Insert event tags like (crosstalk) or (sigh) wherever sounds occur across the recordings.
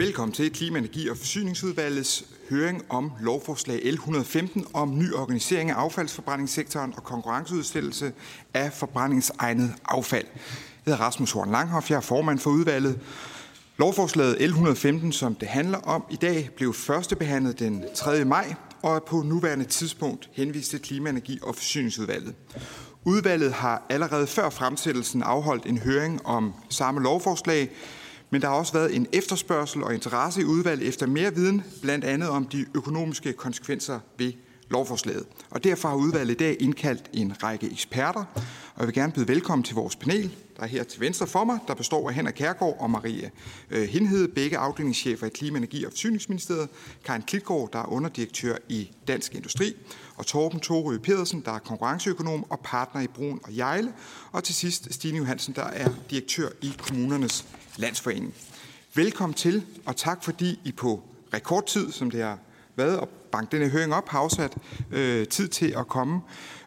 Velkommen til Klima-, Energi- og Forsyningsudvalgets høring om lovforslag L115 om ny organisering af affaldsforbrændingssektoren og konkurrenceudsættelse af forbrændingsegnet affald. Jeg hedder Rasmus Horn Langhoff, jeg er formand for udvalget. Lovforslaget L115, som det handler om i dag, blev førstebehandlet den 3. maj og er på nuværende tidspunkt henvist til Klima-, Energi- og Forsyningsudvalget. Udvalget har allerede før fremsættelsen afholdt en høring om samme lovforslag, men der har også været en efterspørgsel og interesse i udvalget efter mere viden, blandt andet om de økonomiske konsekvenser ved lovforslaget. Og derfor har udvalget i dag indkaldt en række eksperter, og jeg vil gerne byde velkommen til vores panel, der er her til venstre for mig, der består af Henrik Kærgaard og Maria øh, Hindhede, begge afdelingschefer i Klima-, Energi- og Forsyningsministeriet, Karin Klitgaard, der er underdirektør i Dansk Industri, og Torben Torø Pedersen, der er konkurrenceøkonom og partner i Brun og Jejle, og til sidst Stine Johansen, der er direktør i Kommunernes Landsforening. Velkommen til, og tak fordi I på rekordtid, som det har været, og banke denne høring op, har afsat øh, tid til at komme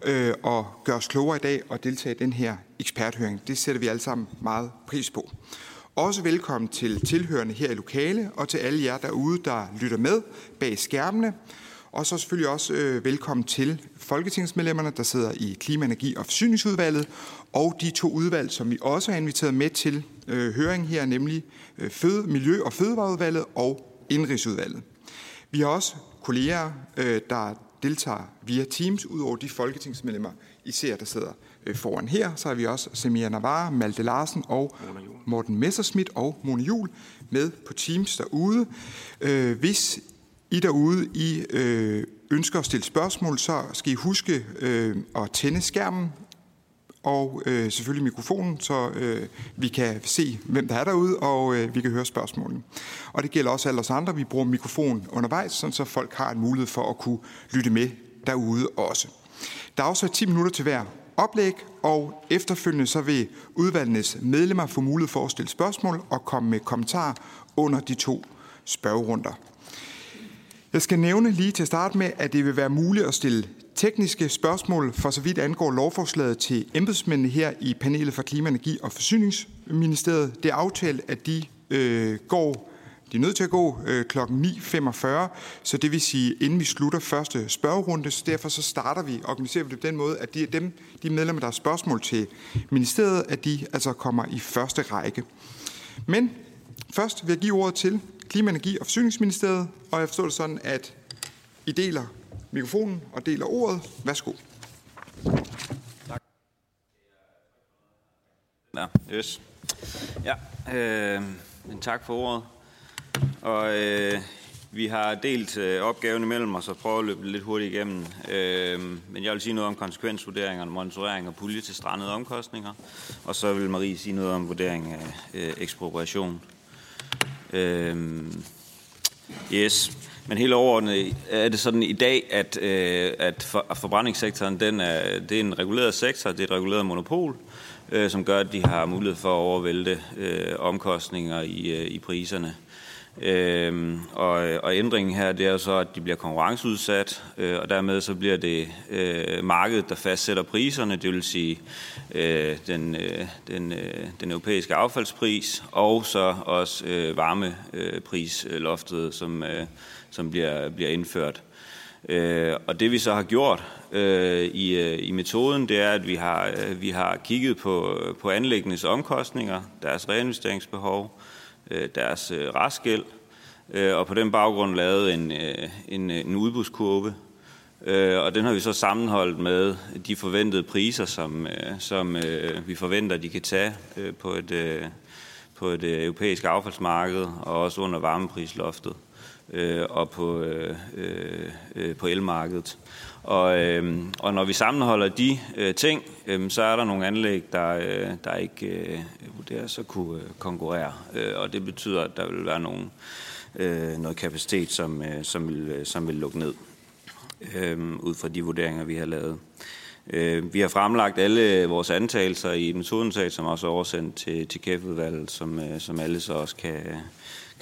øh, og gøre os klogere i dag og deltage i den her eksperthøring. Det sætter vi alle sammen meget pris på. Også velkommen til tilhørende her i lokale, og til alle jer derude, der lytter med bag skærmene. Og så selvfølgelig også øh, velkommen til folketingsmedlemmerne, der sidder i Klima-, Energi- og Forsyningsudvalget, og de to udvalg, som vi også har inviteret med til øh, høring her, nemlig øh, Føde, Miljø- og Fødevareudvalget og Indrigsudvalget. Vi har også kolleger, øh, der deltager via Teams, udover de folketingsmedlemmer, I ser, der sidder øh, foran her. Så har vi også Semia Navarre, Malte Larsen og Morten Messerschmidt og Mone Jul med på Teams derude. Øh, hvis i derude I øh, ønsker at stille spørgsmål, så skal I huske øh, at tænde skærmen og øh, selvfølgelig mikrofonen, så øh, vi kan se, hvem der er derude, og øh, vi kan høre spørgsmålene. Og det gælder også alle os andre. Vi bruger mikrofon undervejs, sådan så folk har en mulighed for at kunne lytte med derude også. Der er også 10 minutter til hver oplæg, og efterfølgende så vil udvalgenes medlemmer få mulighed for at stille spørgsmål og komme med kommentarer under de to spørgerunder. Jeg skal nævne lige til start med, at det vil være muligt at stille tekniske spørgsmål for så vidt angår lovforslaget til embedsmændene her i panelet for Klima, Energi og Forsyningsministeriet. Det er aftalt, at de øh, går de er nødt til at gå øh, kl. 9.45, så det vil sige, inden vi slutter første spørgerunde, så derfor så starter vi, organiserer vi det på den måde, at de, dem, de medlemmer, der har spørgsmål til ministeriet, at de altså kommer i første række. Men først vil jeg give ordet til Klima-, Energi- og Forsyningsministeriet, og jeg forstår det sådan, at I deler mikrofonen og deler ordet. Værsgo. Tak. Ja, yes. Ja, øh, men tak for ordet. Og øh, vi har delt øh, opgaven imellem os og prøvet at løbe lidt hurtigt igennem. Øh, men jeg vil sige noget om konsekvensvurderingerne, monitorering og pulje til strandede omkostninger. Og så vil Marie sige noget om vurdering af øh, ekspropriation. Øh, yes. Men helt overordnet er det sådan i dag, at, øh, at for, forbrændingssektoren den er, det er en reguleret sektor, det er et reguleret monopol, øh, som gør, at de har mulighed for at overvælte øh, omkostninger i, øh, i priserne. Øhm, og, og ændringen her, det er så, at de bliver konkurrenceudsat, øh, og dermed så bliver det øh, markedet, der fastsætter priserne, det vil sige øh, den, øh, den, øh, den europæiske affaldspris, og så også øh, varmeprisloftet, øh, som, øh, som bliver, bliver indført. Øh, og det vi så har gjort øh, i, øh, i metoden, det er, at vi har, øh, vi har kigget på, på anlæggenes omkostninger, deres reinvesteringsbehov, øh, Øh, deres øh, restgæld, øh, og på den baggrund lavet en, en, en udbudskurve. Og den har vi så sammenholdt med de forventede priser, som, som vi forventer, de kan tage på et, på et europæisk affaldsmarked, og også under varmeprisloftet og på, på elmarkedet. Og, øh, og når vi sammenholder de øh, ting, øh, så er der nogle anlæg, der, øh, der ikke øh, vurderes at kunne øh, konkurrere. Øh, og det betyder, at der vil være nogle, øh, noget kapacitet, som, øh, som, vil, øh, som vil lukke ned, øh, ud fra de vurderinger, vi har lavet. Øh, vi har fremlagt alle øh, vores antagelser i et som også er oversendt til, til kæfudvalget, som, øh, som alle så også kan,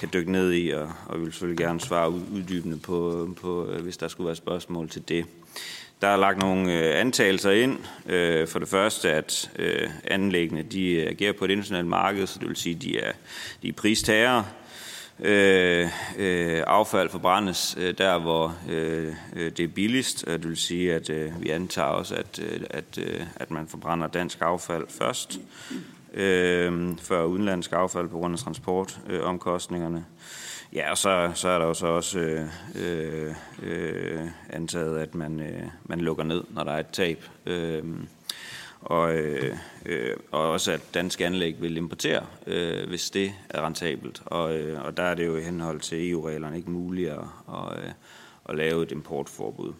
kan dykke ned i, og, og vi vil selvfølgelig gerne svare uddybende på, på, øh, hvis der skulle være spørgsmål til det. Der er lagt nogle øh, antagelser ind. Øh, for det første, at øh, anlæggene de øh, agerer på et internationalt marked, så det vil sige, at de er, de er pristager. øh, øh, affald forbrændes øh, der, hvor øh, øh det er billigst. Det vil sige, at øh, vi antager også, at, øh, at, øh, at man forbrænder dansk affald først, øh, for udenlandsk affald på grund af transportomkostningerne. Øh, Ja, og så, så er der jo så også øh, øh, antaget, at man, øh, man lukker ned, når der er et tab. Øh, og, øh, øh, og også at danske anlæg vil importere, øh, hvis det er rentabelt. Og, øh, og der er det jo i henhold til EU-reglerne ikke muligt at, at, øh, at lave et importforbud.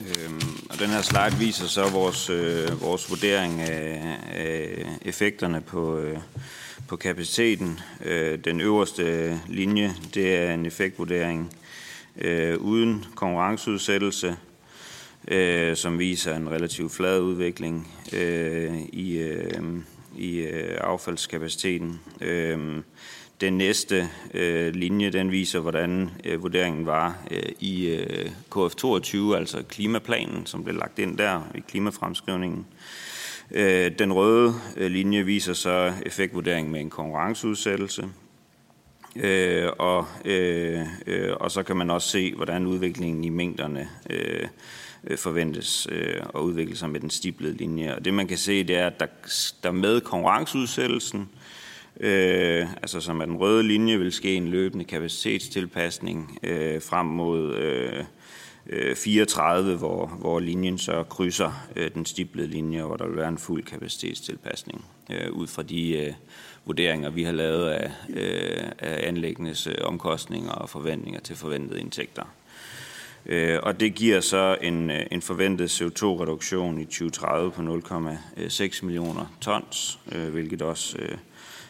Øhm, og den her slide viser så vores, øh, vores vurdering af, af effekterne på, øh, på kapaciteten. Øh, den øverste linje, det er en effektvurdering øh, uden konkurrenceudsættelse, øh, som viser en relativt flad udvikling øh, i, øh, i øh, affaldskapaciteten. Øh, den næste øh, linje, den viser, hvordan øh, vurderingen var øh, i øh, KF22, altså klimaplanen, som blev lagt ind der i klimafremskrivningen. Øh, den røde øh, linje viser så effektvurderingen med en konkurrenceudsættelse. Øh, og, øh, øh, og så kan man også se, hvordan udviklingen i mængderne øh, øh forventes øh, at udvikle sig med den stiplede linje. Og det man kan se, det er, at der, der med konkurrenceudsættelsen, øh, Øh, altså som er den røde linje, vil ske en løbende kapacitetstilpasning øh, frem mod øh, øh 34, hvor, hvor linjen så krydser øh, den stiplede linje, hvor der vil være en fuld kapacitetstilpasning øh, ud fra de øh, vurderinger, vi har lavet af, øh, af anlæggenes øh, omkostninger og forventninger til forventede indtægter. Øh, og det giver så en, øh, en forventet CO2-reduktion i 2030 på 0,6 millioner tons, øh, hvilket også øh,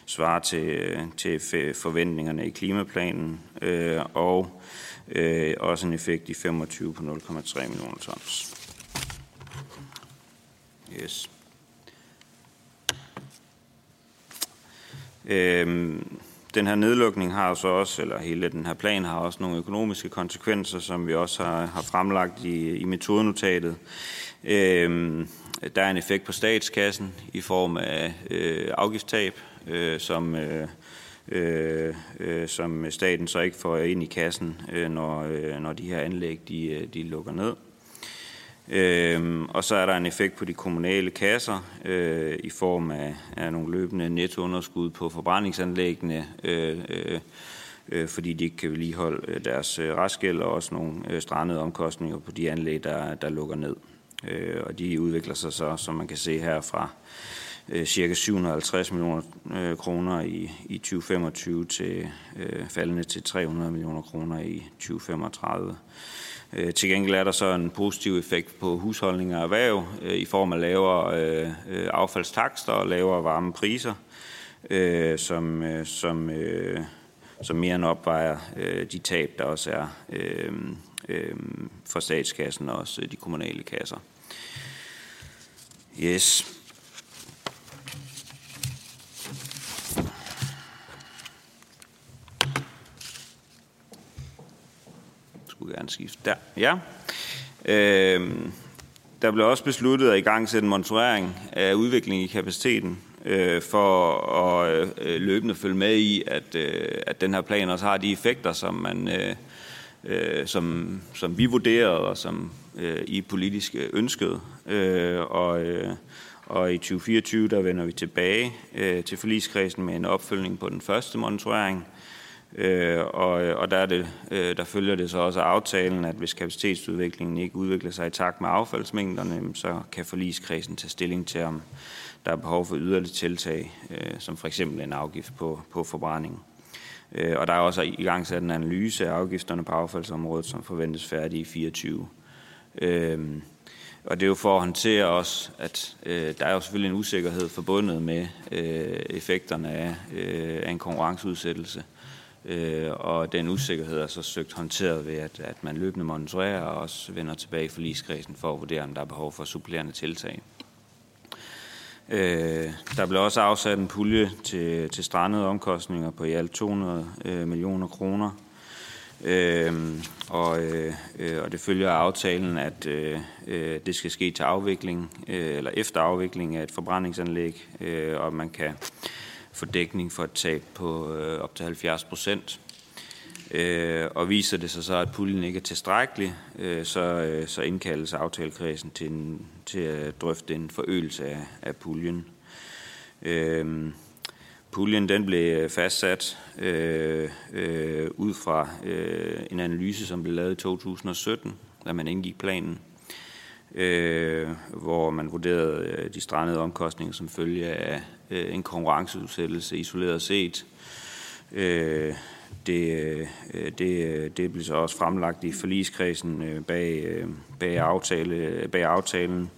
svarer til, til forventningerne i klimaplanen, øh, og øh, også en effekt i 25 på 0,3 millioner tons. Yes. Øhm, den her nedlukning har så også, eller hele den her plan har også nogle økonomiske konsekvenser, som vi også har, har fremlagt i, i metodenotatet. Øhm, der er en effekt på statskassen i form af øh, afgiftstab, øh, som, øh, øh, øh, som staten så ikke får ind i kassen, øh, når, øh, når de her anlæg de, øh, de lukker ned. Øhm, og så er der en effekt på de kommunale kasser øh, i form af, af nogle løbende nettounderskud på forbrændingsanlæggene, øh, øh, øh fordi de ikke kan vedligeholde deres restgæld og også nogle øh, strandede omkostninger på de anlæg, der, der lukker ned. Øh, og de udvikler sig så, som man kan se her, fra øh, cirka 750 millioner øh, kroner i, i 2025 til øh, faldende til 300 millioner kroner i 2035. Øh, til gengæld er der så en positiv effekt på husholdninger og erhverv øh, i form af lavere øh, øh affaldstakster og lavere varme priser, øh, som, øh, som, øh, som mere end opvejer øh, de tab, der også er øh, øh, for statskassen og også de kommunale kasser. Yes. Skulle gerne skifte der. Ja. Øh, der blev også besluttet at i gang sætte en monitorering af udviklingen i kapaciteten øh, for at øh, løbende følge med i, at, øh, at den her plan også har de effekter, som man øh, øh, som, som vi vurderede og som øh, I politisk øh, ønskede. Øh, og, øh, og i 2024 der vender vi tilbage øh, til forligskredsen med en opfølgning på den første monitorering. Øh, og, og der, er det, øh, der følger det så også af aftalen, at hvis kapacitetsudviklingen ikke udvikler sig i takt med affaldsmængderne, så kan forligskredsen tage stilling til, om der er behov for yderligere tiltag, øh, som for eksempel en afgift på, på forbrænding. Øh, og der er også i gang sat en analyse af afgifterne på affaldsområdet, som forventes færdig i 24. Øh, og det er jo for at håndtere også, at øh, der er jo selvfølgelig en usikkerhed forbundet med øh, effekterne af, øh, af en konkurrenceudsættelse. Øh, og den usikkerhed er så søgt håndteret ved, at, at man løbende monitorerer og også vender tilbage i forligskredsen for at vurdere, om der er behov for supplerende tiltag. Øh, der blev også afsat en pulje til, til strandede omkostninger på i alt 200 øh, millioner kroner. Øh, og, øh, og det følger af aftalen, at øh, øh, det skal ske til afvikling, øh, eller efter afvikling af et forbrændingsanlæg, øh, og man kan for dækning for et tab på øh, op til 70 procent. Øh, og viser det sig så, at puljen ikke er tilstrækkelig, øh, så, øh, så indkaldes aftalekredsen til, en, til at drøfte en forøgelse af, af puljen. Øh, puljen den blev øh, fastsat øh, øh, ud fra øh, en analyse, som blev lavet i 2017, da man indgik planen, øh, hvor man vurderede øh, de strandede omkostninger som følge af øh, en konkurrenceudsættelse isoleret set. Øh, det, øh, det, øh, det blev så også fremlagt i forligskredsen øh, bag, bag, aftale, bag aftalen.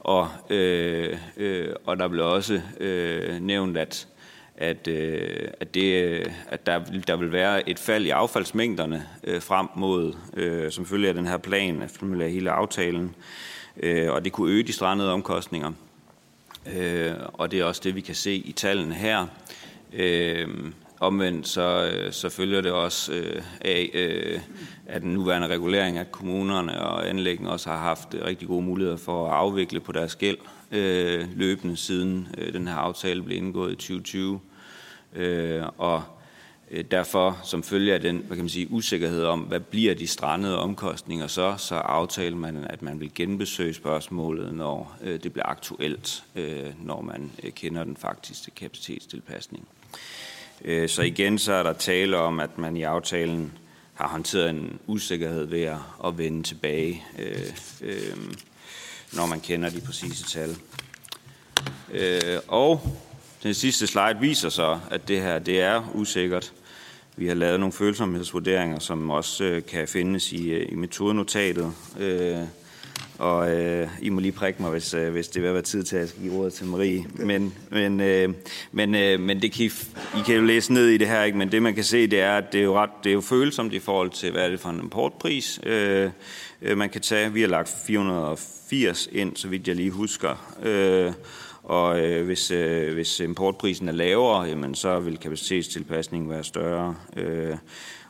Og, øh, øh, og der blev også øh, nævnt, at, at, øh, at, det, at der, der vil være et fald i affaldsmængderne øh, frem mod, øh, som følge af den her plan, som følge af hele aftalen, øh, og det kunne øge de strandede omkostninger. Øh, og det er også det, vi kan se i tallene her. Øh, Omvendt så, øh, så følger det også øh, af, øh, at den nuværende regulering at kommunerne og anlæggene også har haft øh, rigtig gode muligheder for at afvikle på deres gæld øh, løbende siden øh, den her aftale blev indgået i 2020. Øh, og Øh, derfor, som følge af den hvad kan man sige, usikkerhed om, hvad bliver de strandede omkostninger så, så aftaler man, at man vil genbesøge spørgsmålet, når øh, det bliver aktuelt, øh, når man kender den faktiske kapacitetstilpasning. Så igen så er der tale om, at man i aftalen har håndteret en usikkerhed ved at, vende tilbage, når man kender de præcise tal. og den sidste slide viser så, at det her det er usikkert. Vi har lavet nogle følsomhedsvurderinger, som også øh, kan findes i, øh, i metodenotatet. Øh, og øh, I må lige prikke mig, hvis, øh, hvis det vil være tid til, at jeg skal give ordet til Marie. Men, men, øh, men, øh, men det kan I, I kan jo læse ned i det her, ikke? men det man kan se, det er, at det er jo, ret, det er jo følsomt i forhold til, hvad er det for en importpris, øh, øh, man kan tage. Vi har lagt 480 ind, så vidt jeg lige husker. Øh, og øh, hvis, øh, hvis importprisen er lavere, jamen, så vil kapacitetstilpasningen være større. Øh,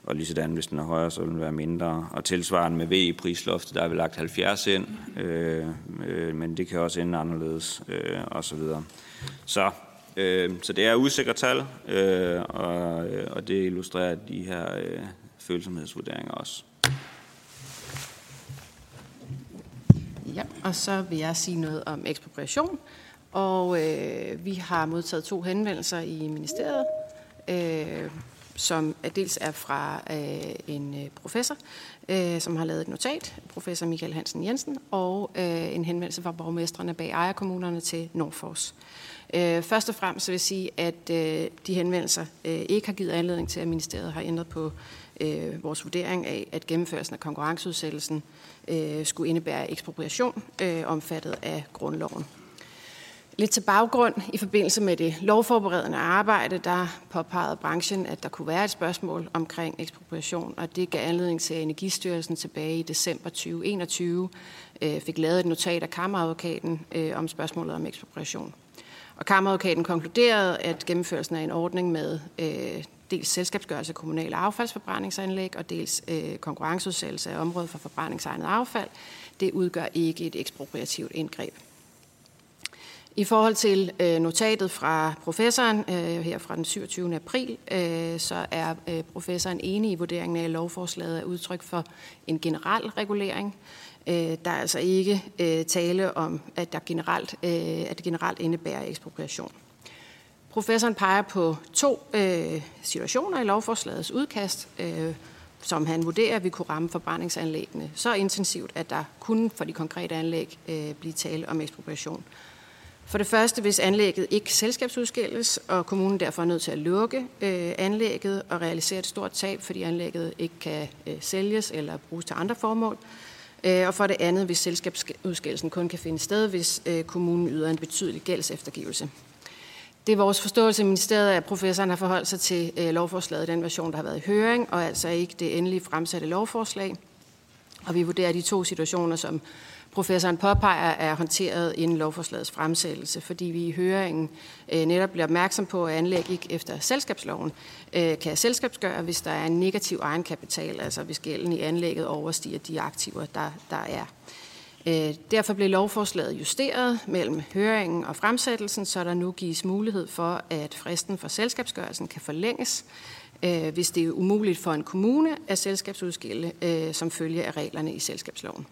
og lige sådan, hvis den er højere, så vil den være mindre. Og tilsvarende med VE-prisloftet, der er vi lagt 70 ind, øh, øh, men det kan også ende anderledes, øh, og så videre. Så, øh, så det er usikre tal, øh, og, øh, og det illustrerer de her øh, følsomhedsvurderinger også. Ja, og så vil jeg sige noget om ekspropriation. Og øh, vi har modtaget to henvendelser i ministeriet. Øh, som dels er fra øh, en øh, professor, øh, som har lavet et notat, professor Michael Hansen Jensen, og øh, en henvendelse fra borgmesterne bag ejerkommunerne til Nordfors. Øh, først og fremmest så vil jeg sige, at øh, de henvendelser øh, ikke har givet anledning til, at ministeriet har ændret på øh, vores vurdering af, at gennemførelsen af konkurrenceudsættelsen øh, skulle indebære ekspropriation øh, omfattet af grundloven. Lidt til baggrund i forbindelse med det lovforberedende arbejde, der påpegede branchen, at der kunne være et spørgsmål omkring ekspropriation, og det gav anledning til, at Energistyrelsen tilbage i december 2021 øh, fik lavet et notat af kammeradvokaten øh, om spørgsmålet om ekspropriation. Og kammeradvokaten konkluderede, at gennemførelsen af en ordning med øh, dels selskabsgørelse af kommunale affaldsforbrændingsanlæg og dels øh, konkurrenceudsættelse af området for forbrændingsegnet affald, det udgør ikke et ekspropriativt indgreb. I forhold til øh, notatet fra professoren øh, her fra den 27. april, øh, så er øh, professoren enig i vurderingen af, at lovforslaget er udtryk for en generel regulering. Øh, der er altså ikke øh, tale om, at, der generelt, øh, at det generelt indebærer ekspropriation. Professoren peger på to øh, situationer i lovforslagets udkast, øh, som han vurderer, at vi kunne ramme forbrændingsanlæggene så intensivt, at der kunne for de konkrete anlæg øh, blive tale om ekspropriation. For det første, hvis anlægget ikke selskabsudskilles, og kommunen derfor er nødt til at lukke øh, anlægget og realisere et stort tab, fordi anlægget ikke kan øh, sælges eller bruges til andre formål. Øh, og for det andet, hvis selskabsudskillelsen kun kan finde sted, hvis øh, kommunen yder en betydelig gældseftergivelse. Det er vores forståelse i ministeriet, at professoren har forholdt sig til øh, lovforslaget, den version, der har været i høring, og altså ikke det endelige fremsatte lovforslag. Og vi vurderer de to situationer som professoren påpeger, er håndteret inden lovforslagets fremsættelse, fordi vi i høringen øh, netop bliver opmærksom på, at anlæg ikke efter selskabsloven øh, kan selskabsgøre, hvis der er en negativ egenkapital, altså hvis gælden i anlægget overstiger de aktiver, der, der er. Øh, derfor blev lovforslaget justeret mellem høringen og fremsættelsen, så der nu gives mulighed for, at fristen for selskabsgørelsen kan forlænges, øh, hvis det er umuligt for en kommune at selskabsudskille øh, som følge af reglerne i selskabsloven.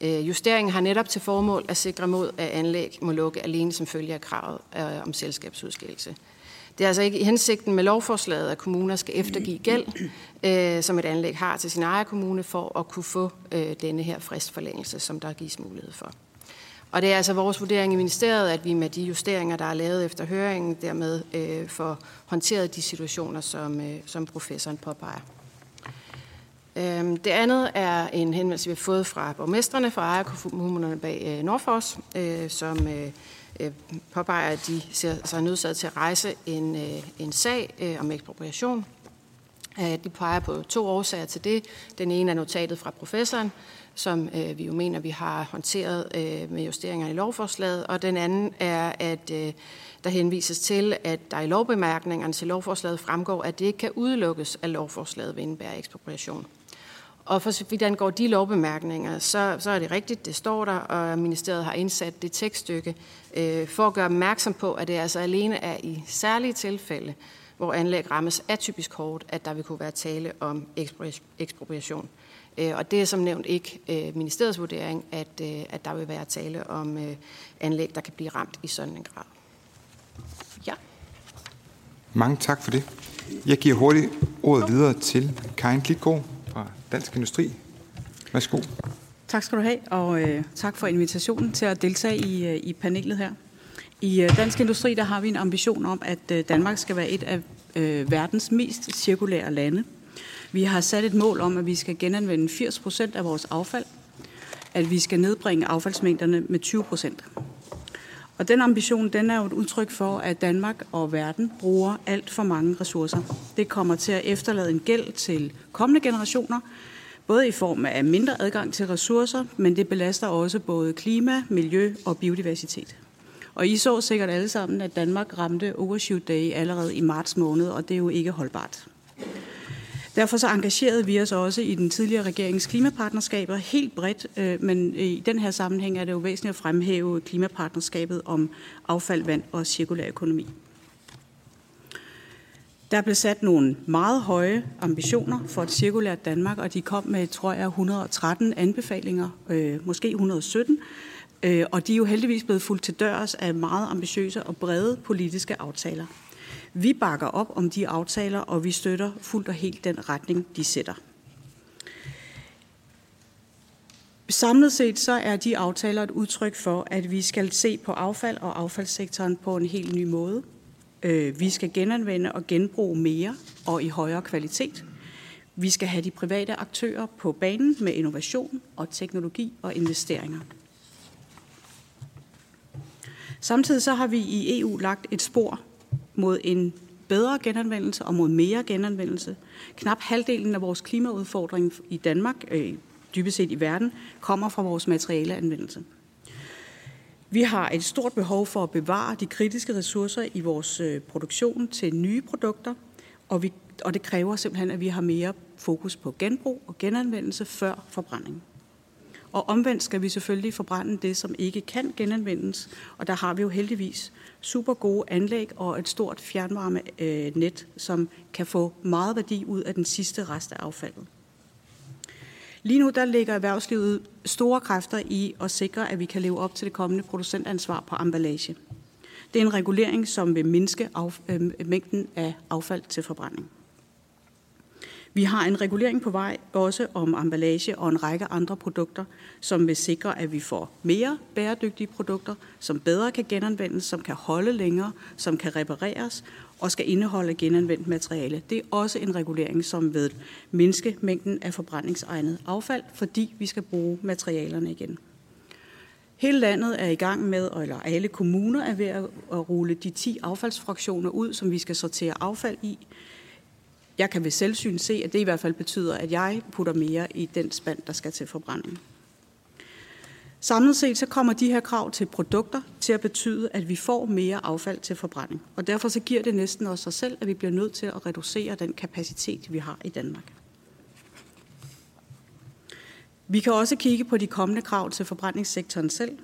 Øh, justeringen har netop til formål at sikre mod, at anlæg må lukke alene som følge af kravet øh, om selskabsudskillelse. Det er altså ikke hensigten med lovforslaget, at kommuner skal eftergive gæld, øh, som et anlæg har til sin egen kommune, for at kunne få øh, denne her fristforlængelse, som der gives mulighed for. Og det er altså vores vurdering i ministeriet, at vi med de justeringer, der er lavet efter høringen, dermed øh, får håndteret de situationer, som, øh, som professoren påpeger. Øhm, det andet er en henvendelse, vi har fået fra borgmesterne fra ejerkommunerne bag øh, Nordfors, øh, som øh, påpeger, at de ser sig nødsaget til at rejse en, en sag om ekspropriation. De peger på to årsager til det. Den ene er notatet fra professoren, som øh, vi jo mener, vi har håndteret øh, med justeringer i lovforslaget, og den anden er, at øh, der henvises til, at der i lovbemærkningerne til lovforslaget fremgår, at det ikke kan udelukkes, at lovforslaget vil indebære ekspropriation. Og for så vidt angår de lovbemærkninger, så, så er det rigtigt, det står der, og ministeriet har indsat det tekststykke øh, for at gøre opmærksom på, at det altså alene er i særlige tilfælde, hvor anlæg rammes atypisk hårdt, at der vil kunne være tale om ekspropriation. Øh, og det er som nævnt ikke øh, ministeriets vurdering, at, øh, at der vil være tale om øh, anlæg, der kan blive ramt i sådan en grad. Ja. Mange tak for det. Jeg giver hurtigt ordet videre til Karin Klitgaard Dansk Industri. Værsgo. Tak skal du have, og øh, tak for invitationen til at deltage i, øh, i panelet her. I øh, Dansk Industri der har vi en ambition om, at øh, Danmark skal være et af øh, verdens mest cirkulære lande. Vi har sat et mål om, at vi skal genanvende 80 procent af vores affald, at vi skal nedbringe affaldsmængderne med 20 procent. Og den ambition, den er jo et udtryk for, at Danmark og verden bruger alt for mange ressourcer. Det kommer til at efterlade en gæld til kommende generationer, både i form af mindre adgang til ressourcer, men det belaster også både klima, miljø og biodiversitet. Og I så sikkert alle sammen, at Danmark ramte Overshoot Day allerede i marts måned, og det er jo ikke holdbart. Derfor så engagerede vi os også i den tidligere regerings klimapartnerskaber helt bredt, øh, men i den her sammenhæng er det jo væsentligt at fremhæve klimapartnerskabet om affald, vand og cirkulær økonomi. Der blev sat nogle meget høje ambitioner for et cirkulært Danmark, og de kom med, tror jeg, 113 anbefalinger, øh, måske 117, øh, og de er jo heldigvis blevet fuldt til dørs af meget ambitiøse og brede politiske aftaler. Vi bakker op om de aftaler, og vi støtter fuldt og helt den retning, de sætter. Samlet set så er de aftaler et udtryk for, at vi skal se på affald og affaldssektoren på en helt ny måde. Øh, vi skal genanvende og genbruge mere og i højere kvalitet. Vi skal have de private aktører på banen med innovation og teknologi og investeringer. Samtidig så har vi i EU lagt et spor mod en bedre genanvendelse og mod mere genanvendelse. Knap halvdelen af vores klimaudfordring i Danmark, øh, dybest set i verden, kommer fra vores materialeanvendelse. Vi har et stort behov for at bevare de kritiske ressourcer i vores øh, produktion til nye produkter, og, vi, og det kræver simpelthen, at vi har mere fokus på genbrug og genanvendelse før forbrænding. Og omvendt skal vi selvfølgelig forbrænde det, som ikke kan genanvendes, og der har vi jo heldigvis super gode anlæg og et stort fjernvarmenet, som kan få meget værdi ud af den sidste rest af affaldet. Lige nu der ligger erhvervslivet store kræfter i at sikre, at vi kan leve op til det kommende producentansvar på emballage. Det er en regulering, som vil mindske af, øh, mængden af affald til forbrænding. Vi har en regulering på vej også om emballage og en række andre produkter, som vil sikre, at vi får mere bæredygtige produkter, som bedre kan genanvendes, som kan holde længere, som kan repareres og skal indeholde genanvendt materiale. Det er også en regulering, som vil mindske mængden af forbrændingsegnet affald, fordi vi skal bruge materialerne igen. Hele landet er i gang med, eller alle kommuner er ved at rulle de 10 affaldsfraktioner ud, som vi skal sortere affald i jeg kan ved selvsyn se, at det i hvert fald betyder, at jeg putter mere i den spand, der skal til forbrænding. Samlet set så kommer de her krav til produkter til at betyde, at vi får mere affald til forbrænding. Og derfor så giver det næsten også sig selv, at vi bliver nødt til at reducere den kapacitet, vi har i Danmark. Vi kan også kigge på de kommende krav til forbrændingssektoren selv.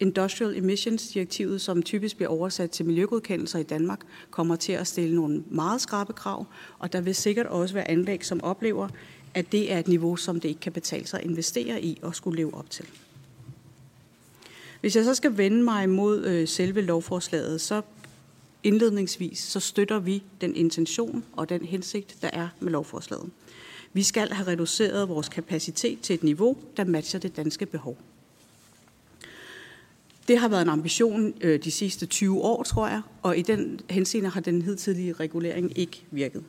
Industrial Emissions-direktivet, som typisk bliver oversat til miljøgodkendelser i Danmark, kommer til at stille nogle meget skarpe krav, og der vil sikkert også være anlæg, som oplever, at det er et niveau, som det ikke kan betale sig at investere i og skulle leve op til. Hvis jeg så skal vende mig imod øh, selve lovforslaget, så indledningsvis så støtter vi den intention og den hensigt, der er med lovforslaget. Vi skal have reduceret vores kapacitet til et niveau, der matcher det danske behov. Det har været en ambition øh, de sidste 20 år, tror jeg, og i den henseende har den hidtidige regulering ikke virket.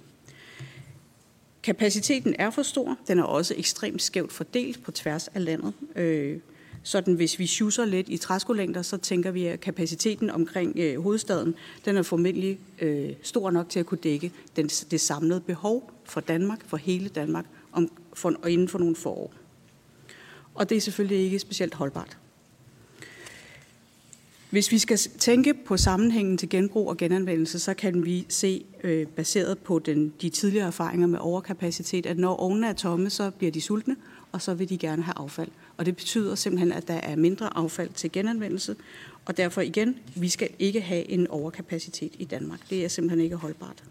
Kapaciteten er for stor. Den er også ekstremt skævt fordelt på tværs af landet. Øh, sådan hvis vi schusser lidt i træskolængder, så tænker vi, at kapaciteten omkring øh, hovedstaden, den er formentlig øh, stor nok til at kunne dække den, det samlede behov for Danmark, for hele Danmark, om, for, og inden for nogle få år. Og det er selvfølgelig ikke specielt holdbart. Hvis vi skal tænke på sammenhængen til genbrug og genanvendelse, så kan vi se, øh, baseret på den, de tidligere erfaringer med overkapacitet, at når ovnene er tomme, så bliver de sultne, og så vil de gerne have affald. Og det betyder simpelthen, at der er mindre affald til genanvendelse, og derfor igen, vi skal ikke have en overkapacitet i Danmark. Det er simpelthen ikke holdbart.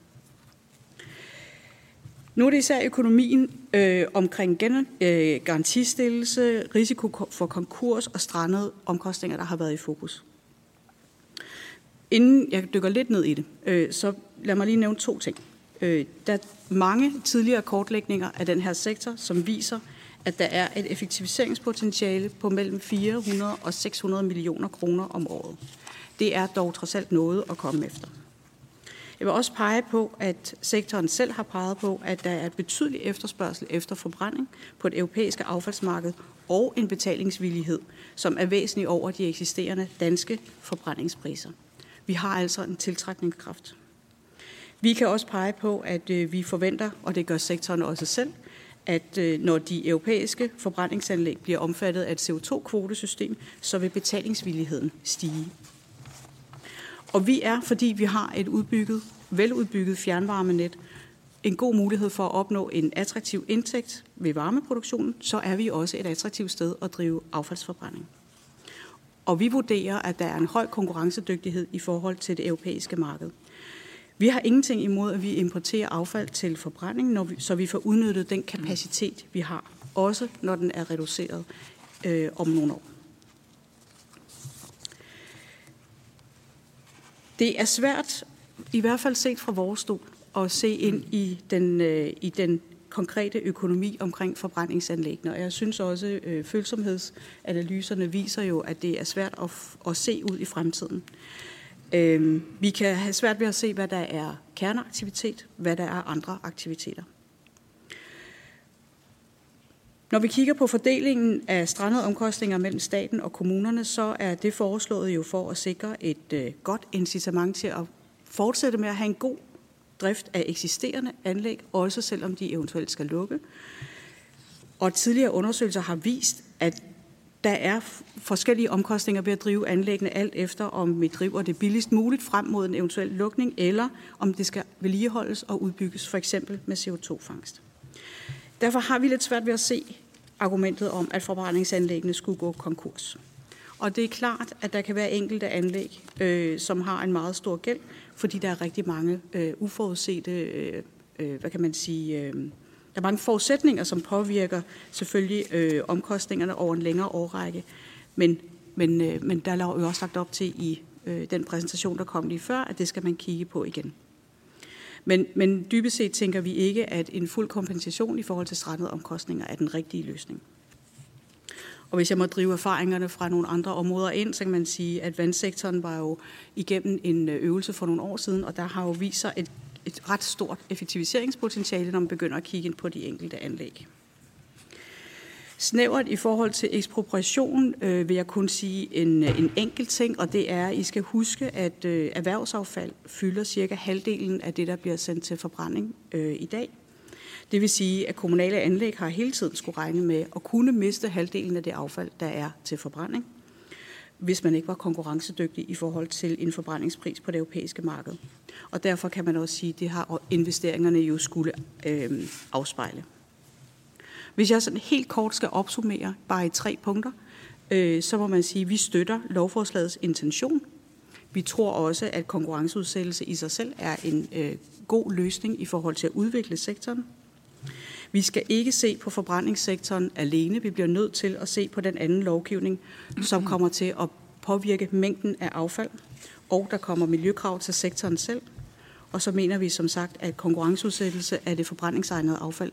Nu er det især økonomien øh, omkring gen, øh, garantistillelse, risiko for konkurs og strandede omkostninger, der har været i fokus. Inden jeg dykker lidt ned i det, øh, så lad mig lige nævne to ting. Øh, der er mange tidligere kortlægninger af den her sektor, som viser, at der er et effektiviseringspotentiale på mellem 400 og 600 millioner kroner om året. Det er dog trods alt noget at komme efter. Jeg vil også pege på, at sektoren selv har peget på, at der er et betydeligt efterspørgsel efter forbrænding på det europæiske affaldsmarked og en betalingsvillighed, som er væsentlig over de eksisterende danske forbrændingspriser. Vi har altså en tiltrækningskraft. Vi kan også pege på, at øh, vi forventer, og det gør sektoren også selv, at øh, når de europæiske forbrændingsanlæg bliver omfattet af et CO2-kvotesystem, så vil betalingsvilligheden stige. Og vi er, fordi vi har et udbygget, veludbygget fjernvarmenet, en god mulighed for at opnå en attraktiv indtægt ved varmeproduktionen, så er vi også et attraktivt sted at drive affaldsforbrænding. Og vi vurderer, at der er en høj konkurrencedygtighed i forhold til det europæiske marked. Vi har ingenting imod, at vi importerer affald til forbrænding, når vi, så vi får udnyttet den kapacitet, vi har, også når den er reduceret øh, om nogle år. Det er svært, i hvert fald set fra vores stol, at se ind i den, øh, i den konkrete økonomi omkring forbrændingsanlæggene. Og jeg synes også, at øh, følsomhedsanalyserne viser jo, at det er svært at, at se ud i fremtiden. Øh, vi kan have svært ved at se, hvad der er kerneaktivitet, hvad der er andre aktiviteter. Når vi kigger på fordelingen af strandede omkostninger mellem staten og kommunerne, så er det foreslået jo for at sikre et øh, godt incitament til at fortsætte med at have en god drift af eksisterende anlæg, også selvom de eventuelt skal lukke. Og tidligere undersøgelser har vist, at der er forskellige omkostninger ved at drive anlæggene, alt efter om vi driver det billigst muligt frem mod en eventuel lukning, eller om det skal vedligeholdes og udbygges, for eksempel med CO2-fangst. Derfor har vi lidt svært ved at se argumentet om, at forbrændingsanlæggene skulle gå konkurs. Og det er klart, at der kan være enkelte anlæg, øh, som har en meget stor gæld, fordi der er rigtig mange øh, uforudsete, øh, øh, hvad kan man sige, øh, der er mange forudsætninger, som påvirker selvfølgelig øh, omkostningerne over en længere årrække. Men, men, øh, men der er jo også lagt op til i øh, den præsentation, der kom lige før, at det skal man kigge på igen. Men, men dybest set tænker vi ikke, at en fuld kompensation i forhold til strandede omkostninger er den rigtige løsning. Og hvis jeg må drive erfaringerne fra nogle andre områder ind, så kan man sige, at vandsektoren var jo igennem en øh, øvelse for nogle år siden, og der har jo vist sig et, et ret stort effektiviseringspotentiale, når man begynder at kigge ind på de enkelte anlæg. Snævert i forhold til ekspropriation øh, vil jeg kun sige en, øh, en enkelt ting, og det er, at I skal huske, at øh, erhvervsaffald fylder cirka halvdelen af det, der bliver sendt til forbrænding øh, i dag. Det vil sige, at kommunale anlæg har hele tiden skulle regne med at kunne miste halvdelen af det affald, der er til forbrænding, hvis man ikke var konkurrencedygtig i forhold til en forbrændingspris på det europæiske marked. Og derfor kan man også sige, at det har investeringerne jo skulle øh, afspejle. Hvis jeg sådan helt kort skal opsummere bare i tre punkter, øh, så må man sige, at vi støtter lovforslagets intention. Vi tror også, at konkurrenceudsættelse i sig selv er en øh, god løsning i forhold til at udvikle sektoren. Vi skal ikke se på forbrændingssektoren alene. Vi bliver nødt til at se på den anden lovgivning, som kommer til at påvirke mængden af affald, og der kommer miljøkrav til sektoren selv. Og så mener vi som sagt, at konkurrenceudsættelse af det forbrændingsegnede affald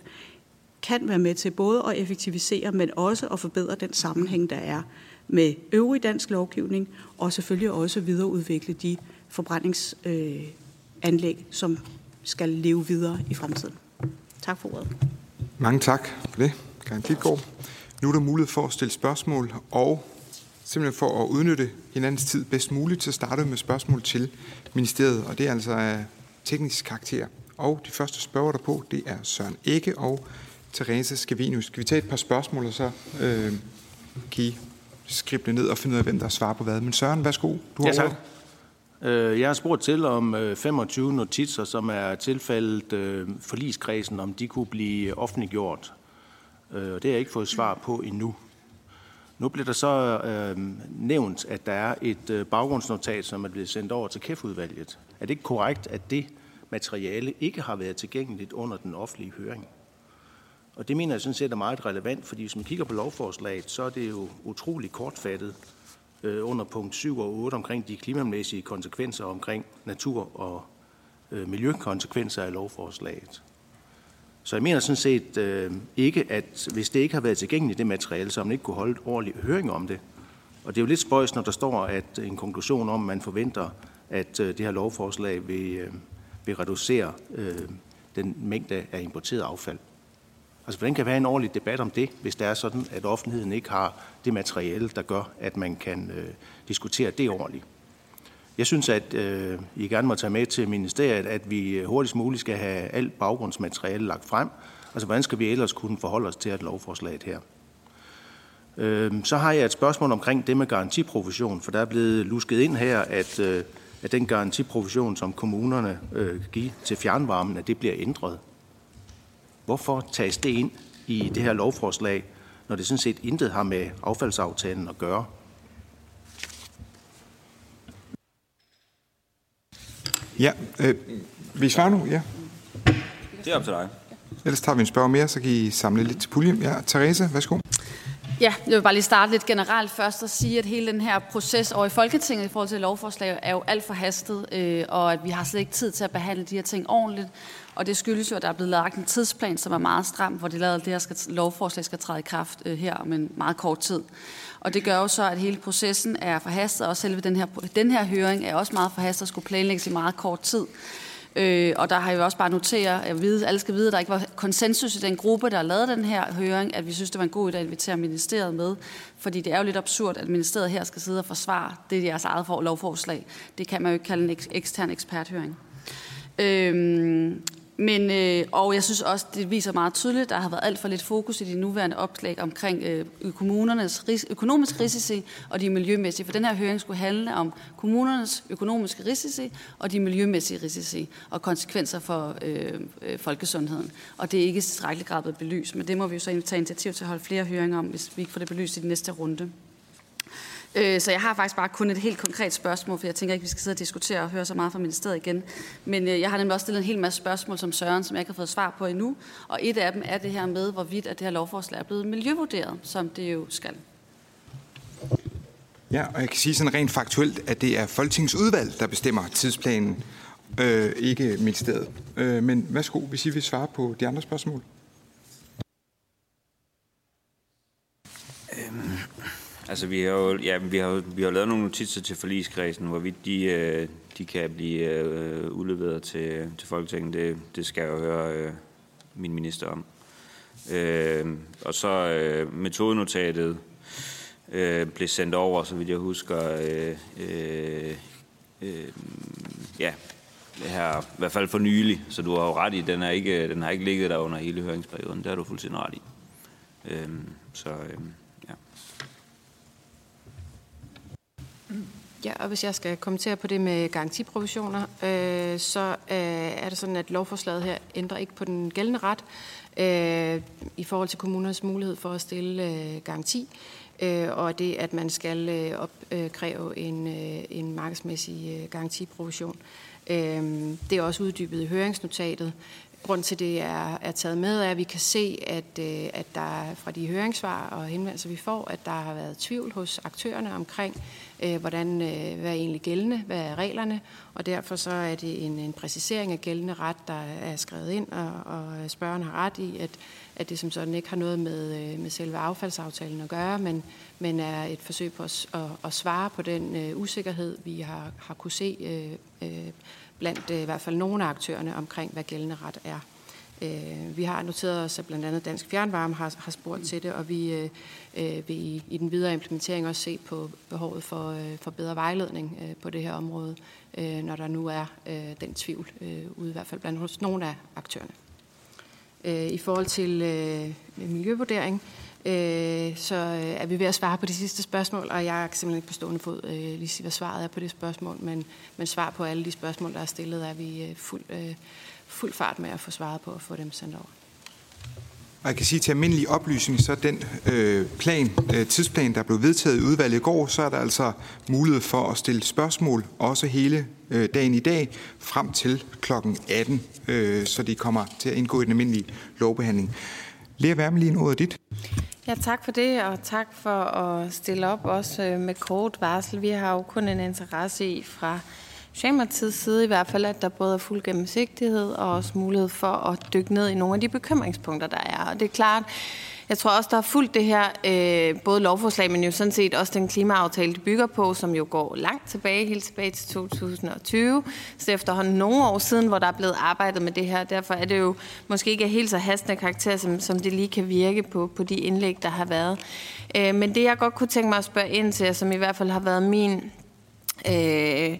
kan være med til både at effektivisere, men også at forbedre den sammenhæng, der er med øvrig dansk lovgivning, og selvfølgelig også videreudvikle de forbrændingsanlæg, som skal leve videre i fremtiden. Tak for ordet. Mange tak for det, Karen Klitgaard. Nu er der mulighed for at stille spørgsmål, og simpelthen for at udnytte hinandens tid bedst muligt, så starter vi med spørgsmål til ministeriet, og det er altså af teknisk karakter. Og de første spørger der på, det er Søren Ikke og Therese Skavinius. Skal vi tage et par spørgsmål, og så øh, kan I skrible ned og finde ud af, hvem der svarer på hvad. Men Søren, værsgo. Du har ja, tak. Øh, Øh, jeg har spurgt til om øh, 25 notitser, som er tilfældet forliskredsen, forligskredsen, om de kunne blive offentliggjort. Det har jeg ikke fået svar på endnu. Nu bliver der så øh, nævnt, at der er et baggrundsnotat, som er blevet sendt over til KEF-udvalget. Er det ikke korrekt, at det materiale ikke har været tilgængeligt under den offentlige høring? Og det mener jeg sådan set er meget relevant, fordi hvis man kigger på lovforslaget, så er det jo utrolig kortfattet øh, under punkt 7 og 8 omkring de klimamæssige konsekvenser omkring natur- og øh, miljøkonsekvenser af lovforslaget. Så jeg mener sådan set øh, ikke, at hvis det ikke har været tilgængeligt, det materiale, så man ikke kunne holde et ordentligt høring om det. Og det er jo lidt spøjs, når der står at en konklusion om, at man forventer, at øh, det her lovforslag vil, øh, vil reducere øh, den mængde af importeret affald. Altså, hvordan kan vi en ordentlig debat om det, hvis det er sådan, at offentligheden ikke har det materiale, der gør, at man kan øh, diskutere det ordentligt? Jeg synes, at øh, I gerne må tage med til ministeriet, at vi øh, hurtigst muligt skal have alt baggrundsmateriale lagt frem. Altså, hvordan skal vi ellers kunne forholde os til et lovforslag her? Øh, så har jeg et spørgsmål omkring det med garantiprovision, for der er blevet lusket ind her, at, øh, at den garantiprovision, som kommunerne øh, giver til fjernvarmen, at det bliver ændret. Hvorfor tages det ind i det her lovforslag, når det sådan set intet har med affaldsaftalen at gøre? Ja, øh, vi svarer nu? Ja. Det er op til dig. Ellers tager vi en spørg mere, så kan I samle lidt til puljen. Ja, Therese, værsgo. Ja, jeg vil bare lige starte lidt generelt først og sige, at hele den her proces over i Folketinget i forhold til lovforslag er jo alt for hastet, øh, og at vi har slet ikke tid til at behandle de her ting ordentligt. Og det skyldes jo, at der er blevet lagt en tidsplan, som er meget stram, hvor det, lavet, det her skal, lovforslag skal træde i kraft øh, her om en meget kort tid. Og det gør jo så, at hele processen er forhastet, og selve den her, den her høring er også meget forhastet og skulle planlægges i meget kort tid. Øh, og der har jeg jo også bare noteret, at vide, alle skal vide, at der ikke var konsensus i den gruppe, der lavede den her høring, at vi synes, det var en god idé at invitere ministeriet med. Fordi det er jo lidt absurd, at ministeriet her skal sidde og forsvare det deres eget for lovforslag. Det kan man jo ikke kalde en ekstern eksperthøring. Øh, men, øh, og jeg synes også, det viser meget tydeligt, at der har været alt for lidt fokus i de nuværende opslag omkring øh, kommunernes ris- økonomiske risici og de miljømæssige. For den her høring skulle handle om kommunernes økonomiske risici og de miljømæssige risici og konsekvenser for øh, øh, folkesundheden. Og det er ikke i tilstrækkelig grad blevet belyst, men det må vi jo så tage initiativ til at holde flere høringer om, hvis vi ikke får det belyst i den næste runde. Øh, så jeg har faktisk bare kun et helt konkret spørgsmål, for jeg tænker ikke, vi skal sidde og diskutere og høre så meget fra ministeriet igen. Men øh, jeg har nemlig også stillet en hel masse spørgsmål som Søren, som jeg ikke har fået svar på endnu. Og et af dem er det her med, hvorvidt at det her lovforslag er blevet miljøvurderet, som det jo skal. Ja, og jeg kan sige sådan rent faktuelt, at det er Folketingets udvalg, der bestemmer tidsplanen, øh, ikke ministeriet. Øh, men værsgo, hvis I vil svare på de andre spørgsmål. Altså, vi har jo, ja, vi har, vi har lavet nogle notitser til forligskredsen, hvorvidt de, øh, de kan blive øh, udleveret til, til Folketinget. Det, det skal jeg jo høre øh, min minister om. Øh, og så øh, metodenotatet øh, blev sendt over, så vidt jeg husker, øh, øh, øh, ja, her, i hvert fald for nylig, så du har jo ret i, den, er ikke, den har ikke ligget der under hele høringsperioden. Det har du fuldstændig ret i. Øh, så Øh, ja. Og hvis jeg skal kommentere på det med garantiprovisioner, øh, så øh, er det sådan, at lovforslaget her ændrer ikke på den gældende ret øh, i forhold til kommunernes mulighed for at stille øh, garanti, øh, og det, at man skal øh, opkræve en, øh, en markedsmæssig øh, garantiprovision. Øh, det er også uddybet i høringsnotatet. Grund til det er, er taget med, er, at vi kan se, at, øh, at der fra de høringssvar og henvendelser, vi får, at der har været tvivl hos aktørerne omkring, øh, hvordan, øh, hvad er egentlig gældende, hvad er reglerne, og derfor så er det en, en præcisering af gældende ret, der er skrevet ind, og, og spørgeren har ret i, at, at det som sådan ikke har noget med, med selve affaldsaftalen at gøre, men, men er et forsøg på at, at, at svare på den uh, usikkerhed, vi har, har kunne se uh, uh, blandt øh, i hvert fald nogle af aktørerne omkring, hvad gældende ret er. Øh, vi har noteret os, at blandt andet Dansk Fjernvarme har, har spurgt til det, og vi øh, øh, vil i, i den videre implementering også se på behovet for, øh, for bedre vejledning øh, på det her område, øh, når der nu er øh, den tvivl øh, ude i hvert fald blandt hos nogle af aktørerne. Øh, I forhold til øh, miljøvurdering, Øh, så øh, er vi ved at svare på de sidste spørgsmål, og jeg kan simpelthen ikke på stående fod øh, lige sige, hvad svaret er på det spørgsmål, men, men svar på alle de spørgsmål, der er stillet, er vi fuld, fuld fart med at få svaret på og få dem sendt over. Og jeg kan sige til almindelig oplysning, så den øh, plan, øh, tidsplan, der blev vedtaget i udvalget i går, så er der altså mulighed for at stille spørgsmål, også hele øh, dagen i dag, frem til klokken 18, øh, så de kommer til at indgå i den almindelige lovbehandling. Lea Wermelin, ordet dit. Ja, tak for det, og tak for at stille op også øh, med kort varsel. Vi har jo kun en interesse i fra Socialdemokratiets side i hvert fald, at der både er fuld gennemsigtighed og også mulighed for at dykke ned i nogle af de bekymringspunkter, der er. Og det er klart, jeg tror også, der har fuldt det her, øh, både lovforslag, men jo sådan set også den klimaaftale, det bygger på, som jo går langt tilbage, helt tilbage til 2020. Så efterhånden nogle år siden, hvor der er blevet arbejdet med det her. Derfor er det jo måske ikke helt så hastende karakter, som, som det lige kan virke på, på de indlæg, der har været. Øh, men det, jeg godt kunne tænke mig at spørge ind til, som i hvert fald har været min... Øh,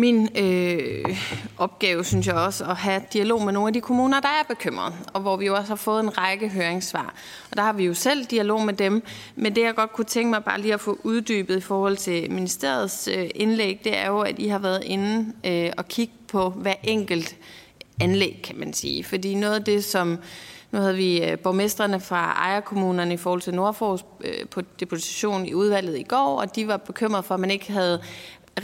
min øh, opgave, synes jeg også, at have dialog med nogle af de kommuner, der er bekymrede, og hvor vi jo også har fået en række høringssvar. Og der har vi jo selv dialog med dem. Men det, jeg godt kunne tænke mig bare lige at få uddybet i forhold til ministeriets øh, indlæg, det er jo, at I har været inde øh, og kigge på hver enkelt anlæg, kan man sige. Fordi noget af det, som nu havde vi øh, borgmestrene fra ejerkommunerne i forhold til Nordfors øh, på deposition i udvalget i går, og de var bekymrede for, at man ikke havde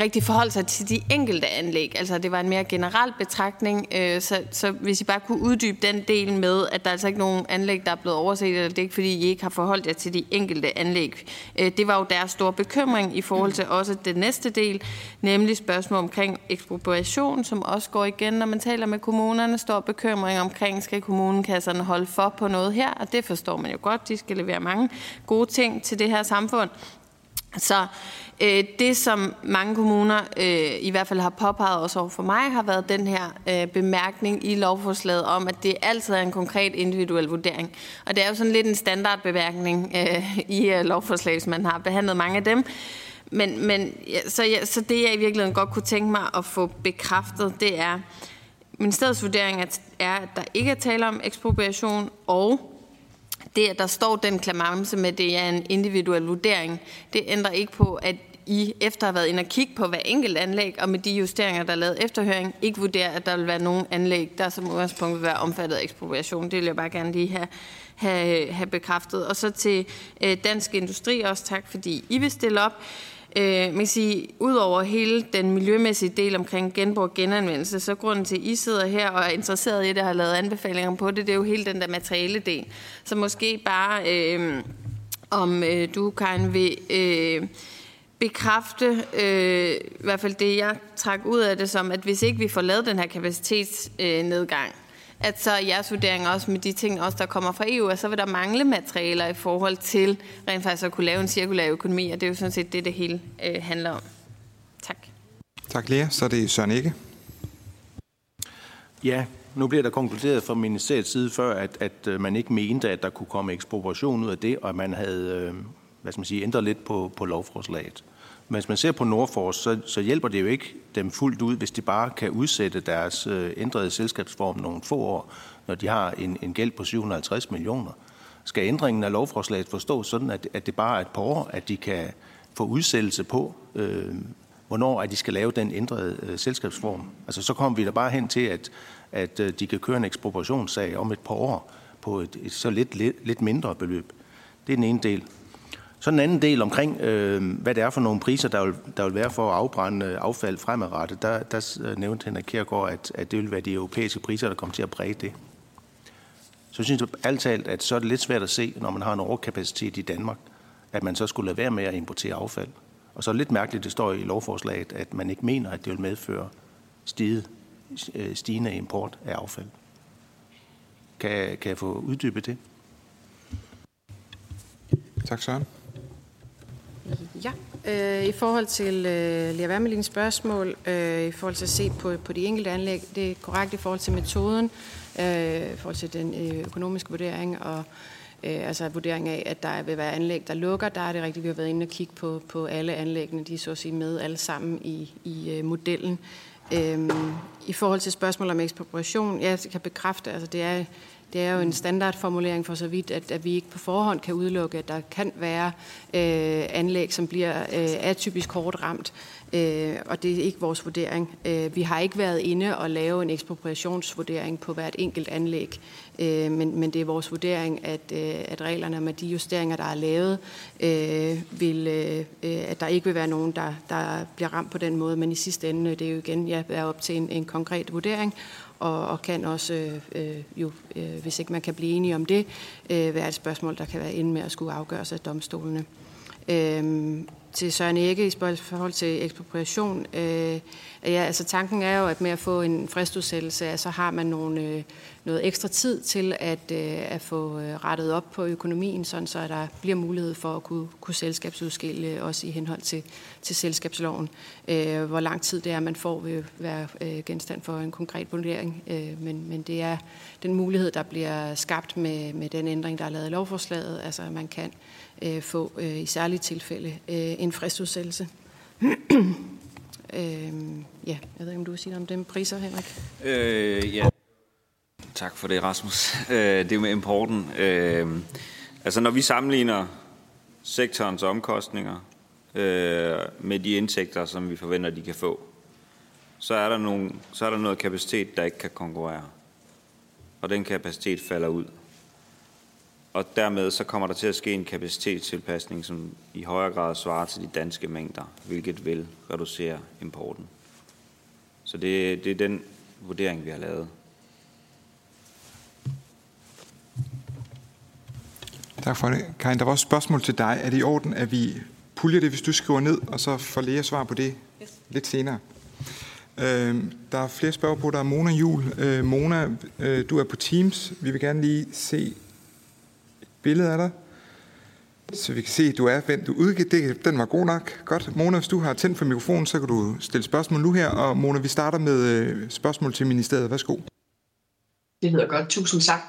rigtig forholde sig til de enkelte anlæg. Altså det var en mere generel betragtning, øh, så, så hvis I bare kunne uddybe den del med, at der er altså ikke nogen anlæg, der er blevet overset, eller det er ikke fordi, I ikke har forholdt jer til de enkelte anlæg. Øh, det var jo deres store bekymring i forhold til også den næste del, nemlig spørgsmål omkring ekspropriation, som også går igen, når man taler med kommunerne, står bekymring omkring, skal kommunekasserne holde for på noget her, og det forstår man jo godt, de skal levere mange gode ting til det her samfund. Så Øh, det, som mange kommuner øh, i hvert fald har påpeget også over for mig, har været den her øh, bemærkning i lovforslaget om, at det altid er en konkret individuel vurdering. Og det er jo sådan lidt en standardbemærkning i lovforslag, lovforslaget, hvis man har behandlet mange af dem. Men, men ja, så, ja, så det, jeg i virkeligheden godt kunne tænke mig at få bekræftet, det er, ministeriets vurdering er, at der ikke er tale om ekspropriation, og det, at der står den klamamse med, det er en individuel vurdering, det ændrer ikke på, at I efter at have været inde og kigge på hver enkelt anlæg, og med de justeringer, der er lavet efterhøring, ikke vurderer, at der vil være nogen anlæg, der som udgangspunkt vil være omfattet af ekspropriation. Det vil jeg bare gerne lige have, have, have bekræftet. Og så til øh, Dansk Industri også tak, fordi I vil stille op. Øh, man kan sige, udover hele den miljømæssige del omkring genbrug og genanvendelse, så grunden til, at I sidder her og er interesseret i det og har lavet anbefalinger på det, det er jo hele den der materiale del. Så måske bare, øh, om øh, du, kan vil øh, bekræfte, øh, i hvert fald det, jeg trak ud af det som, at hvis ikke vi får lavet den her kapacitetsnedgang, øh, at så jeres vurdering også med de ting, også der kommer fra EU, at så vil der mangle materialer i forhold til rent faktisk at kunne lave en cirkulær økonomi, og det er jo sådan set det, det hele øh, handler om. Tak. Tak, Lea. Så er det Søren Ikke. Ja, nu bliver der konkluderet fra ministeriets side før, at, at øh, man ikke mente, at der kunne komme ekspropriation ud af det, og at man havde øh, hvad skal man sige, ændret lidt på, på lovforslaget. Men hvis man ser på Nordfors, så, så hjælper det jo ikke dem fuldt ud, hvis de bare kan udsætte deres øh, ændrede selskabsform nogle få år, når de har en, en gæld på 750 millioner. Skal ændringen af lovforslaget forstås sådan, at, at det bare er et par år, at de kan få udsættelse på, øh, hvornår at de skal lave den ændrede øh, selskabsform? Altså så kommer vi da bare hen til, at, at øh, de kan køre en ekspropriationssag om et par år på et, et så lidt, lidt, lidt mindre beløb. Det er den ene del. Så den anden del omkring, øh, hvad det er for nogle priser, der vil, der vil være for at afbrænde øh, affald fremadrettet, der, der øh, nævnte Henrik Kjærgaard, at, at det vil være de europæiske priser, der kommer til at præge det. Så synes jeg alt talt, at så er det lidt svært at se, når man har en overkapacitet i Danmark, at man så skulle lade være med at importere affald. Og så er det lidt mærkeligt, det står i lovforslaget, at man ikke mener, at det vil medføre stiget, øh, stigende import af affald. Kan, kan jeg få uddybet det? Tak, Søren. Ja, øh, i forhold til øh, Lea Wermelins spørgsmål, øh, i forhold til at se på, på de enkelte anlæg, det er korrekt i forhold til metoden, øh, i forhold til den øh, økonomiske vurdering og øh, altså vurdering af, at der vil være anlæg, der lukker. Der er det rigtigt, vi har været inde og kigge på, på alle anlæggene, de er så at sige med alle sammen i, i øh, modellen. Øh, I forhold til spørgsmål om ekspropriation, jeg kan bekræfte, altså det er det er jo en standardformulering for så vidt, at, at vi ikke på forhånd kan udelukke, at der kan være øh, anlæg, som bliver øh, atypisk hårdt ramt, øh, og det er ikke vores vurdering. Øh, vi har ikke været inde og lave en ekspropriationsvurdering på hvert enkelt anlæg, øh, men, men det er vores vurdering, at, øh, at reglerne med de justeringer, der er lavet, øh, vil, øh, at der ikke vil være nogen, der, der bliver ramt på den måde, men i sidste ende, det er jo igen ja, er op til en, en konkret vurdering, og, og kan også, øh, øh, jo, øh, hvis ikke man kan blive enige om det, øh, være et spørgsmål, der kan være inde med at skulle afgøres af domstolene. Øh, til Søren Ægge i forhold til ekspropriation. Øh, ja, altså tanken er jo, at med at få en fristudsættelse, så har man nogle, øh, noget ekstra tid til at, øh, at få øh, rettet op på økonomien, sådan så der bliver mulighed for at kunne, kunne selskabsudskille øh, også i henhold til, til selskabsloven. Øh, hvor lang tid det er, man får, vil være øh, genstand for en konkret vurdering, øh, men, men det er den mulighed, der bliver skabt med, med den ændring, der er lavet i lovforslaget, altså at man kan øh, Øh, få øh, i særlige tilfælde øh, en fristudsættelse. (clears throat) øh, ja, jeg ved ikke, om du vil sige noget om dem priser, Henrik? Øh, ja. Tak for det, Rasmus. (laughs) Øh, det med importen. Øh, altså, når vi sammenligner sektorens omkostninger øh, med de indtægter, som vi forventer, de kan få, så er, der nogle, så er der noget kapacitet, der ikke kan konkurrere. Og den kapacitet falder ud. Og dermed så kommer der til at ske en kapacitetstilpasning, som i højere grad svarer til de danske mængder, hvilket vil reducere importen. Så det, det er den vurdering, vi har lavet. Tak for det. Karin, der var også et spørgsmål til dig. Er det i orden, at vi puljer det, hvis du skriver ned, og så får Lea svar på det yes. lidt senere? Øh, der er flere spørgsmål på. Der er Mona Jul. Øh, Mona, øh, du er på Teams. Vi vil gerne lige se billede af dig, så vi kan se, at du er hvem Du udgiver. det. Den var god nok. Godt. Mona, hvis du har tændt for mikrofonen, så kan du stille spørgsmål nu her. Og Mona, vi starter med øh, spørgsmål til ministeriet. Værsgo. Det lyder godt. Tusind tak.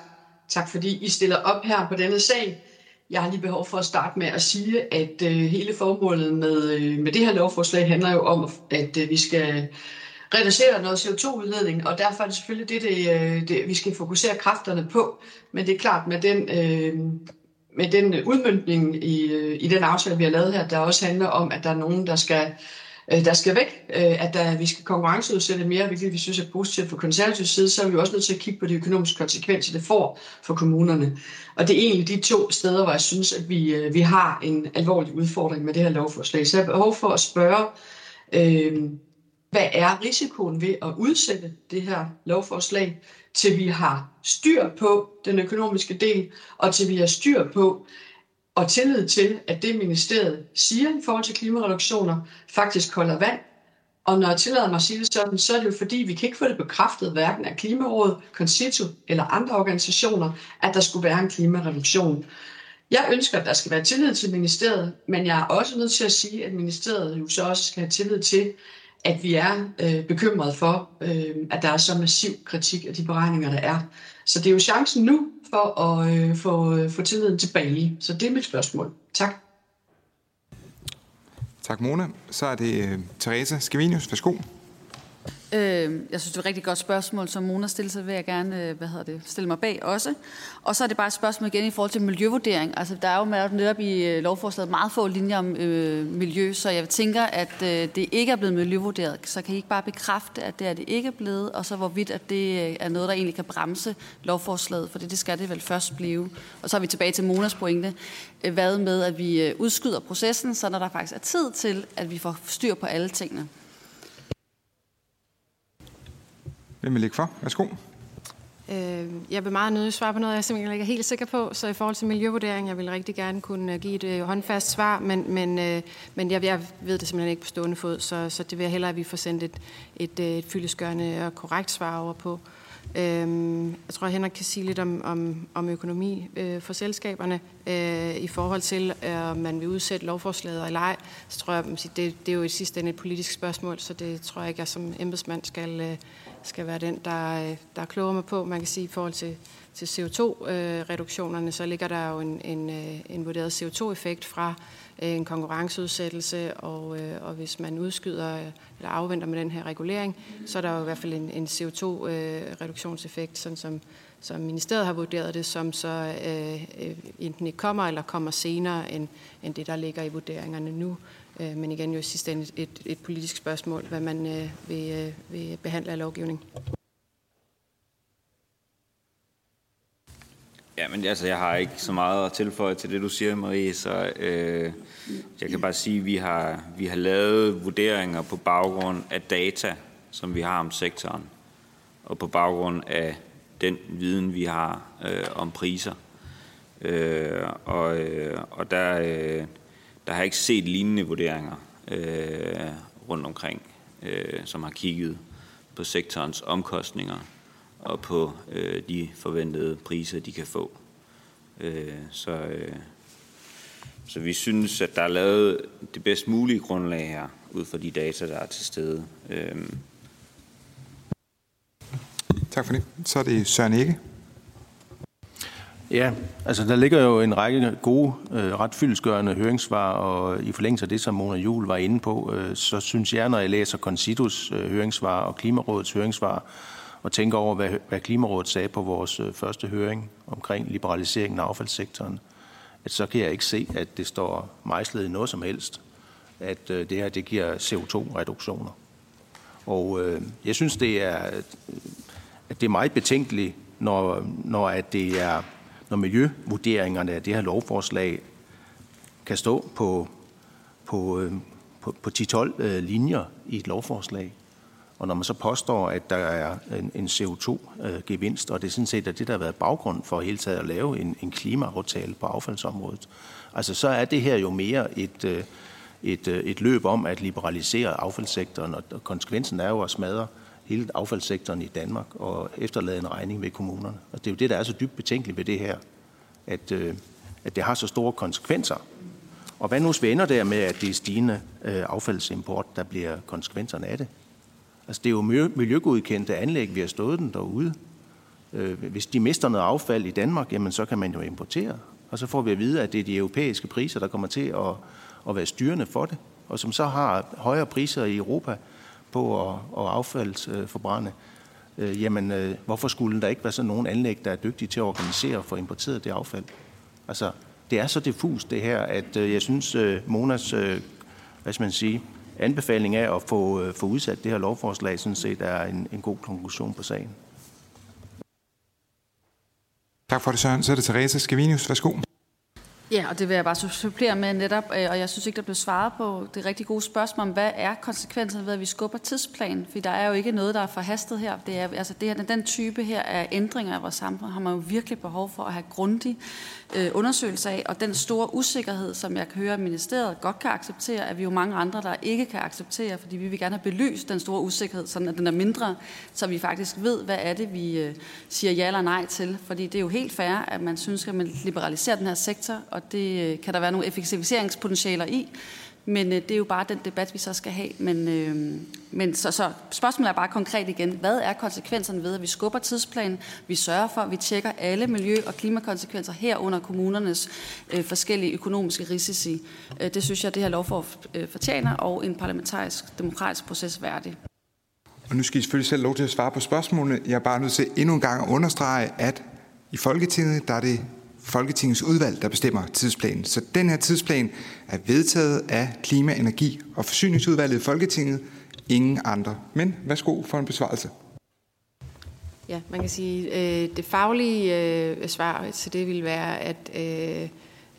Tak fordi I stiller op her på denne sag. Jeg har lige behov for at starte med at sige, at øh, hele formålet med, øh, med det her lovforslag handler jo om, at vi skal reducere noget CO2-udledning, og derfor er det selvfølgelig det, det, øh, det, vi skal fokusere kræfterne på. Men det er klart, med den, øh, med den udmyndning i, øh, i den aftale, vi har lavet her, der også handler om, at der er nogen, der skal øh, der skal væk, øh, at der, vi skal konkurrenceudsætte mere, hvilket vi synes er positivt for konservativ side, så er vi også nødt til at kigge på de økonomiske konsekvenser, det får for kommunerne. Og det er egentlig de to steder, hvor jeg synes, at vi, øh, vi har en alvorlig udfordring med det her lovforslag. Så jeg har behov for at spørge, øh, hvad er risikoen ved at udsætte det her lovforslag, til vi har styr på den økonomiske del, og til vi har styr på, og tillid til, at det ministeriet siger i forhold til klimareduktioner, faktisk holder vand. Og når jeg tillader mig at sige det sådan, så er det jo fordi, vi kan ikke få det bekræftet hverken af Klimarådet, Concito eller andre organisationer, at der skulle være en klimareduktion. Jeg ønsker, at der skal være tillid til ministeriet, men jeg er også nødt til at sige, at ministeriet jo så også skal have tillid til, at vi er øh, bekymrede for, øh, at der er så massiv kritik af de beregninger, der er. Så det er jo chancen nu for at øh, få, øh, få tilliden tilbage. Så det er mit spørgsmål. Tak. Tak, Mona. Så er det øh, Teresa Skavinius. Værsgo. Øh, jeg synes, det er et rigtig godt spørgsmål, som Mona stiller så vil jeg gerne øh, hvad hedder det, stille mig bag også. Og så er det bare et spørgsmål igen i forhold til miljøvurdering. Altså, der er jo netop i øh, lovforslaget meget få linjer om øh, miljø, så jeg tænker, at øh, det ikke er blevet miljøvurderet. Så kan I ikke bare bekræfte, at det er det ikke blevet, og så hvorvidt, at det øh, er noget, der egentlig kan bremse lovforslaget, for det skal det vel først blive. Og så er vi tilbage til Monas pointe. Hvad med, at vi udskyder processen, så når der faktisk er tid til, at vi får styr på alle tingene. Hvem vil lægge for? Værsgo. Øh, jeg vil meget nødig svare på noget, jeg simpelthen ikke er helt sikker på. Så i forhold til miljøvurdering, jeg vil rigtig gerne kunne give et øh, håndfast svar, men, men, øh, men jeg, jeg ved det simpelthen ikke på stående fod, så, så det vil jeg hellere, at vi får sendt et, et, øh, et fyldesgørende og korrekt svar over på. Øhm, jeg tror, at Henrik kan sige lidt om, om, om økonomi øh, for selskaberne. Øh, I forhold til, øh, om man vil udsætte lovforslaget eller ej, så tror jeg, at det, det er jo i sidste ende et politisk spørgsmål, så det tror jeg ikke, jeg som embedsmand skal, øh, skal være den, der, øh, der kloger mig på. Man kan sige, i forhold til, til CO2-reduktionerne, øh, så ligger der jo en, en, øh, en vurderet CO2-effekt fra en konkurrenceudsættelse, og, og hvis man udskyder eller afventer med den her regulering, så er der jo i hvert fald en, en CO2-reduktionseffekt, sådan som, som ministeriet har vurderet det, som så øh, enten ikke kommer eller kommer senere end, end det, der ligger i vurderingerne nu. Øh, men igen jo i sidste ende et, et politisk spørgsmål, hvad man øh, vil, øh, vil behandle af lovgivning. Ja, men altså, jeg har ikke så meget at tilføje til det, du siger, Marie, så øh, jeg kan bare sige, at vi har, vi har lavet vurderinger på baggrund af data, som vi har om sektoren, og på baggrund af den viden, vi har øh, om priser. Øh, og, øh, og der, øh, der har jeg ikke set lignende vurderinger øh, rundt omkring, øh, som har kigget på sektorens omkostninger og på øh, de forventede priser, de kan få. Øh, så, øh, så vi synes, at der er lavet det bedst mulige grundlag her, ud fra de data, der er til stede. Øh. Tak for det. Så er det Søren Ikke. Ja, altså der ligger jo en række gode, øh, ret fyldesgørende høringssvar, og i forlængelse af det, som Mona Jul var inde på, øh, så synes jeg, når jeg læser Consitus øh, høringssvar og Klimarådets høringssvar, og tænker over, hvad, hvad Klimarådet sagde på vores øh, første høring omkring liberaliseringen af affaldssektoren, at så kan jeg ikke se, at det står mejslet i noget som helst, at øh, det her det giver CO2-reduktioner. Og øh, jeg synes, det er, øh, at det er meget betænkeligt, når, når at det er når miljøvurderingerne af det her lovforslag kan stå på, på, øh, på, på 10-12 øh, linjer i et lovforslag. Og når man så påstår, at der er en, en CO2-gevinst, øh, og det er sådan set at det, der har været baggrund for hele taget at lave en, en klimaaftale på affaldsområdet, altså så er det her jo mere et, et, et løb om at liberalisere affaldssektoren, og konsekvensen er jo at smadre hele affaldssektoren i Danmark og efterlade en regning ved kommunerne. Og det er jo det, der er så dybt betænkeligt ved det her, at, øh, at det har så store konsekvenser. Og hvad nu hvis vi ender der med, at det er stigende øh, affaldsimport, der bliver konsekvenserne af det? Altså det er jo miljøgodkendte anlæg, vi har stået den derude. Øh, hvis de mister noget affald i Danmark, jamen så kan man jo importere. Og så får vi at vide, at det er de europæiske priser, der kommer til at, at være styrende for det, og som så har højere priser i Europa, på at, at affaldsforbrænde, øh, øh, jamen øh, hvorfor skulle der ikke være sådan nogen anlæg, der er dygtige til at organisere og få importeret det affald? Altså, det er så diffus det her, at øh, jeg synes, øh, Monas, øh, hvad skal man sige, anbefaling af at få, øh, få udsat det her lovforslag, sådan set er en, en god konklusion på sagen. Tak for det, Søren. Så er det Therese Skavinius. Værsgo. Ja, og det vil jeg bare supplere med netop, øh, og jeg synes ikke, der blev svaret på det rigtig gode spørgsmål om, hvad er konsekvenserne ved, at vi skubber tidsplanen? For der er jo ikke noget, der er forhastet her. Det er, altså det her, den type her af ændringer af vores samfund har man jo virkelig behov for at have grundig øh, undersøgelse af, og den store usikkerhed, som jeg kan høre, at ministeriet godt kan acceptere, at vi jo mange andre, der ikke kan acceptere, fordi vi vil gerne have belyst den store usikkerhed, sådan at den er mindre, så vi faktisk ved, hvad er det, vi øh, siger ja eller nej til. Fordi det er jo helt fair, at man synes, at man liberaliserer den her sektor, og det øh, kan der være nogle effektiviseringspotentialer i. Men øh, det er jo bare den debat, vi så skal have. Men, øh, men så, så spørgsmålet er bare konkret igen. Hvad er konsekvenserne ved, at vi skubber tidsplanen? Vi sørger for, at vi tjekker alle miljø- og klimakonsekvenser herunder kommunernes øh, forskellige økonomiske risici. Øh, det synes jeg, det her lovforslag øh, fortjener, og en parlamentarisk demokratisk proces værdig. Og nu skal I selvfølgelig selv lov til at svare på spørgsmålene. Jeg er bare nødt til endnu en gang at understrege, at i Folketinget, der er det Folketingets udvalg, der bestemmer tidsplanen. Så den her tidsplan er vedtaget af Klima-, Energi- og Forsyningsudvalget i Folketinget. Ingen andre. Men værsgo for en besvarelse. Ja, man kan sige, øh, det faglige øh, svar til det vil være, at øh,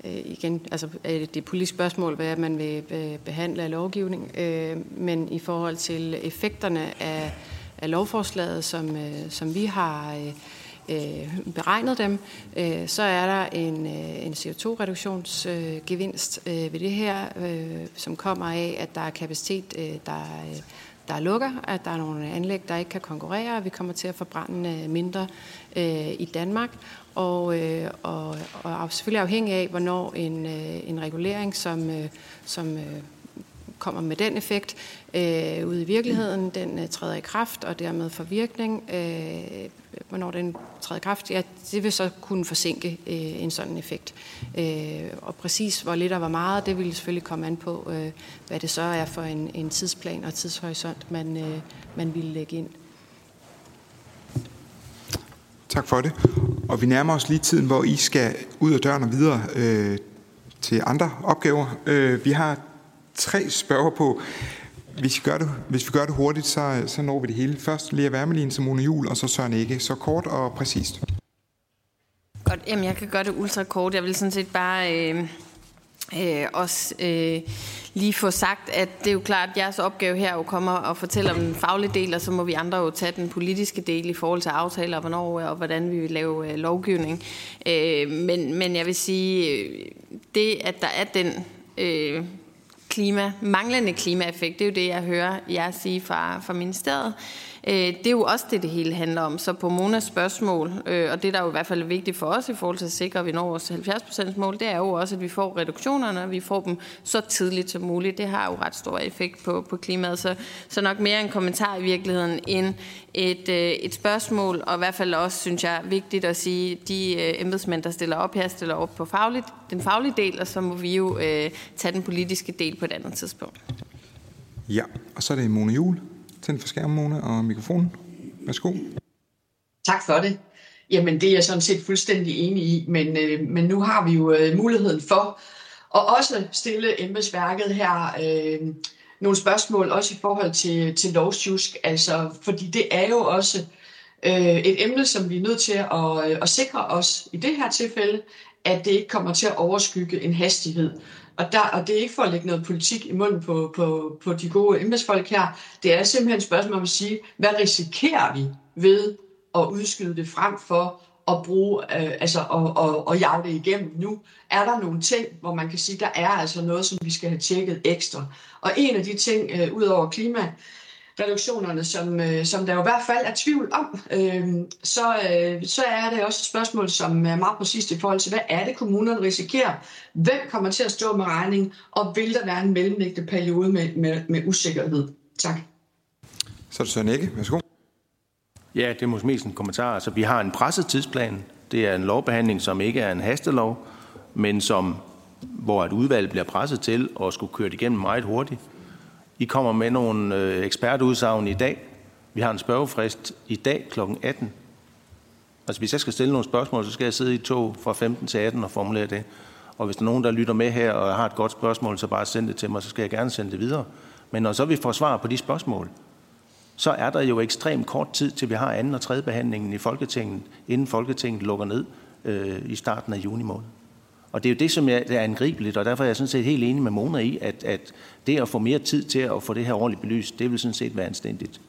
øh igen, altså øh, det er politisk spørgsmål, hvad man vil øh, behandle af lovgivning, øh, men i forhold til effekterne af, af lovforslaget, som, øh, som vi har øh, øh, beregnet dem, øh, så er der en, øh, en CO2-reduktionsgevinst øh, ved det her, øh, som kommer af, at der er kapacitet, øh, der, øh, der lukker, at der er nogle anlæg, der ikke kan konkurrere, og vi kommer til at forbrænde øh, mindre øh, i Danmark. Og, øh, og, og selvfølgelig afhængig af, hvornår en, øh, en regulering, som, øh, som øh, kommer med den effekt øh, ude i virkeligheden, den øh, træder i kraft og dermed får virkning. Øh, hvornår den træder i kraft, ja, det vil så kunne forsinke øh, en sådan effekt. Øh, og præcis hvor lidt og hvor meget, det vil selvfølgelig komme an på, øh, hvad det så er for en, en tidsplan og tidshorisont, man, øh, man vil lægge ind. Tak for det. Og vi nærmer os lige tiden, hvor I skal ud af døren og videre øh, til andre opgaver. Øh, vi har tre spørger på. Hvis vi gør det, hvis vi gør det hurtigt, så, så når vi det hele. Først Lea Wermelin Simone Mona Jul, og så Søren Ikke. Så kort og præcist. Godt, jamen jeg kan gøre det ultra kort. Jeg vil sådan set bare øh, øh, også øh, lige få sagt, at det er jo klart, at jeres opgave her jo kommer og fortælle om den faglige del, og så må vi andre jo tage den politiske del i forhold til aftaler, hvornår og hvordan vi vil lave øh, lovgivning. Øh, men, men jeg vil sige, øh, det at der er den... Øh, klima, manglende klimaeffekt. Det er jo det, jeg hører jer sige fra, fra ministeriet. Øh, det er jo også det, det hele handler om. Så på Monas spørgsmål, øh, og det der er jo i hvert fald vigtigt for os i forhold til at sikre, at vi når vores 70% mål, det er jo også, at vi får reduktionerne, og vi får dem så tidligt som muligt. Det har jo ret stor effekt på, på klimaet. Så, så nok mere en kommentar i virkeligheden end et, øh, et spørgsmål, og i hvert fald også, synes jeg, vigtigt at sige, de øh, embedsmænd, der stiller op her, stiller op på fagligt, den faglige del, og så må vi jo øh, tage den politiske del på et andet tidspunkt. Ja, og så er det Mona Jul. Tænd for skærmen, Mona, og mikrofonen. Værsgo. Tak for det. Jamen, det er jeg sådan set fuldstændig enig i, men, øh, men nu har vi jo øh, muligheden for at også stille embedsværket her øh, nogle spørgsmål, også i forhold til, til lovsjusk, altså, fordi det er jo også øh, et emne, som vi er nødt til at, øh, at sikre os i det her tilfælde, at det ikke kommer til at overskygge en hastighed. Og, der, og det er ikke for at lægge noget politik i munden på, på, på de gode embedsfolk her. Det er simpelthen et spørgsmål om at sige, hvad risikerer vi ved at udskyde det frem for at bruge, øh, altså og, og, og jage det igennem nu. Er der nogle ting, hvor man kan sige, der er altså noget, som vi skal have tjekket ekstra. Og en af de ting, øh, ud over klima, reduktionerne, som, øh, som der jo i hvert fald er tvivl om, øh, så, øh, så er det også et spørgsmål, som er meget præcist i forhold til, hvad er det, kommunerne risikerer? Hvem kommer til at stå med regning? Og vil der være en mellemliggende periode med, med, med usikkerhed? Tak. Så er det Søren Ikke. Værsgo. Ja, det er måske mest en kommentar. Altså, vi har en presset tidsplan. Det er en lovbehandling, som ikke er en hastelov, men som, hvor et udvalg bliver presset til at skulle køre det igennem meget hurtigt. I kommer med nogle øh, ekspertudsagn i dag. Vi har en spørgefrist i dag kl. 18. Altså hvis jeg skal stille nogle spørgsmål, så skal jeg sidde i tog fra 15 til 18 og formulere det. Og hvis der er nogen, der lytter med her og har et godt spørgsmål, så bare send det til mig, så skal jeg gerne sende det videre. Men når så vi får svar på de spørgsmål, så er der jo ekstremt kort tid, til vi har anden og tredje behandlingen i Folketinget, inden Folketinget lukker ned øh, i starten af juni måned. Og det er jo det, som er angribeligt, og derfor er jeg sådan set helt enig med Mona i, at, at det at få mere tid til at få det her ordentligt belyst, det vil sådan set være anstændigt.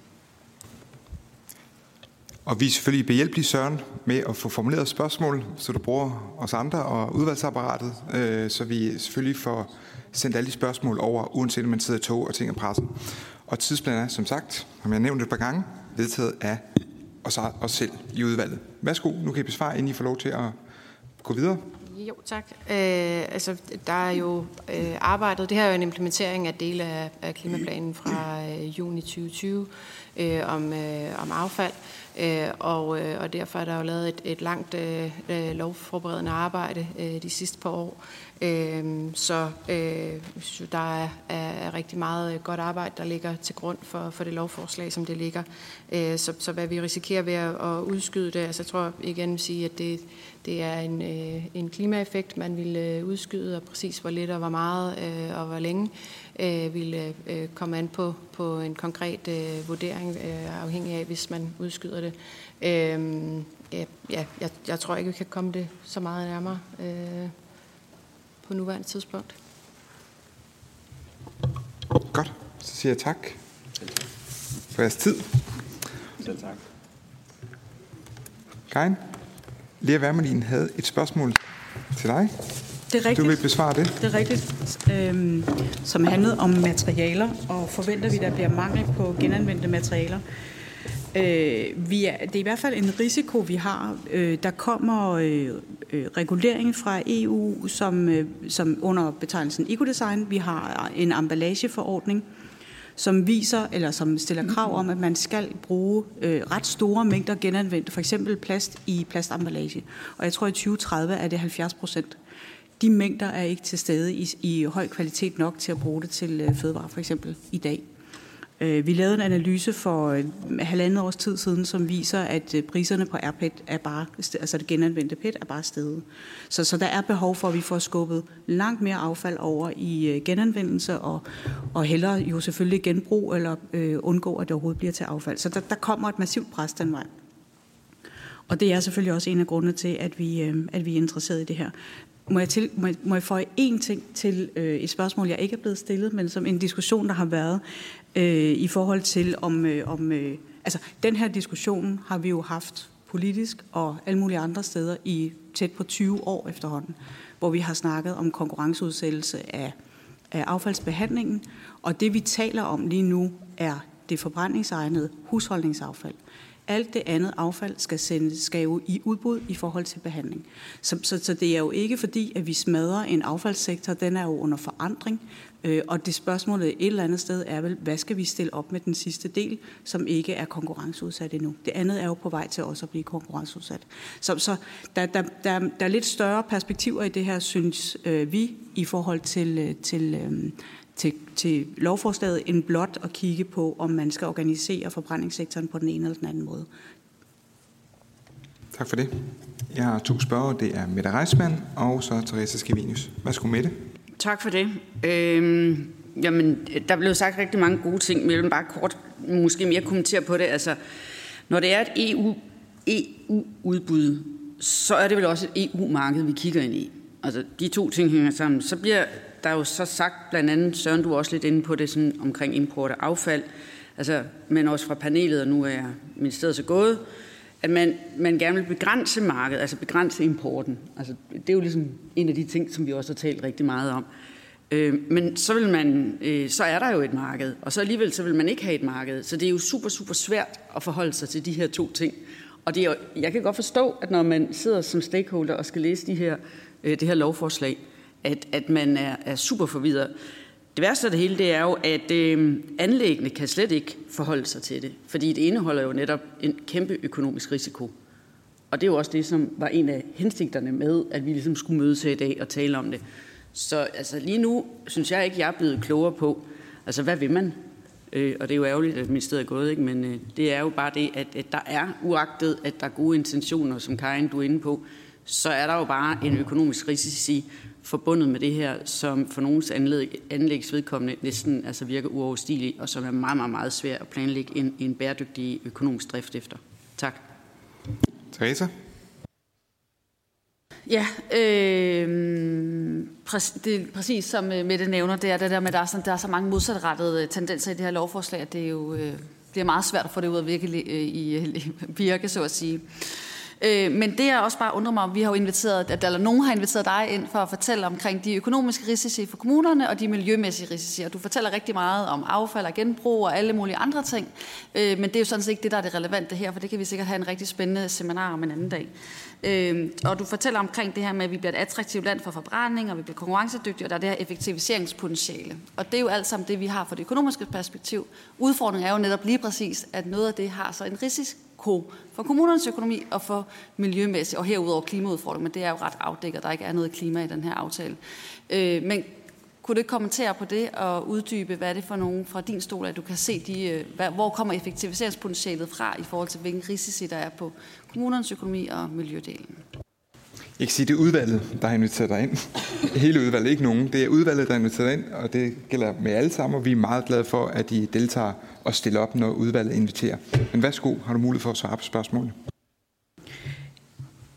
Og vi er selvfølgelig behjælpelige, Søren, med at få formuleret spørgsmål, så du bruger os andre og udvalgsapparatet, øh, så vi selvfølgelig får sendt alle de spørgsmål over, uanset om man sidder i tog og ting er presset. Og tidsplanen er, som sagt, som jeg nævnte et par gange, vedtaget af os, os selv i udvalget. Værsgo, nu kan I besvare, inden I får lov til at gå videre. Jo, tak. Øh, altså, der er jo øh, arbejdet, det her er jo en implementering af dele af, af klimaplanen fra øh, juni 2020 øh, om, øh, om affald, øh, og, øh, og derfor er der jo lavet et, et langt øh, øh lovforberedende arbejde øh, de sidste par år. Øh, så øh, der er, er rigtig meget øh, godt arbejde, der ligger til grund for, for det lovforslag, som det ligger. Øh, så, så hvad vi risikerer ved at, at udskyde det, altså jeg tror igen sige, at det det er en, øh, en klimaeffekt, man vil øh, udskyde, og præcis hvor lidt og hvor meget øh, og hvor længe øh, vil øh, komme an på, på en konkret øh, vurdering, øh, afhængig af, hvis man udskyder det. Øh, ja, ja, jeg, jeg tror ikke, vi kan komme det så meget nærmere øh, på nuværende tidspunkt. Godt, så siger jeg tak for jeres tid. Selv tak. Karin? Lea Wermelin havde et spørgsmål til dig. Det er rigtigt. Du vil besvare det. Det er rigtigt, øhm, som handlede om materialer, og forventer vi, der bliver mangel på genanvendte materialer. Øh, vi er, det er i hvert fald en risiko, vi har. Øh, der kommer øh, øh, regulering fra EU, som, øh, som under betegnelsen ecodesign. Vi har en emballageforordning, som viser eller som stiller krav om, at man skal bruge øh, ret store mængder genanvendt, for eksempel plast i plastemballage. Og jeg tror, at i 2030 er det 70 procent. De mængder er ikke til stede i, i høj kvalitet nok til at bruge det til øh, fødevare, for eksempel i dag. Øh, vi lavede en analyse for øh, halvandet års tid siden, som viser, at øh, priserne på AirPet er bare, altså det genanvendte PET er bare steget. Så, så der er behov for, at vi får skubbet langt mere affald over i genanvendelse, og, og hellere jo selvfølgelig genbrug, eller øh, undgå, at det overhovedet bliver til affald. Så der, der kommer et massivt pres den vej. Og det er selvfølgelig også en af grundene til, at vi, øh, at vi er interesseret i det her. Må jeg, til, må jeg, må jeg få én ting til øh, et spørgsmål, jeg ikke er blevet stillet, men som en diskussion, der har været øh, i forhold til, om, øh, om øh, altså den her diskussion har vi jo haft politisk og alle mulige andre steder i tæt på 20 år efterhånden, hvor vi har snakket om konkurrenceudsættelse af, af affaldsbehandlingen, og det vi taler om lige nu er det forbrændingsegnede husholdningsaffald. Alt det andet affald skal, sendes, skal jo i udbud i forhold til behandling. Så, så, så det er jo ikke fordi, at vi smadrer en affaldssektor. Den er jo under forandring. Øh, og det spørgsmål et eller andet sted er vel, hvad skal vi stille op med den sidste del, som ikke er konkurrenceudsat endnu? Det andet er jo på vej til også at blive konkurrenceudsat. Så, så der, der, der, der er lidt større perspektiver i det her, synes øh, vi, i forhold til, øh, til, øh, til, til lovforslaget, end blot at kigge på, om man skal organisere forbrændingssektoren på den ene eller den anden måde. Tak for det. Jeg har to spørger. Det er Mette Reismann og så Teresa Skivinius. Værsgo Mette. Tak for det. Øhm, jamen, der blev sagt rigtig mange gode ting, men jeg vil bare kort måske mere kommentere på det. Altså, når det er et EU, EU-udbud, så er det vel også et EU-marked, vi kigger ind i. Altså, de to ting hænger sammen. Så bliver der er jo så sagt, blandt andet Søren, du er også lidt inde på det sådan, omkring import af affald, altså, men også fra panelet, og nu er ministeriet så gået, at man, man gerne vil begrænse markedet, altså begrænse importen. Altså, det er jo ligesom en af de ting, som vi også har talt rigtig meget om. Øh, men så, vil man, øh, så er der jo et marked, og så alligevel så vil man ikke have et marked. Så det er jo super, super svært at forholde sig til de her to ting. Og det er, jeg kan godt forstå, at når man sidder som stakeholder og skal læse de her, øh, det her lovforslag, at, at man er, er super forvirret. Det værste af det hele, det er jo, at øh, anlæggene kan slet ikke forholde sig til det, fordi det indeholder jo netop en kæmpe økonomisk risiko. Og det er jo også det, som var en af hensigterne med, at vi ligesom skulle mødes her i dag og tale om det. Så altså, lige nu synes jeg ikke, jeg er blevet klogere på, altså hvad vil man? Øh, og det er jo ærgerligt, at ministeriet er gået, ikke? men øh, det er jo bare det, at, at der er, uagtet at der er gode intentioner, som Karin du er inde på, så er der jo bare en økonomisk risici forbundet med det her, som for nogens anlæg, anlægsvedkommende næsten altså virker uoverstigeligt, og som er meget, meget, meget svært at planlægge en, en bæredygtig økonomisk drift efter. Tak. Teresa? Ja, øh, præ- det er præcis som øh, Mette nævner, det er det der med, at der er, sådan, der er så mange modsatrettede tendenser i det her lovforslag, at det er jo øh, det er meget svært at få det ud af virkelig, øh, i, i virke, så at sige. Øh, Øh, men det er også bare undrer mig, om vi har inviteret, at, eller nogen har inviteret dig ind for at fortælle omkring de økonomiske risici for kommunerne og de miljømæssige risici. Og du fortæller rigtig meget om affald og genbrug og alle mulige andre ting. Øh, men det er jo sådan set ikke det, der er det relevante her, for det kan vi sikkert have en rigtig spændende seminar om en anden dag. Øh, og du fortæller omkring det her med, at vi bliver et attraktivt land for forbrænding, og vi bliver konkurrencedygtige, og der er det her effektiviseringspotentiale. Og det er jo alt sammen det, vi har fra det økonomiske perspektiv. Udfordringen er jo netop lige præcis, at noget af det har så en risiko for kommunernes økonomi og for miljømæssigt, og herudover klimaudfordring, men det er jo ret afdækket, der ikke er noget klima i den her aftale. Øh, men kunne du ikke kommentere på det og uddybe, hvad er det for nogen fra din stol, at du kan se, de, øh, hvor kommer effektiviseringspotentialet fra i forhold til, hvilken risici der er på kommunernes økonomi og miljødelen? Jeg kan sige, det er udvalget, der har inviteret dig ind. Hele udvalget, ikke nogen. Det er udvalget, der har inviteret dig ind, og det gælder med alle sammen, og vi er meget glade for, at I deltager og stiller op, når udvalget inviterer. Men værsgo, har du mulighed for at svare på spørgsmålene?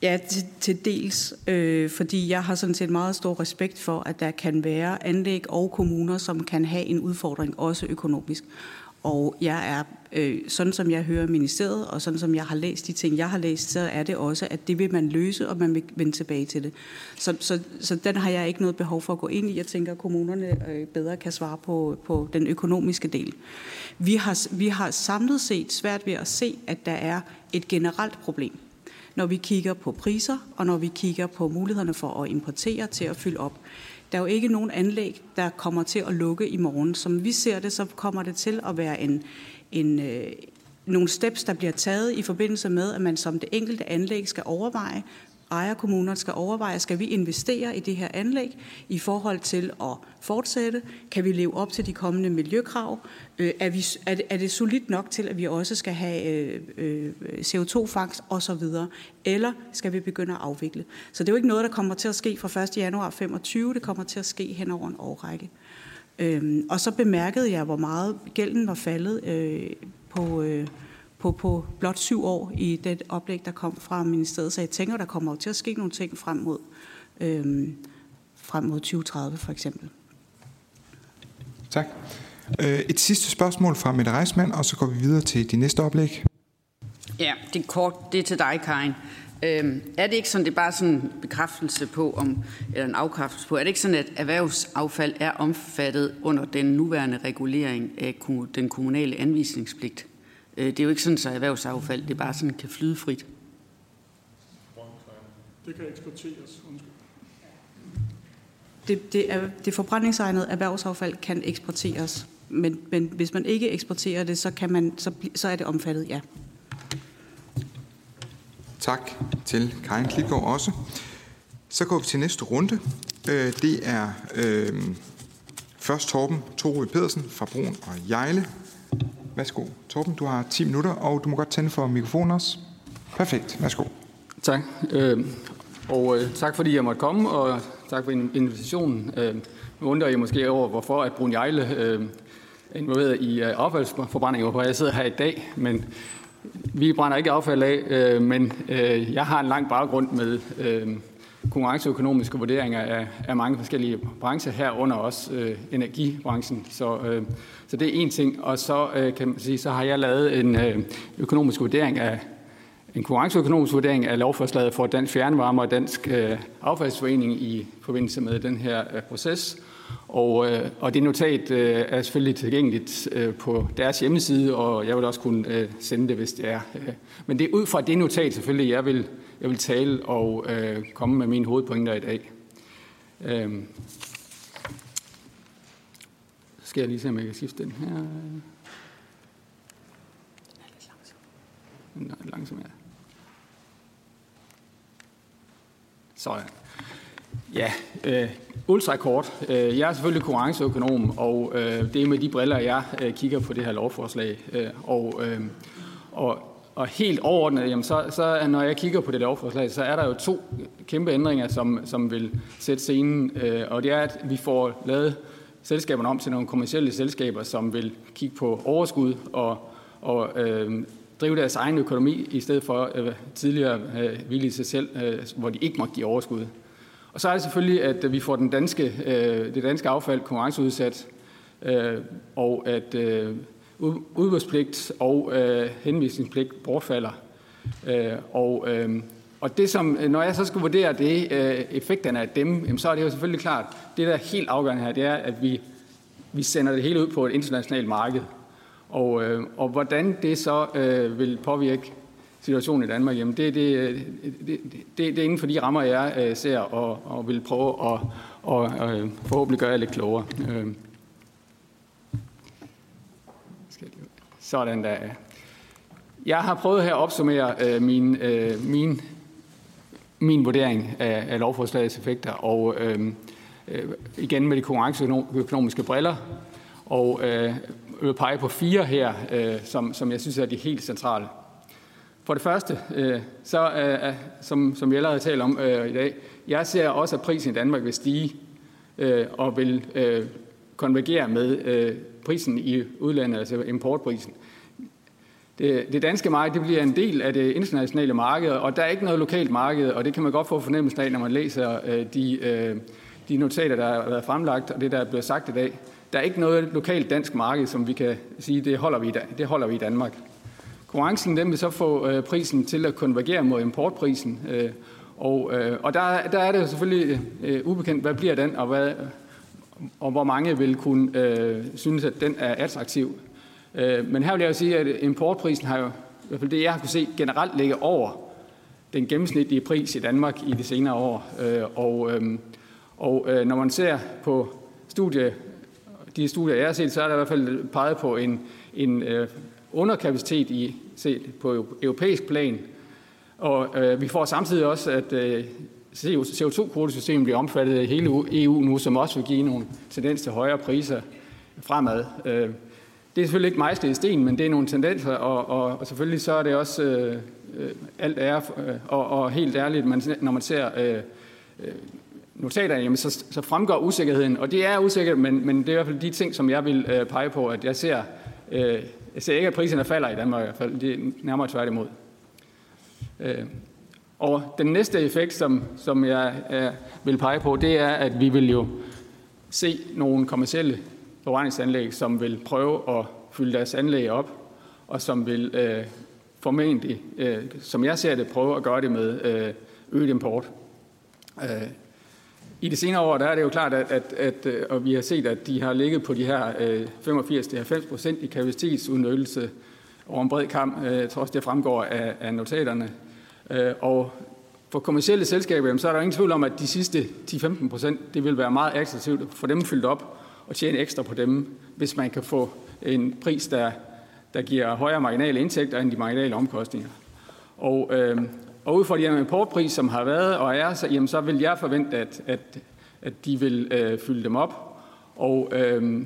Ja, til, til dels, øh, fordi jeg har sådan set meget stor respekt for, at der kan være anlæg og kommuner, som kan have en udfordring, også økonomisk. Og jeg er, øh, sådan som jeg hører ministeriet, og sådan som jeg har læst de ting, jeg har læst, så er det også, at det vil man løse, og man vil vende tilbage til det. Så, så, så den har jeg ikke noget behov for at gå ind i. Jeg tænker, at kommunerne øh, bedre kan svare på, på den økonomiske del. Vi har, vi har samlet set svært ved at se, at der er et generelt problem når vi kigger på priser, og når vi kigger på mulighederne for at importere til at fylde op. Der er jo ikke nogen anlæg, der kommer til at lukke i morgen. Som vi ser det, så kommer det til at være en, en, øh, nogle steps, der bliver taget i forbindelse med, at man som det enkelte anlæg skal overveje, ejerkommunerne skal overveje, skal vi investere i det her anlæg i forhold til at fortsætte? Kan vi leve op til de kommende miljøkrav? Øh, er, vi, er, det, er det solidt nok til, at vi også skal have øh, øh CO2-fangst osv.? Eller skal vi begynde at afvikle? Så det er jo ikke noget, der kommer til at ske fra 1. januar 2025. Det kommer til at ske hen over en årrække. Øhm, og så bemærkede jeg, hvor meget gælden var faldet øh, på... Øh, på, på blot syv år i det oplæg, der kom fra ministeriet. Så jeg tænker, der kommer til at ske nogle ting frem mod, øhm, frem mod 2030 for eksempel. Tak. Øh, et sidste spørgsmål fra Mette Reismann, og så går vi videre til de næste oplæg. Ja, det er kort. Det er til dig, Karin. Øhm, er det ikke sådan, det er bare sådan en bekræftelse på, om, eller en afkræftelse på, er det ikke sådan, at erhvervsaffald er omfattet under den nuværende regulering af den kommunale anvisningspligt? Øh, det er jo ikke sådan, at erhvervsaffald det bare sådan kan flyde frit. Det kan eksporteres. Undskyld. Det, det, er, det forbrændingsegnede erhvervsaffald kan eksporteres, men, men hvis man ikke eksporterer det, så, kan man, så, så er det omfattet, ja. Tak til Karin Klitgaard også. Så går vi til næste runde. Øh, det er øh, først Torben Torø Pedersen fra Brun og Jejle. Værsgo, Torben, du har 10 minutter, og du må godt tænde for mikrofonen også. Perfekt, værsgo. Tak, øh, og øh, tak fordi jeg måtte komme, og tak for invitationen. Øh, nu undrer jeg måske over, hvorfor at Brun Jejle øh, er involveret i øh, affaldsforbrænding, hvorfor jeg sidder her i dag, men vi brænder ikke affald af, øh, men øh, jeg har en lang baggrund med øh, konkurrenceøkonomiske vurderinger af, af mange forskellige brancher, herunder også øh, energibranchen. Så, øh, så det er en ting. Og så øh, kan man sige, så har jeg lavet en øh, økonomisk vurdering af en konkurrenceøkonomisk vurdering af lovforslaget for Dansk Fjernvarme og Dansk øh, Affaldsforening i forbindelse med den her øh, proces. Og, øh, og det notat øh, er selvfølgelig tilgængeligt øh, på deres hjemmeside, og jeg vil også kunne øh, sende det, hvis det er. Øh. Men det er ud fra det notat selvfølgelig, jeg vil jeg vil tale og øh, komme med mine hovedpointer i dag. Øh, skal jeg lige se, om jeg kan skifte den her. Den er lidt langsom. Den er lidt langsom, ja. Sådan. Ja, øh, ultrakort. Øh, jeg er selvfølgelig konkurrenceøkonom, og øh, det er med de briller, jeg øh, kigger på det her lovforslag. Øh, og, øh, og og helt overordnet, jamen så, så når jeg kigger på det lovforslag, så er der jo to kæmpe ændringer, som, som vil sætte scenen. Øh, og det er, at vi får lavet selskaberne om til nogle kommersielle selskaber, som vil kigge på overskud og, og øh, drive deres egen økonomi, i stedet for øh, tidligere øh, hvile i sig selv, øh, hvor de ikke må give overskud. Og så er det selvfølgelig, at vi får den danske, øh, det danske affald konkurrenceudsat, øh, og at øh, udbudspligt og øh, henvisningspligt bortfalder. Øh, og, øh, og det som, øh, når jeg så skal vurdere det, øh, effekterne af dem, jamen, så er det jo selvfølgelig klart, det der er helt afgørende her, det er, at vi, vi sender det hele ud på et internationalt marked. Og, øh, og hvordan det så øh, vil påvirke situationen i Danmark, jamen det, det, det, det, det er inden for de rammer, jeg øh, ser og, og vil prøve at og, og, øh, forhåbentlig gøre jer lidt klogere. Øh. Sådan der. Jeg har prøvet her at opsummere øh, min, øh, min, min vurdering af, af lovforslagets effekter, og øh, øh, igen med de konkurrenceøkonomiske briller, og øh, vil pege på fire her, øh, som, som jeg synes er de helt centrale. For det første, øh, så øh, øh, som, som vi allerede har talt om øh, i dag, jeg ser også, at prisen i Danmark vil stige øh, og vil øh, konvergere med øh, prisen i udlandet, altså importprisen. Det, det danske marked det bliver en del af det internationale marked, og der er ikke noget lokalt marked, og det kan man godt få fornemmelsen af, når man læser øh, de, øh, de notater, der har været fremlagt, og det, der er blevet sagt i dag. Der er ikke noget lokalt dansk marked, som vi kan sige, det holder vi, det holder vi i Danmark. Konkurrencen den vil så få prisen til at konvergere mod importprisen, og, og der, der er det selvfølgelig ubekendt, hvad bliver den, og, hvad, og hvor mange vil kunne øh, synes, at den er attraktiv. Øh, men her vil jeg jo sige, at importprisen har jo, i hvert fald det jeg har kunne se, generelt ligget over den gennemsnitlige pris i Danmark i de senere år. Øh, og øhm, og øh, når man ser på studie, de studier, jeg har set, så er der i hvert fald peget på en, en øh, underkapacitet i, set på europæisk plan. Og øh, vi får samtidig også, at øh, CO2-kvotesystemet bliver omfattet af hele EU nu, som også vil give nogle tendens til højere priser fremad. Øh, det er selvfølgelig ikke mejslet i sten, men det er nogle tendenser, og, og, og selvfølgelig så er det også øh, øh alt er, øh, og, og helt ærligt, man, når man ser øh, øh notaterne, jamen så, så fremgår usikkerheden, og det er usikkert, men, men det er i hvert fald de ting, som jeg vil øh, pege på, at jeg ser, øh, jeg ser ikke, at priserne falder i Danmark i hvert fald, det er nærmere tværtimod. Øh, og den næste effekt, som, som jeg øh, vil pege på, det er, at vi vil jo se nogle kommersielle forbrændingsanlæg, som vil prøve at fylde deres anlæg op, og som vil øh, formentlig, øh, som jeg ser det, prøve at gøre det med øh, øget import. Øh, I de senere år der er det jo klart, at, at, at øh, og vi har set, at de har ligget på de her øh, 85-90 procent i kapacitetsudnyttelse over en bred kamp. Øh, trods det fremgår af, af notaterne. Øh, og for kommersielle selskaber, så er der ingen tvivl om, at de sidste 10-15 procent, det vil være meget attraktivt for dem fyldt op og tjene ekstra på dem, hvis man kan få en pris, der, der giver højere marginale indtægter end de marginale omkostninger. Og, øh, og ud fra de importpris, som har været og er, så, jamen, så vil jeg forvente, at, at, at de vil øh, fylde dem op, og, øh,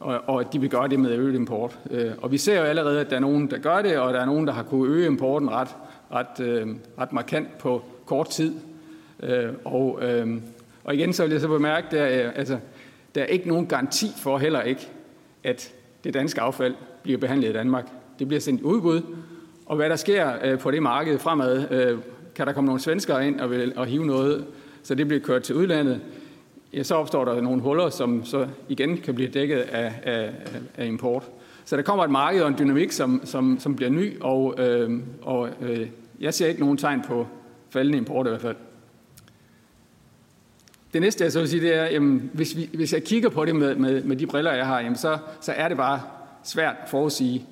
og, og at de vil gøre det med øget import. Øh, og vi ser jo allerede, at der er nogen, der gør det, og der er nogen, der har kunnet øge importen ret, ret, øh, ret markant på kort tid. Øh, og, øh, og igen så vil jeg så bemærke, at øh, altså, der er ikke nogen garanti for heller ikke, at det danske affald bliver behandlet i Danmark. Det bliver sendt i udbud, og hvad der sker øh, på det marked fremad, øh, kan der komme nogle svenskere ind og, vil, og hive noget, så det bliver kørt til udlandet, ja, så opstår der nogle huller, som så igen kan blive dækket af, af, af import. Så der kommer et marked og en dynamik, som, som, som bliver ny, og, øh, og øh, jeg ser ikke nogen tegn på faldende import i hvert fald. Det næste, jeg så vil sige, det er, jamen, hvis, vi, hvis jeg kigger på det med, med, med de briller, jeg har, jamen, så, så er det bare svært at forudsige,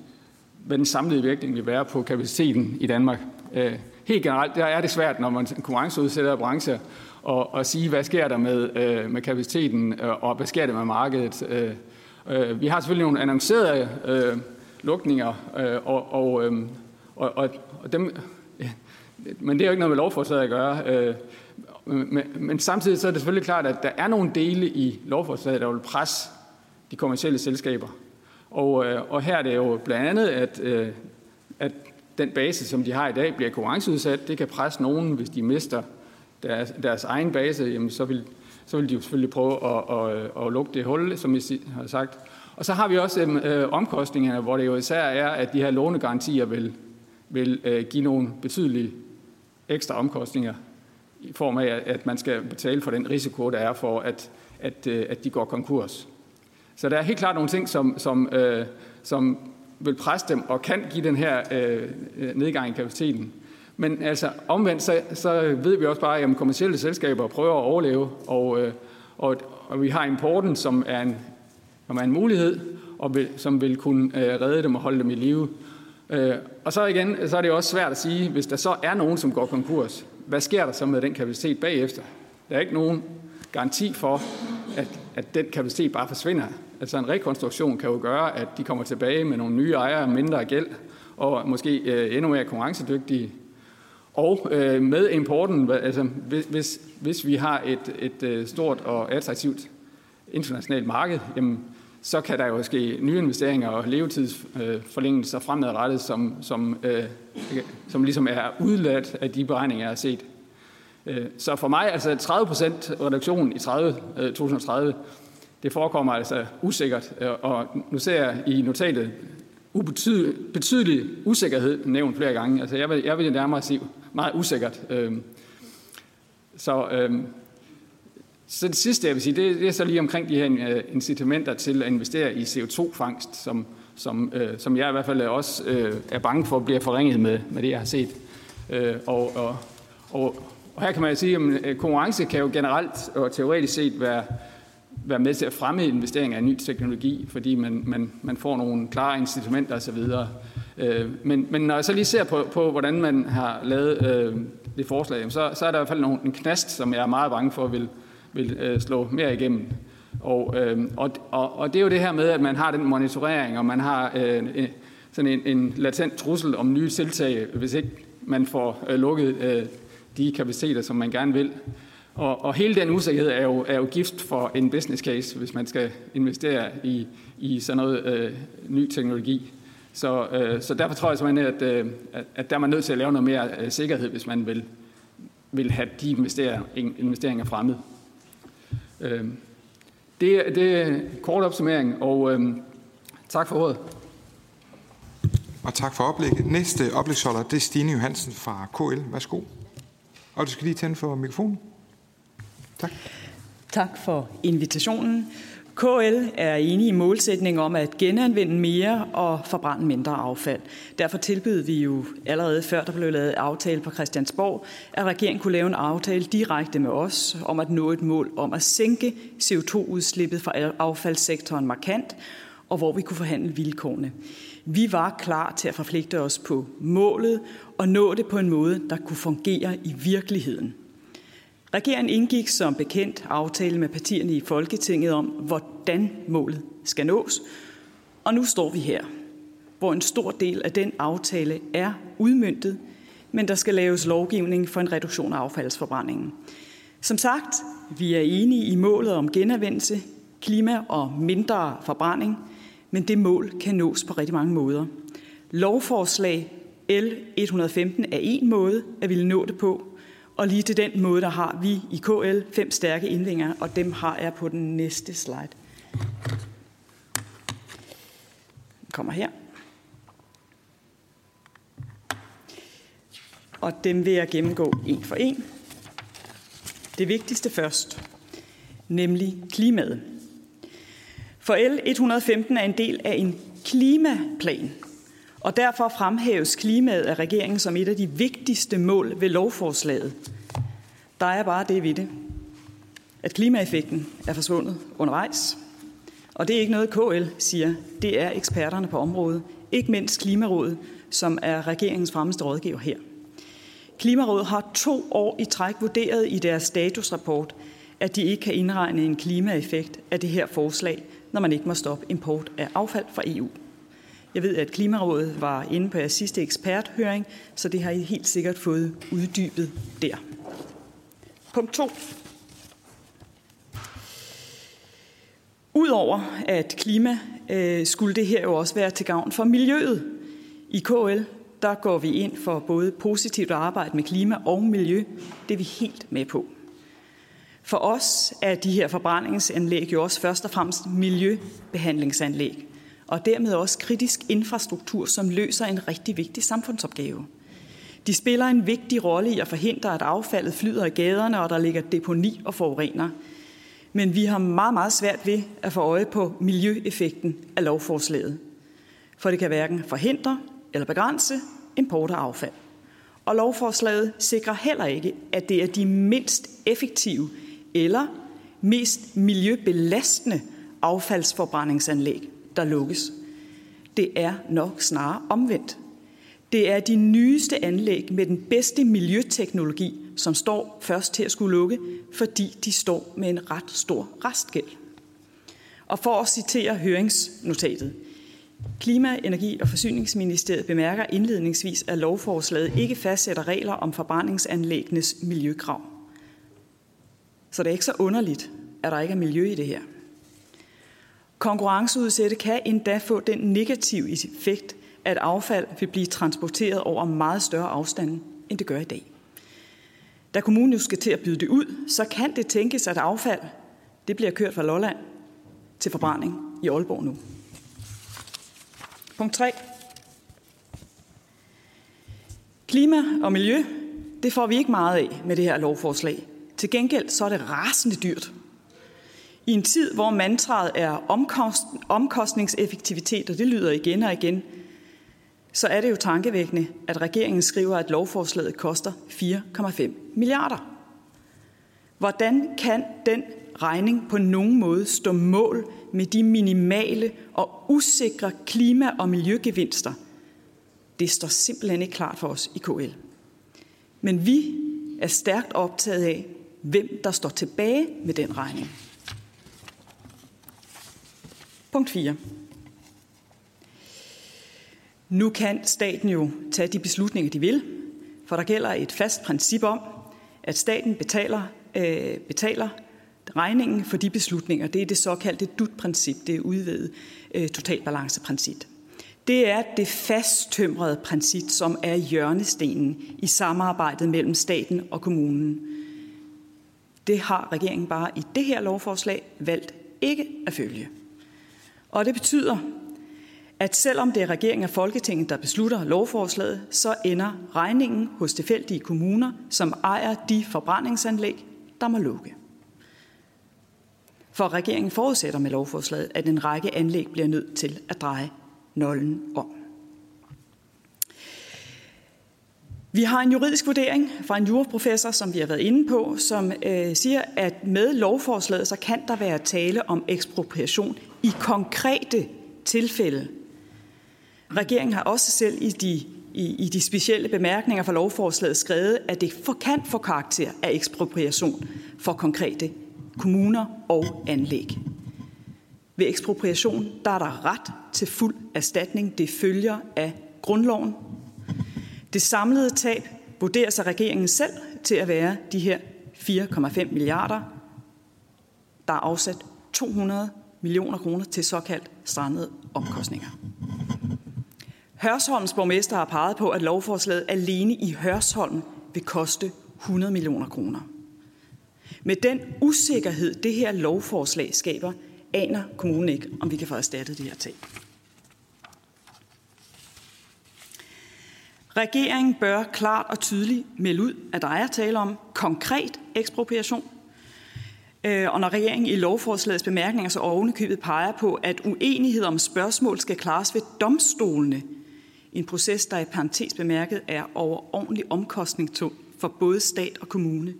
hvad den samlede virkning vil være på kapaciteten i Danmark. Øh, helt generelt der er det svært, når man konkurrenceudsætter brancher, og, og sige, hvad sker der med, øh, med kapaciteten, øh, og hvad sker der med markedet. Øh, øh, vi har selvfølgelig nogle annoncerede øh, lukninger, øh, og, og, øh, og, og, og dem, (laughs) men det er jo ikke noget med lovforslaget at gøre. Øh, men, men samtidig så er det selvfølgelig klart, at der er nogle dele i lovforslaget, der vil presse de kommersielle selskaber. Og, øh, og her er det jo blandt andet, at, øh, at den base, som de har i dag, bliver konkurrenceudsat. Det kan presse nogen, hvis de mister deres, deres egen base, jamen så, vil, så vil de jo selvfølgelig prøve at, at, at lukke det hul, som jeg har sagt. Og så har vi også øh, omkostningerne, hvor det jo især er, at de her lånegarantier vil, vil øh, give nogle betydelige ekstra omkostninger i form af, at man skal betale for den risiko, der er for, at, at, øh, at de går konkurs. Så der er helt klart nogle ting, som, som, øh, som vil presse dem og kan give den her øh, øh nedgang i kapaciteten. Men altså omvendt, så, så ved vi også bare, at kommersielle selskaber prøver at overleve, og, øh, og, og vi har importen, som er en, som er en mulighed, og vil, som vil kunne øh, redde dem og holde dem i live. Øh, og så igen, så er det også svært at sige, hvis der så er nogen, som går konkurs, hvad sker der så med den kapacitet bagefter? Der er ikke nogen garanti for, at, at den kapacitet bare forsvinder. Altså en rekonstruktion kan jo gøre, at de kommer tilbage med nogle nye ejere, mindre gæld, og måske øh, endnu mere konkurrencedygtige. Og øh, med importen, altså hvis, hvis hvis vi har et, et øh, stort og attraktivt internationalt marked, jamen, så kan der jo ske nye investeringer og levetidsforlængelser fremadrettet, som, som, øh, som ligesom er udladt af de beregninger, jeg har set. Øh, så for mig, altså 30 procent reduktion i 30, 2030, øh, det forekommer altså usikkert. Øh, og nu ser jeg i notatet ubetydelig, betydelig usikkerhed nævnt flere gange. Altså jeg vil, jeg vil nærmere sige meget usikkert. Så så det sidste, jeg vil sige, det, det er så lige omkring de her øh, incitamenter til at investere i CO2-fangst, som, som, øh, som jeg i hvert fald også øh, er bange for bliver forringet med, med det, jeg har set. Øh, og, og, og, og her kan man sige, at øh, konkurrence kan jo generelt og teoretisk set være, være med til at fremme investeringer i ny teknologi, fordi man, man, man får nogle klare incitamenter osv. Øh, men, men når jeg så lige ser på, på hvordan man har lavet øh, det forslag, så, så er der i hvert fald nogle, en knast, som jeg er meget bange for vil, vil øh, slå mere igennem. Og, øh, og, og, og det er jo det her med, at man har den monitorering, og man har øh, sådan en, en latent trussel om nye tiltag, hvis ikke man får øh, lukket øh, de kapaciteter, som man gerne vil. Og, og hele den usikkerhed er jo, er jo gift for en business case, hvis man skal investere i, i sådan noget øh, ny teknologi. Så, øh, så derfor tror jeg simpelthen, at, øh, at, at der er man nødt til at lave noget mere øh, sikkerhed, hvis man vil, vil have de investeringer, investeringer fremmet. Øh, det, det er en kort opsummering, og øh, tak for ordet. Og tak for oplægget. Næste oplægsholder, det er Stine Johansen fra KL. Værsgo. Og du skal lige tænde for mikrofonen. Tak. Tak for invitationen. KL er enige i målsætningen om at genanvende mere og forbrænde mindre affald. Derfor tilbød vi jo allerede før der blev lavet aftale på Christiansborg, at regeringen kunne lave en aftale direkte med os om at nå et mål om at sænke CO2-udslippet fra affaldssektoren markant, og hvor vi kunne forhandle vilkårene. Vi var klar til at forpligte os på målet og nå det på en måde, der kunne fungere i virkeligheden. Regeringen indgik som bekendt aftale med partierne i Folketinget om, hvordan målet skal nås. Og nu står vi her, hvor en stor del af den aftale er udmyndtet, men der skal laves lovgivning for en reduktion af affaldsforbrændingen. Som sagt, vi er enige i målet om genanvendelse, klima og mindre forbrænding, men det mål kan nås på rigtig mange måder. Lovforslag L 115 er en måde at ville nå det på, og lige til den måde, der har vi i KL fem stærke indvinger, og dem har jeg på den næste slide. kommer her. Og dem vil jeg gennemgå en for en. Det vigtigste først, nemlig klimaet. For L 115 er en del af en klimaplan, og derfor fremhæves klimaet af regeringen som et af de vigtigste mål ved lovforslaget. Der er bare det ved det, at klimaeffekten er forsvundet undervejs. Og det er ikke noget, KL siger. Det er eksperterne på området. Ikke mindst Klimarådet, som er regeringens fremmeste rådgiver her. Klimarådet har to år i træk vurderet i deres statusrapport, at de ikke kan indregne en klimaeffekt af det her forslag, når man ikke må stoppe import af affald fra EU. Jeg ved, at Klimarådet var inde på jeres sidste eksperthøring, så det har I helt sikkert fået uddybet der. Punkt 2. Udover at klima, øh, skulle det her jo også være til gavn for miljøet. I KL der går vi ind for både positivt arbejde med klima og miljø. Det er vi helt med på. For os er de her forbrændingsanlæg jo også først og fremmest miljøbehandlingsanlæg og dermed også kritisk infrastruktur, som løser en rigtig vigtig samfundsopgave. De spiller en vigtig rolle i at forhindre, at affaldet flyder i gaderne, og der ligger deponi og forurener. Men vi har meget, meget svært ved at få øje på miljøeffekten af lovforslaget. for det kan hverken forhindre eller begrænse import af affald. Og lovforslaget sikrer heller ikke, at det er de mindst effektive eller mest miljøbelastende affaldsforbrændingsanlæg, der lukkes. Det er nok snarere omvendt. Det er de nyeste anlæg med den bedste miljøteknologi, som står først til at skulle lukke, fordi de står med en ret stor restgæld. Og for at citere høringsnotatet. Klima-, Energi- og Forsyningsministeriet bemærker indledningsvis, at lovforslaget ikke fastsætter regler om forbrændingsanlæggenes miljøkrav. Så det er ikke så underligt, at der ikke er miljø i det her. Konkurrenceudsætte kan endda få den negative effekt, at affald vil blive transporteret over meget større afstande, end det gør i dag. Da kommunen jo skal til at byde det ud, så kan det tænkes, at affald det bliver kørt fra Lolland til forbrænding i Aalborg nu. Punkt 3. Klima og miljø, det får vi ikke meget af med det her lovforslag. Til gengæld så er det rasende dyrt. I en tid, hvor mantraet er omkost, omkostningseffektivitet, og det lyder igen og igen, så er det jo tankevækkende, at regeringen skriver, at lovforslaget koster 4,5 milliarder. Hvordan kan den regning på nogen måde stå mål med de minimale og usikre klima- og miljøgevinster? Det står simpelthen ikke klart for os i KL. Men vi er stærkt optaget af, hvem der står tilbage med den regning. Punkt 4. Nu kan staten jo tage de beslutninger, de vil, for der gælder et fast princip om, at staten betaler, øh, betaler regningen for de beslutninger. Det er det såkaldte DUT-princip, det er øh, totalbalanceprincip. Det er det fasttømrede princip, som er hjørnestenen i samarbejdet mellem staten og kommunen. Det har regeringen bare i det her lovforslag valgt ikke at følge. Og det betyder, at selvom det er regeringen og Folketinget, der beslutter lovforslaget, så ender regningen hos tilfældige kommuner, som ejer de forbrændingsanlæg, der må lukke. For regeringen forudsætter med lovforslaget, at en række anlæg bliver nødt til at dreje nollen om. Vi har en juridisk vurdering fra en juraprofessor, som vi har været inde på, som øh, siger, at med lovforslaget så kan der være tale om ekspropriation i konkrete tilfælde. Regeringen har også selv i de, i, i de specielle bemærkninger for lovforslaget skrevet, at det for, kan få karakter af ekspropriation for konkrete kommuner og anlæg. Ved ekspropriation der er der ret til fuld erstatning. Det følger af grundloven. Det samlede tab vurderer sig regeringen selv til at være de her 4,5 milliarder. Der er afsat 200 millioner kroner til såkaldt strandede omkostninger. Hørsholms borgmester har peget på, at lovforslaget alene i Hørsholm vil koste 100 millioner kroner. Med den usikkerhed, det her lovforslag skaber, aner kommunen ikke, om vi kan få erstattet det her tab. Regeringen bør klart og tydeligt melde ud, at der er tale om konkret ekspropriation. Øh, og når regeringen i lovforslagets bemærkninger så ovenikøbet peger på, at uenighed om spørgsmål skal klares ved domstolene, en proces, der i parentes bemærket er overordentlig omkostningstung for både stat og kommune,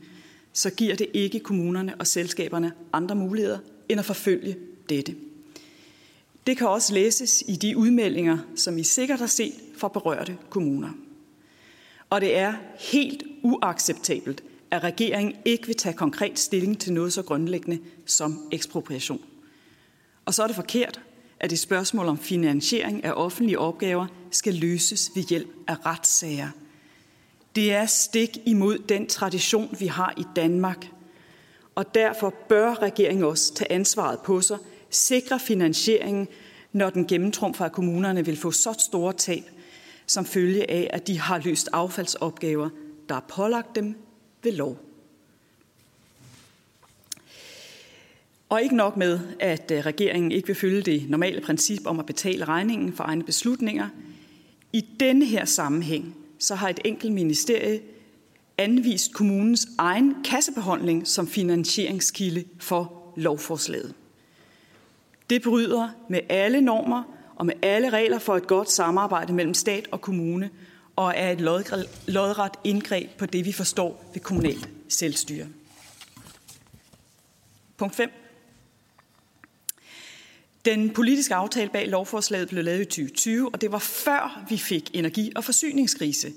så giver det ikke kommunerne og selskaberne andre muligheder end at forfølge dette. Det kan også læses i de udmeldinger, som I sikkert har set fra berørte kommuner. Og det er helt uacceptabelt, at regeringen ikke vil tage konkret stilling til noget så grundlæggende som ekspropriation. Og så er det forkert, at et spørgsmål om finansiering af offentlige opgaver skal løses ved hjælp af retssager. Det er stik imod den tradition, vi har i Danmark. Og derfor bør regeringen også tage ansvaret på sig, sikre finansieringen, når den gennemtrumfer, at kommunerne vil få så store tab, som følge af, at de har løst affaldsopgaver, der er pålagt dem ved lov. Og ikke nok med, at øh, regeringen ikke vil følge det normale princip om at betale regningen for egne beslutninger. I denne her sammenhæng, så har et enkelt ministerie anvist kommunens egen kassebeholdning som finansieringskilde for lovforslaget. Det bryder med alle normer og med alle regler for et godt samarbejde mellem stat og kommune, og er et lodret indgreb på det, vi forstår ved kommunalt selvstyre. Punkt 5. Den politiske aftale bag lovforslaget blev lavet i 2020, og det var før vi fik energi- og forsyningskrise,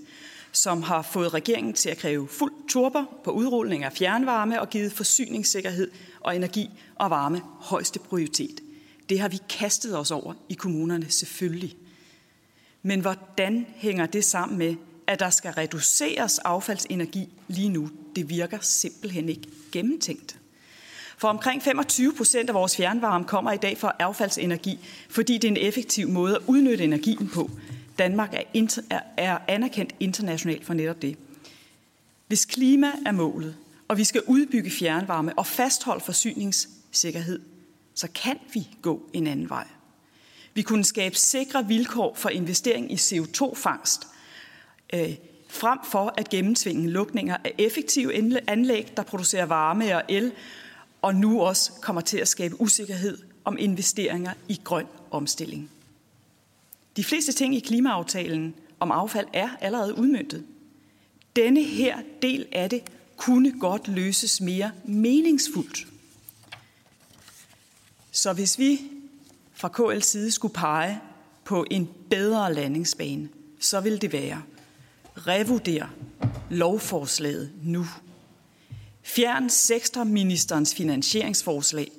som har fået regeringen til at kræve fuld turber på udrulling af fjernvarme og givet forsyningssikkerhed og energi og varme højeste prioritet. Det har vi kastet os over i kommunerne selvfølgelig. Men hvordan hænger det sammen med, at der skal reduceres affaldsenergi lige nu? Det virker simpelthen ikke gennemtænkt. For omkring 25 procent af vores fjernvarme kommer i dag fra affaldsenergi, fordi det er en effektiv måde at udnytte energien på. Danmark er, inter, er, er anerkendt internationalt for netop det. Hvis klima er målet, og vi skal udbygge fjernvarme og fastholde forsyningssikkerhed, så kan vi gå en anden vej. Vi kunne skabe sikre vilkår for investering i CO2-fangst, øh, frem for at gennemtvinge lukninger af effektive anlæg, der producerer varme og el, og nu også kommer til at skabe usikkerhed om investeringer i grøn omstilling. De fleste ting i klimaaftalen om affald er allerede udmyndtet. Denne her del af det kunne godt løses mere meningsfuldt. Så hvis vi fra KL's side skulle pege på en bedre landingsbane, så vil det være revurder lovforslaget nu. Fjern sektorministerens finansieringsforslag.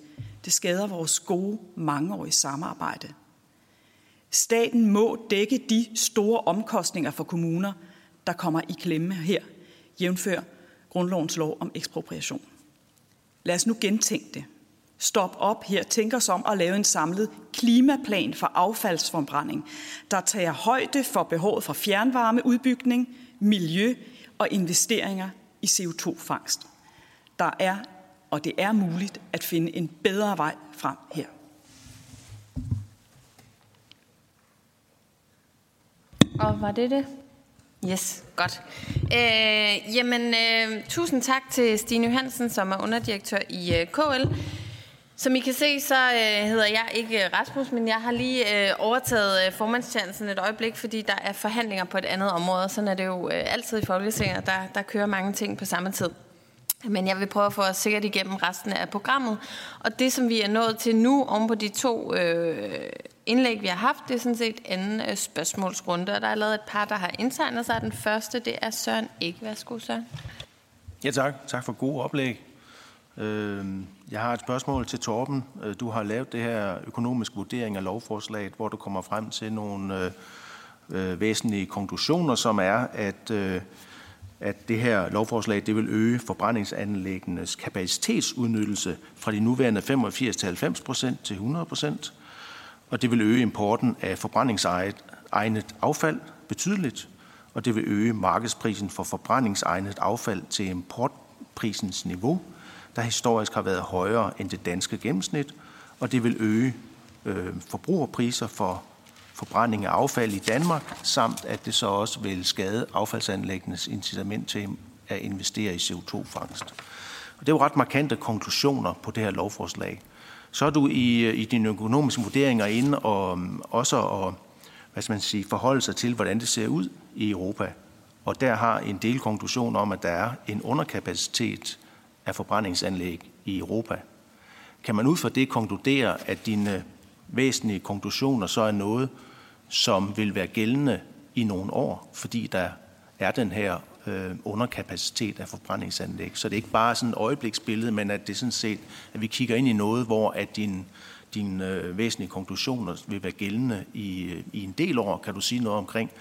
Det skader vores gode mangeårige samarbejde. Staten må dække de store omkostninger for kommuner, der kommer i klemme her, jævnfør grundlovens lov om ekspropriation. Lad os nu gentænke det. Stop op her, tænk os om at lave en samlet klimaplan for affaldsforbrænding, der tager højde for behovet for fjernvarme, udbygning, miljø og investeringer i CO2-fangst. Der er, og det er muligt at finde en bedre vej frem her. Og var det det? Yes, godt. Øh, jamen, øh, tusind tak til Stine Hansen, som er underdirektør i øh, KL. Som I kan se, så øh, hedder jeg ikke øh, Rasmus, men jeg har lige øh, overtaget øh, formandschancen et øjeblik, fordi der er forhandlinger på et andet område. Sådan er det jo øh, altid i Folketinget, der, der kører mange ting på samme tid. Men jeg vil prøve at få os sikkert igennem resten af programmet. Og det, som vi er nået til nu, om på de to øh, indlæg, vi har haft, det er sådan set anden øh, spørgsmålsrunde. Og der er lavet et par, der har indtegnet sig. Den første, det er Søren Ikke. Værsgo, Søren. Ja, tak. Tak for gode oplæg. Øhm, jeg har et spørgsmål til Torben. Øh, du har lavet det her økonomisk vurdering af lovforslaget, hvor du kommer frem til nogle øh, øh, væsentlige konklusioner, som er, at, at det her lovforslag det vil øge forbrændingsanlæggenes kapacitetsudnyttelse fra de nuværende 85 til 90 procent til 100 procent, og det vil øge importen af forbrændingsegnet affald betydeligt, og det vil øge markedsprisen for forbrændingsegnet affald til importprisens niveau – der historisk har været højere end det danske gennemsnit, og det vil øge øh, forbrugerpriser for forbrænding af affald i Danmark, samt at det så også vil skade affaldsanlæggenes incitament til at investere i CO2-fangst. Og det er jo ret markante konklusioner på det her lovforslag. Så er du i, øh, i dine økonomiske vurderinger inde og mm, også at hvad skal man sige, forholde sig til, hvordan det ser ud i Europa. Og der har en del konklusion om, at der er en underkapacitet af forbrændingsanlæg i Europa. Kan man ud fra det konkludere, at dine væsentlige konklusioner så er noget, som vil være gældende i nogle år, fordi der er den her øh, underkapacitet af forbrændingsanlæg. Så det er ikke bare sådan et øjebliksbillede, men at det sådan set, at vi kigger ind i noget, hvor at din, din øh, væsentlige konklusioner vil være gældende i, øh, i en del år. Kan du sige noget omkring,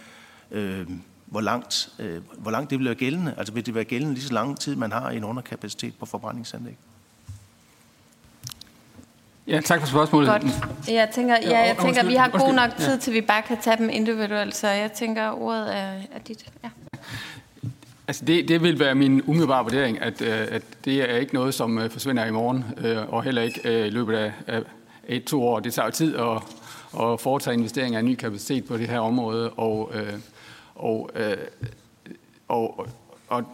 øh, hvor langt, øh, hvor langt det vil være gældende. Altså vil det være gældende lige så lang tid, man har en underkapacitet på forbrændingsanlæg? Ja, tak for spørgsmålet. Godt. Jeg tænker, ja, jeg tænker vi har god nok tid, til vi bare kan tage dem individuelt, så jeg tænker, ordet er, er dit. Ja. Altså det, det vil være min umiddelbare vurdering, at, øh, at det er ikke noget, som øh, forsvinder i morgen, og heller ikke i løbet af, af et-to år. Det tager jo tid at, at foretage investeringer af ny kapacitet på det her område, og og, øh, og, og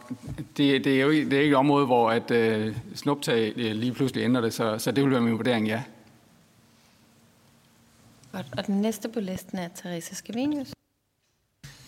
det, det er jo ikke, det er ikke et område, hvor at, øh, snuptag lige pludselig ændrer det, så, så det vil være min vurdering, ja. Godt. Og den næste på listen er Teresa Skavinius.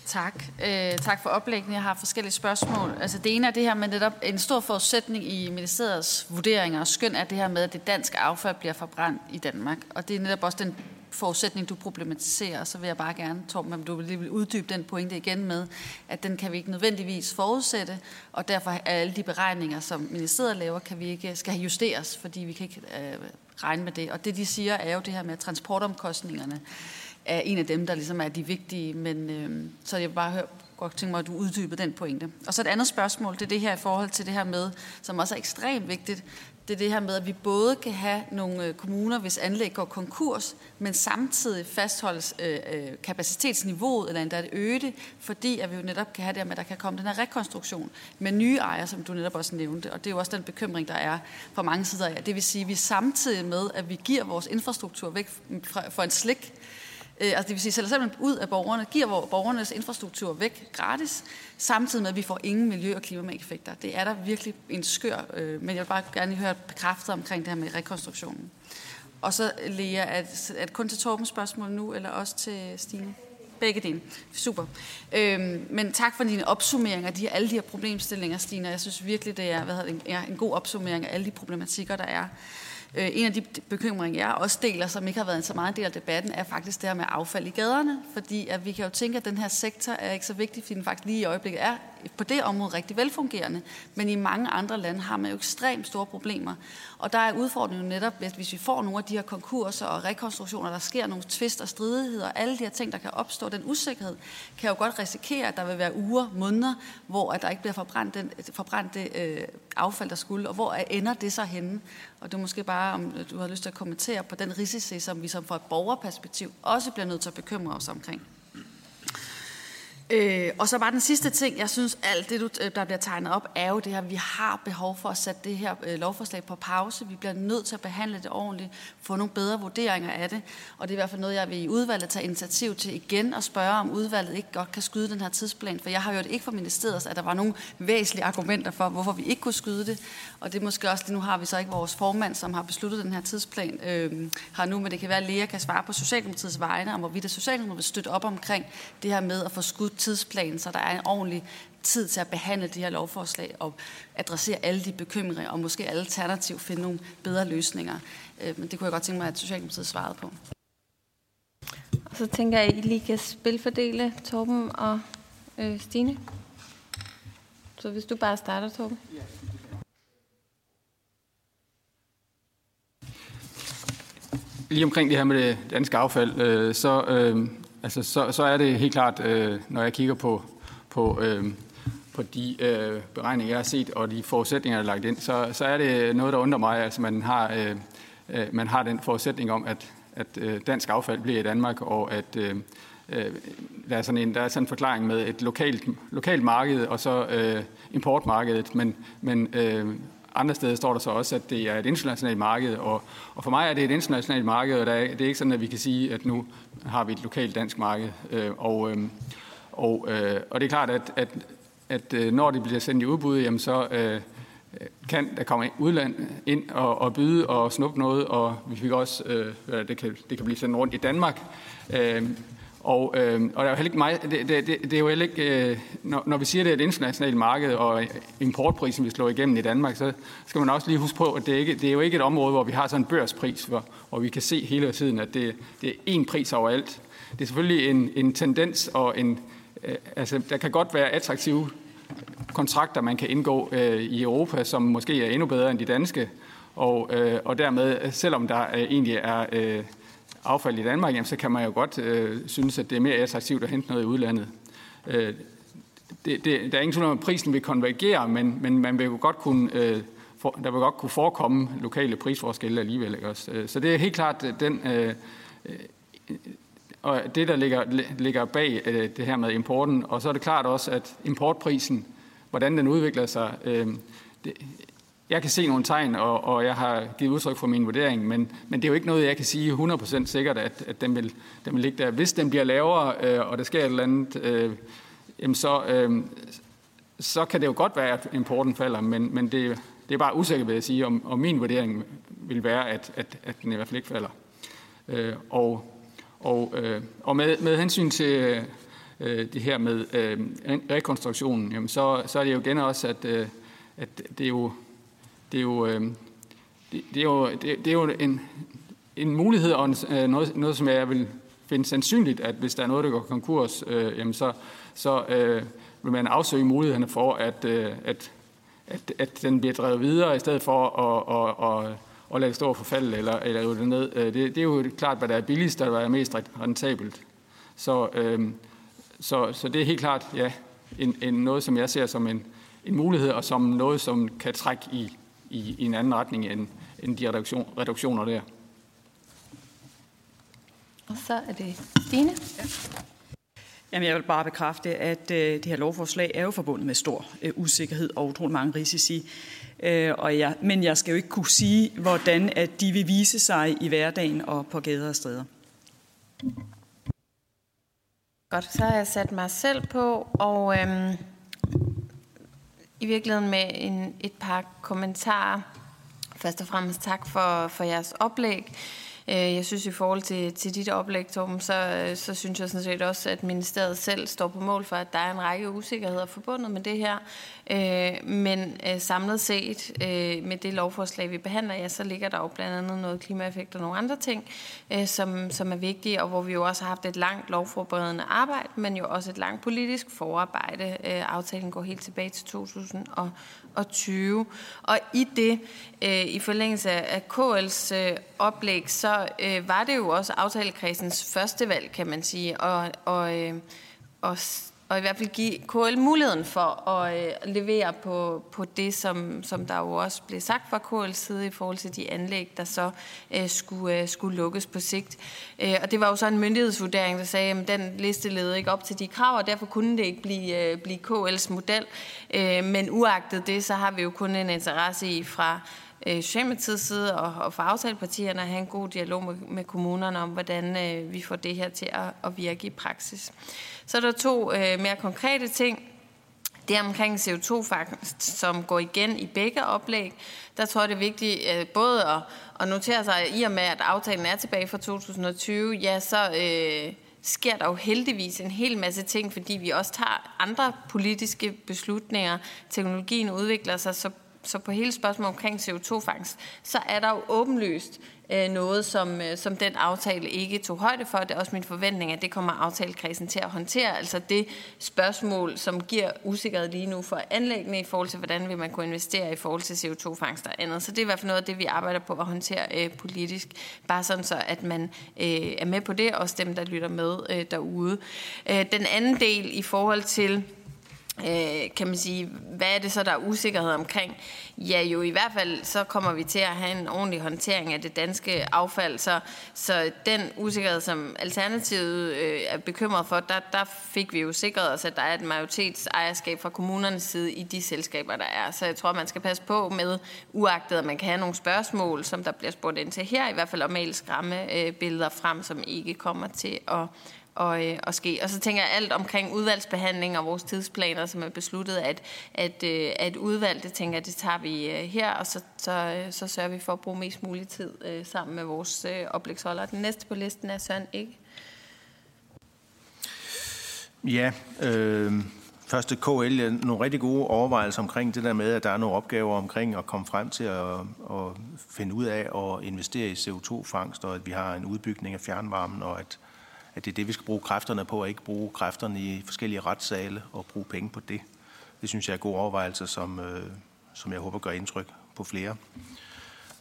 Tak. Øh, tak for oplæggene. Jeg har forskellige spørgsmål. Altså det ene er det her med netop en stor forudsætning i ministeriets vurderinger og skøn er det her med, at det danske affald bliver forbrændt i Danmark. Og det er netop også den forudsætning, du problematiserer, så vil jeg bare gerne, Torben, om du vil uddybe den pointe igen med, at den kan vi ikke nødvendigvis forudsætte, og derfor er alle de beregninger, som ministeriet laver, kan vi ikke, skal justeres, fordi vi kan ikke øh, regne med det. Og det, de siger, er jo det her med transportomkostningerne er en af dem, der ligesom er de vigtige. Men, øh, så jeg vil bare høre, godt tænke mig, at du uddyber den pointe. Og så et andet spørgsmål, det er det her i forhold til det her med, som også er ekstremt vigtigt, det er det her med, at vi både kan have nogle øh, kommuner, hvis anlæg går konkurs, men samtidig fastholdes øh, øh kapacitetsniveauet, eller endda det øge det, fordi at vi jo netop kan have det med, at der kan komme den her rekonstruktion med nye ejere, som du netop også nævnte. Og det er jo også den bekymring, der er fra mange sider af. Det vil sige, at vi samtidig med, at vi giver vores infrastruktur væk for en slik, Øh, altså det vil sige, sælger simpelthen ud af borgerne, giver borgernes infrastruktur væk gratis, samtidig med, at vi får ingen miljø- og klimamægeffekter. Det er der virkelig en skør, øh, men jeg vil bare gerne høre bekræftet omkring det her med rekonstruktionen. Og så Lea, at, at kun til Torben spørgsmål nu, eller også til Stine? Begge dele. Super. Øhm, men tak for dine opsummeringer af de, alle de her problemstillinger, Stine. Jeg synes virkelig, det er, hvad hedder det, ja, en god opsummering af alle de problematikker, der er. Øh, en af de bekymringer, jeg også deler, som ikke har været så meget del af debatten, er faktisk det her med affald i gaderne. Fordi at vi kan jo tænke, at den her sektor er ikke så vigtig, fordi den faktisk lige i øjeblikket er på det område rigtig velfungerende. Men i mange andre lande har man jo ekstremt store problemer. Og der er udfordringen netop, at hvis vi får nogle af de her konkurser og rekonstruktioner, der sker nogle tvist og stridigheder, alle de her ting, der kan opstå, den usikkerhed, kan jo godt risikere, at der vil være uger, måneder, hvor at der ikke bliver forbrændt, den, forbrændt det øh, affald, der skulle, og hvor ender det så henne? Og du måske bare, om du har lyst til at kommentere på den risici, som vi som fra et borgerperspektiv også bliver nødt til at bekymre os omkring. Øh, og så bare den sidste ting, jeg synes, alt det, du, øh, der bliver tegnet op, er jo det her, at vi har behov for at sætte det her øh, lovforslag på pause. Vi bliver nødt til at behandle det ordentligt, få nogle bedre vurderinger af det. Og det er i hvert fald noget, jeg vil i udvalget tage initiativ til igen og spørge, om udvalget ikke godt kan skyde den her tidsplan. For jeg har hørt ikke fra ministeriet, at der var nogle væsentlige argumenter for, hvorfor vi ikke kunne skyde det. Og det er måske også, nu har vi så ikke vores formand, som har besluttet den her tidsplan øh, har nu, men det kan være, at Lea kan svare på Socialdemokratiets vegne, om hvorvidt Socialdemokratiet vil støtte op omkring det her med at få skudt tidsplan, så der er en ordentlig tid til at behandle det her lovforslag og adressere alle de bekymringer og måske alternativt finde nogle bedre løsninger. Øh, men det kunne jeg godt tænke mig, at Socialdemokratiet svarede på. Og så tænker jeg, at I lige kan spilfordele Torben og øh, Stine. Så hvis du bare starter, Torben. Lige omkring det her med det danske affald, øh, så, øh, altså, så, så er det helt klart, øh, når jeg kigger på, på, øh, på de øh, beregninger, jeg har set, og de forudsætninger, der er lagt ind, så, så er det noget, der undrer mig. Altså, man har, øh, øh, man har den forudsætning om, at, at øh, dansk affald bliver i Danmark, og at øh, øh, der, er sådan en, der er sådan en forklaring med et lokalt, lokalt marked, og så øh, importmarkedet, men, men øh, andre steder står der så også, at det er et internationalt marked, og, og for mig er det et internationalt marked, og der er, det er ikke sådan, at vi kan sige, at nu har vi et lokalt dansk marked. Øh, og, øh, og, øh, og det er klart, at, at, at øh, når det bliver sendt i udbud, jamen så øh, kan der komme udland ind og, og byde og snuppe noget, og vi fik også, øh, det, kan, det kan blive sendt rundt i Danmark. Øh, og, øh, og der er heller ikke meget, det, det, det, det er jo heller ikke, øh, når, når vi siger, det er et internationalt marked, og importprisen vi slår igennem i Danmark, så skal man også lige huske på, at det, ikke, det er jo ikke et område, hvor vi har sådan en børspris, hvor, hvor vi kan se hele tiden, at det, det er én pris overalt. Det er selvfølgelig en, en tendens, og en, øh, altså, der kan godt være attraktive kontrakter, man kan indgå øh, i Europa, som måske er endnu bedre end de danske, og, øh, og dermed, selvom der øh, egentlig er... Øh, affald i Danmark, jamen, så kan man jo godt øh, synes, at det er mere attraktivt at hente noget i udlandet. Øh, det, det, der er ingen tvivl om, at prisen vil konvergere, men, men man vil jo godt kunne, øh, for, der vil godt kunne forekomme lokale prisforskelle alligevel. Ikke også? Øh, så det er helt klart øh, den, øh, øh, og det, der ligger, ligger bag øh, det her med importen. Og så er det klart også, at importprisen, hvordan den udvikler sig, øh, det, jeg kan se nogle tegn, og, og jeg har givet udtryk for min vurdering, men, men det er jo ikke noget, jeg kan sige 100% sikkert, at, at den, vil, den vil ligge der. Hvis den bliver lavere, øh, og der sker et eller andet, øh, jamen så, øh, så kan det jo godt være, at importen falder, men, men det, det er bare usikkert, vil jeg sige, om, om min vurdering vil være, at, at, at den i hvert fald ikke falder. Øh, og, Og, øh, og med, med hensyn til øh, det her med øh, rekonstruktionen, jamen så, så er det jo igen også, at, øh, at det er jo, det er jo, øh, det, det er jo, det, det er jo en, en mulighed og en, øh, noget, noget, som jeg vil finde sandsynligt, at hvis der er noget, der går konkurs, øh, jamen så, så øh, vil man afsøge mulighederne for, at, øh, at, at, at den bliver drevet videre, i stedet for at, at, at, at lade det stå forfald eller, eller rive det ned. Øh, det, det er jo klart, hvad der er billigst, hvad der er mest rentabelt. Så, øh, så, så det er helt klart ja, en, en noget, som jeg ser som en, en mulighed, og som noget, som kan trække i, i, i en anden retning end, end de reduktion, reduktioner der. Og så er det Stine. Ja. Jamen, jeg vil bare bekræfte, at øh, det her lovforslag er jo forbundet med stor øh, usikkerhed og utrolig mange risici. Øh, og ja, men jeg skal jo ikke kunne sige, hvordan at de vil vise sig i hverdagen og på gader og steder. Godt, så har jeg sat mig selv på, og øhm, i virkeligheden med en, et par kommentarer. Først og fremmest tak for, for jeres oplæg. Øh, jeg synes i forhold til, til dit oplæg, Torben, så, øh, så synes jeg sådan set også, at ministeriet selv står på mål for, at der er en række usikkerheder forbundet med det her. Øh, men øh, samlet set med det lovforslag, vi behandler, ja, så ligger der jo blandt andet noget klimaeffekt og nogle andre ting, som, som er vigtige, og hvor vi jo også har haft et langt lovforberedende arbejde, men jo også et langt politisk forarbejde. Aftalen går helt tilbage til 2000 og 2020. Og i det, øh, i forlængelse af KL's øh, oplæg, så øh, var det jo også aftalekredsens første valg, kan man sige, og, og, øh, og og i hvert fald give KL muligheden for at øh, levere på, på det, som, som der jo også blev sagt fra KL's side i forhold til de anlæg, der så øh, skulle, øh, skulle lukkes på sigt. Øh, og det var jo så en myndighedsvurdering, der sagde, at den liste leder ikke op til de krav, og derfor kunne det ikke blive, øh, blive KL's model. Øh, men uagtet det, så har vi jo kun en interesse i fra øh, Socialdemokratiets side og, og for aftalepartierne at have en god dialog med, med kommunerne om, hvordan øh, vi får det her til at, at virke i praksis. Så er der to øh, mere konkrete ting. Det er omkring CO2-fangst, som går igen i begge oplæg. Der tror jeg, det er vigtigt øh, både at, at notere sig, at i og med, at aftalen er tilbage fra 2020, ja, så øh, sker der jo heldigvis en hel masse ting, fordi vi også tager andre politiske beslutninger. Teknologien udvikler sig, så så på hele spørgsmålet omkring CO2-fangst, så er der jo åbenlyst øh, noget, som, øh, som den aftale ikke tog højde for. Det er også min forventning, at det kommer aftalekredsen til at håndtere. Altså det spørgsmål, som giver usikkerhed lige nu for anlæggene i forhold til, hvordan vil man kunne investere i forhold til CO2-fangst og andet. Så det er i hvert fald noget af det, vi arbejder på at håndtere øh, politisk. Bare sådan så, at man øh, er med på det, og dem, der lytter med øh, derude. Øh, den anden del i forhold til øh, kan man sige, hvad er det så, der er usikkerhed omkring? Ja, jo i hvert fald, så kommer vi til at have en ordentlig håndtering af det danske affald, så, så den usikkerhed, som Alternativet øh, er bekymret for, der, der fik vi jo sikret os, at der er et majoritetsejerskab fra kommunernes side i de selskaber, der er. Så jeg tror, man skal passe på med, uagtet at man kan have nogle spørgsmål, som der bliver spurgt ind til her, i hvert fald at male skræmme øh, billeder frem, som ikke kommer til at at, øh, at ske. Og så tænker jeg alt omkring udvalgsbehandling og vores tidsplaner, som er besluttet, at, at, øh, at udvalg, det tænker jeg, det tager vi øh, her, og så, så, øh, så sørger vi for at bruge mest mulig tid øh, sammen med vores øh, oplægsholder. Den næste på listen er Søren Ikke. Ja, øh, første KL, nogle rigtig gode overvejelser omkring det der med, at der er nogle opgaver omkring at komme frem til at, at finde ud af at investere i CO2-fangst, og at vi har en udbygning af fjernvarmen, og at at det er det, vi skal bruge kræfterne på, og ikke bruge kræfterne i forskellige retssale og bruge penge på det. Det synes jeg er gode overvejelser, som, øh, som jeg håber gør indtryk på flere.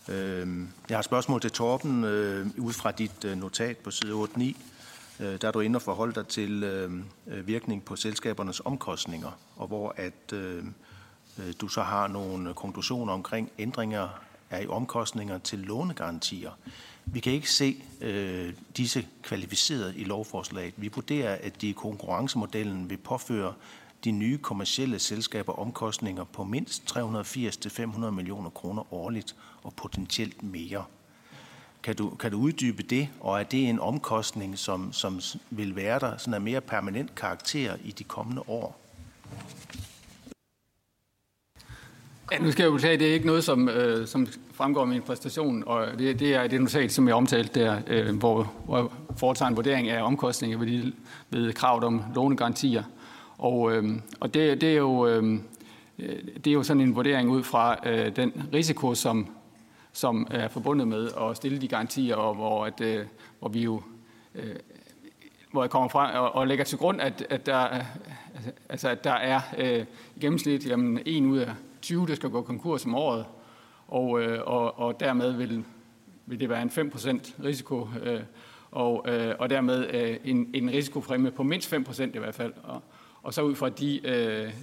Øh, jeg har et spørgsmål til Torben øh, ud fra dit øh, notat på side 8-9. Øh, der er du inde og forholde dig til øh, øh, virkning på selskabernes omkostninger, og hvor at øh, øh, du så har nogle konklusioner omkring ændringer af omkostninger til lånegarantier. Vi kan ikke se øh, disse kvalificeret i lovforslaget. Vi vurderer, at de i konkurrencemodellen vil påføre de nye kommercielle selskaber omkostninger på mindst 380-500 millioner kroner årligt og potentielt mere. Kan du, kan du uddybe det, og er det en omkostning, som, som vil være der sådan af mere permanent karakter i de kommende år? Ja, nu skal jeg jo sige, at det er ikke noget, som, øh, som fremgår af min præstation, og det, det er det notat, som jeg omtalte der, øh, hvor, hvor foretager en vurdering af omkostninger ved, de, ved kravet om lånegarantier. Og, øh, og det, det, er jo, øh, øh det er jo sådan en vurdering ud fra øh, den risiko, som, som er forbundet med at stille de garantier, og hvor, at, øh, hvor vi jo øh, hvor jeg kommer frem og, og lægger til grund, at, at, der, altså, at der er øh, i gennemsnit jamen, en ud af 20, der skal gå konkurs om året, og, øh, og, og dermed vil, vil det være en 5% risiko, øh, og, øh, og dermed øh, en, en risikopræmie på mindst 5% i hvert fald. Og, og så ud fra de, øh,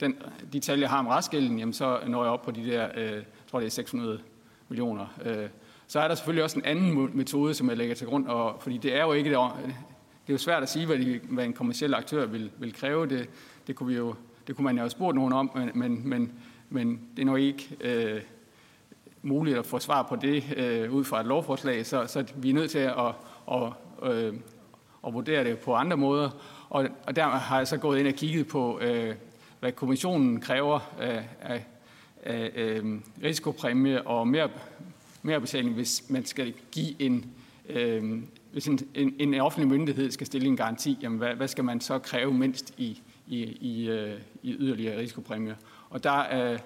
den, de tal, jeg har om restgælden, jamen, så når jeg op på de der, øh, jeg tror det er 600 millioner. Øh, så er der selvfølgelig også en anden metode, som jeg lægger til grund, og, fordi det er jo ikke det, øh, det er jo svært at sige, hvad, de, hvad en kommersiel aktør vil, vil kræve. Det, det, kunne vi jo, det kunne man jo have spurgt nogen om, men, men, men, men det er nok ikke øh, muligt at få svar på det øh, ud fra et lovforslag, så, så vi er nødt til at, at, at, øh, at vurdere det på andre måder. Og, og der har jeg så gået ind og kigget på, øh, hvad kommissionen kræver af, af, af øh, risikopræmie og mere, mere betaling, hvis man skal give en, øh, hvis en, en, en offentlig myndighed skal stille en garanti, jamen hvad, hvad skal man så kræve mindst i, i, i, øh, i yderligere risikopræmier? Og der, øh,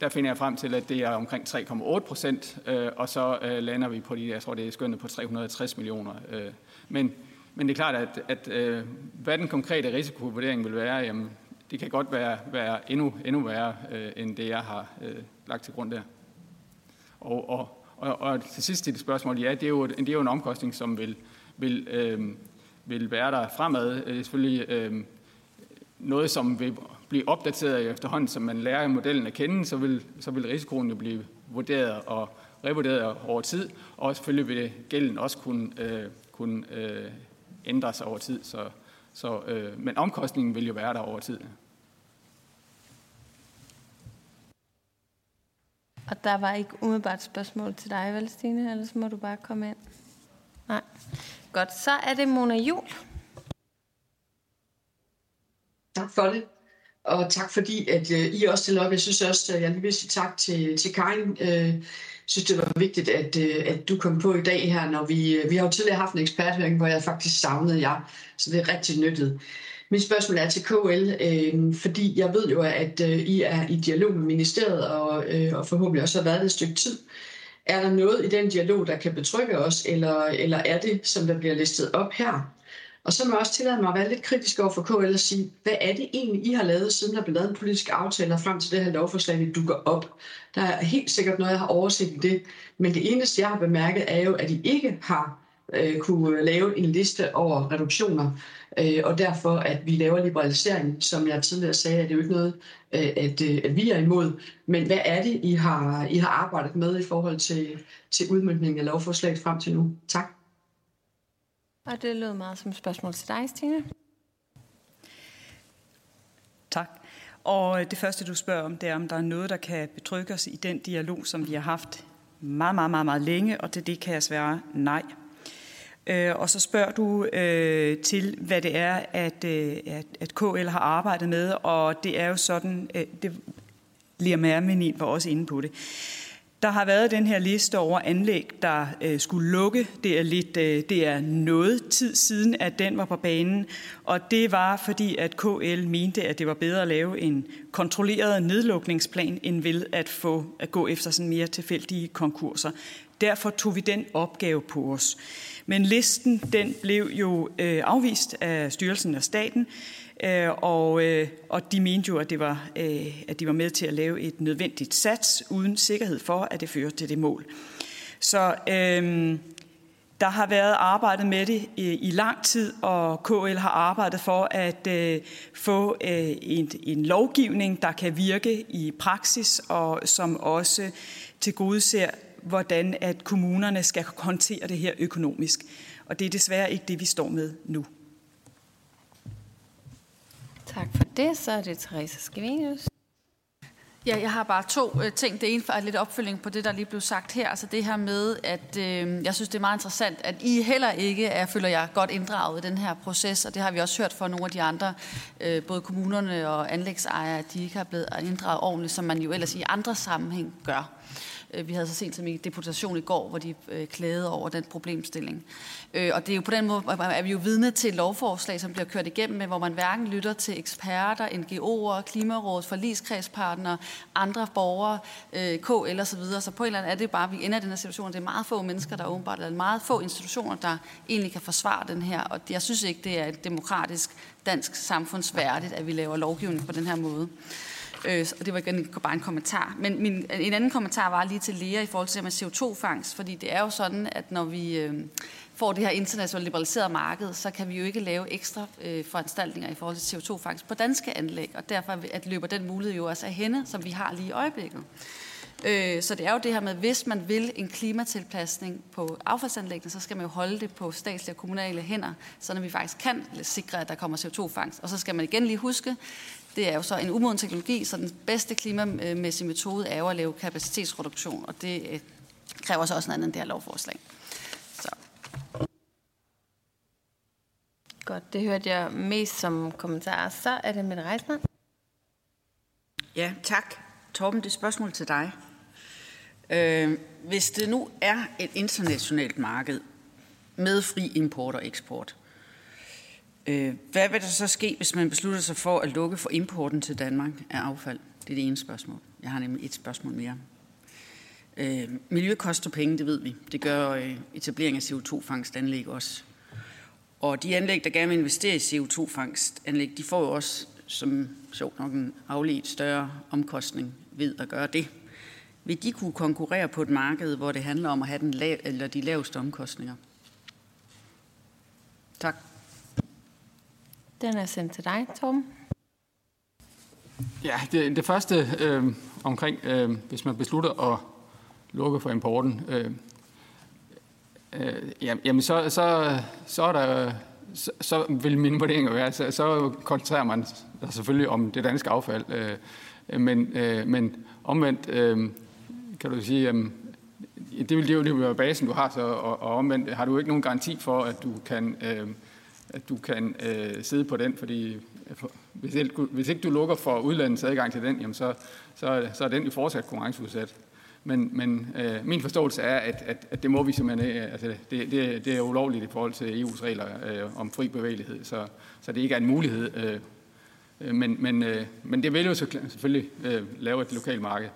der finder jeg frem til, at det er omkring 3,8 procent, øh, og så øh, lander vi på de, jeg tror det er skønnet på 360 millioner. Øh. Men, men det er klart, at, at øh, hvad den konkrete risikovurdering vil være, jamen, det kan godt være, være endnu, endnu værre, øh, end det jeg har øh, lagt til grund der. Og, og, og, og til sidst til det spørgsmål, ja, det er jo, det er jo en omkostning, som vil, vil, øh, vil være der fremad. Det er selvfølgelig øh, noget, som vil blive opdateret efterhånden, som man lærer modellen at kende, så vil, så vil risikoen jo blive vurderet og revurderet over tid, og selvfølgelig vil gælden også kunne, øh, kunne øh, ændre sig over tid. Så, så, øh, men omkostningen vil jo være der over tid. Og der var ikke umiddelbart spørgsmål til dig, vel Stine? Ellers må du bare komme ind. Nej. Godt, så er det Mona Jul. Tak for det. Og tak fordi, at øh, I også stiller op. Jeg synes også, at jeg lige vil sige tak til, til Karin. Jeg synes, det var vigtigt, at, at du kom på i dag her, når vi, vi har jo tidligere haft en eksperthøring, hvor jeg faktisk savnede jer. Så det er rigtig nyttigt. Mit spørgsmål er til KL, øh, fordi jeg ved jo, at øh, I er i dialog med ministeriet, og, øh, og forhåbentlig også har været det et stykke tid. Er der noget i den dialog, der kan betrygge os, eller, eller er det, som der bliver listet op her? Og så må jeg også tillade mig at være lidt kritisk over for KL og sige, hvad er det egentlig, I har lavet, siden der blev lavet en politisk aftale frem til det her lovforslag, vi dukker op? Der er helt sikkert noget, jeg har overset i det, men det eneste, jeg har bemærket, er jo, at I ikke har øh, kunne lave en liste over reduktioner, øh, og derfor at vi laver liberalisering, som jeg tidligere sagde, at det er jo ikke noget, øh, at, øh, at vi er imod, men hvad er det, I har, I har arbejdet med i forhold til, til udmyndningen af lovforslaget frem til nu? Tak. Og det lød meget som et spørgsmål til dig, Stine. Tak. Og øh, det første, du spørger om, det er, om der er noget, der kan betrygge os i den dialog, som vi har haft meget, meget, meget, meget længe, og til det kan jeg svare nej. Øh, og så spørger du øh, til, hvad det er, at, øh, at, at KL har arbejdet med, og det er jo sådan, øh, det Liam Mermenin var også inde på det. Der har været den her liste over anlæg, der øh, skulle lukke. Det er, lidt, øh, det er noget tid siden, at den var på banen, og det var fordi, at KL mente, at det var bedre at lave en kontrolleret nedlukningsplan, end ved at få at gå efter sådan mere tilfældige konkurser. Derfor tog vi den opgave på os. Men listen den blev jo øh, afvist af styrelsen af staten, øh, og, øh, og de mente jo, at, det var, øh, at de var med til at lave et nødvendigt sats, uden sikkerhed for, at det fører til det mål. Så øh, der har været arbejdet med det i, i lang tid, og KL har arbejdet for at øh, få øh, en, en lovgivning, der kan virke i praksis, og som også tilgodeser, hvordan at kommunerne skal håndtere det her økonomisk. Og det er desværre ikke det, vi står med nu. Tak for det. Så er det Therese Skvinius. Ja, jeg har bare to øh, ting. Det ene er lidt opfølging på det, der lige blev sagt her. Altså det her med, at øh, jeg synes, det er meget interessant, at I heller ikke er, føler jeg, godt inddraget i den her proces. Og det har vi også hørt fra nogle af de andre, øh, både kommunerne og anlægsejere, at de ikke har blevet inddraget ordentligt, som man jo ellers i andre sammenhæng gør. Øh, vi havde så sent som i deputation i går, hvor de øh, klagede over den problemstilling. Øh, og det er jo på den måde, er vi jo vidne til et lovforslag, som bliver kørt igennem, hvor man hverken lytter til eksperter, NGO'er, Klimarådet, forligskredspartnere, andre borgere, KL eller så videre. Så på en eller anden er det bare, at vi ender i den her situation. Det er meget få mennesker, der åbenbart, eller meget få institutioner, der egentlig kan forsvare den her. Og jeg synes ikke, det er et demokratisk dansk samfundsværdigt, at vi laver lovgivning på den her måde. Øh, og det var igen bare en kommentar. Men min, en anden kommentar var lige til Lea i forhold til med CO2-fangst, fordi det er jo sådan, at når vi øh, får det her internationalt liberaliserede marked, så kan vi jo ikke lave ekstra øh, foranstaltninger i forhold til CO2-fangst på danske anlæg, og derfor at løber den mulighed jo også af hende, som vi har lige i øjeblikket. Øh, så det er jo det her med, hvis man vil en klimatilpasning på affaldsanlæggene, så skal man jo holde det på statslige og kommunale hænder, så vi faktisk kan sikre, at der kommer CO2-fangst. Og så skal man igen lige huske, det er jo så en umoden teknologi, så den bedste klimamæssige metode er jo at lave kapacitetsreduktion, og det øh, kræver så også noget andet end det her lovforslag. Så. Godt, det hørte jeg mest som kommentar. Så er det med Reisner. Ja, tak. Torben, det er spørgsmål til dig. Øh, hvis det nu er et internationalt marked med fri import og eksport, Øh, hvad vil der så ske, hvis man beslutter sig for at lukke for importen til Danmark af affald? Det er det ene spørgsmål. Jeg har nemlig et spørgsmål mere. Øh, miljø koster penge, det ved vi. Det gør øh, etablering af CO2-fangstanlæg også. Og de anlæg, der gerne vil investere i CO2-fangstanlæg, de får jo også, som sjovt nok, en afledt større omkostning ved at gøre det. Vil de kunne konkurrere på et marked, hvor det handler om at have den lav, eller de laveste omkostninger? Tak. Den er sendt til dig, Tom. Ja, det, det første øh, omkring, øh, hvis man beslutter at lukke for importen, øh, øh, jamen så, så, så er der så, så vil min vurdering være, så, så koncentrerer man sig selvfølgelig om det danske affald. Øh, men, øh, men omvendt øh, kan du sige, øh, det vil det jo være basen, du har, så, og, og omvendt har du ikke nogen garanti for, at du kan, øh, at du kan øh, sidde på den, fordi øh, hvis, ikke, hvis ikke du lukker for udlandets adgang til den, jamen så, så, så er den jo fortsat konkurrenceudsat. Men, men øh, min forståelse er, at, at, at det må vi simpelthen ikke. Altså, det, det, det er ulovligt i forhold til EU's regler øh, om fri bevægelighed, så, så det ikke er en mulighed. Øh, øh men, men, øh, men det vil jo så, selvfølgelig øh, lave et lokalt marked.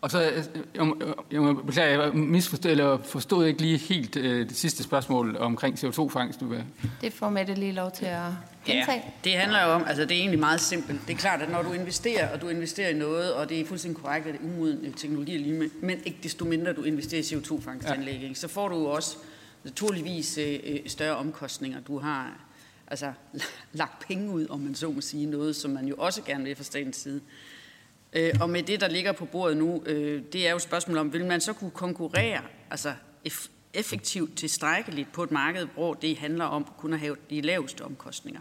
Og så, øh, jeg, jeg, beklager, jeg misforstod, eller forstod ikke lige helt øh, det sidste spørgsmål omkring CO2-fangst. Du Det får Mette lige lov til at gentage. Ja, det handler jo om, altså det er egentlig meget simpelt. Det er klart, at når du investerer, og du investerer i noget, og det er fuldstændig korrekt, at det er umoden teknologi lige med, men ikke desto mindre du investerer i CO2-fangstanlæg, ja. så får du jo også naturligvis øh, øh, større omkostninger. Du har altså (laughs) lagt penge ud, om man så må sige, noget, som man jo også gerne vil fra statens side. Øh, og med det, der ligger på bordet nu, øh, det er jo et spørgsmål om, vil man så kunne konkurrere altså effektivt tilstrækkeligt på et marked, hvor det handler om kun at have de laveste omkostninger.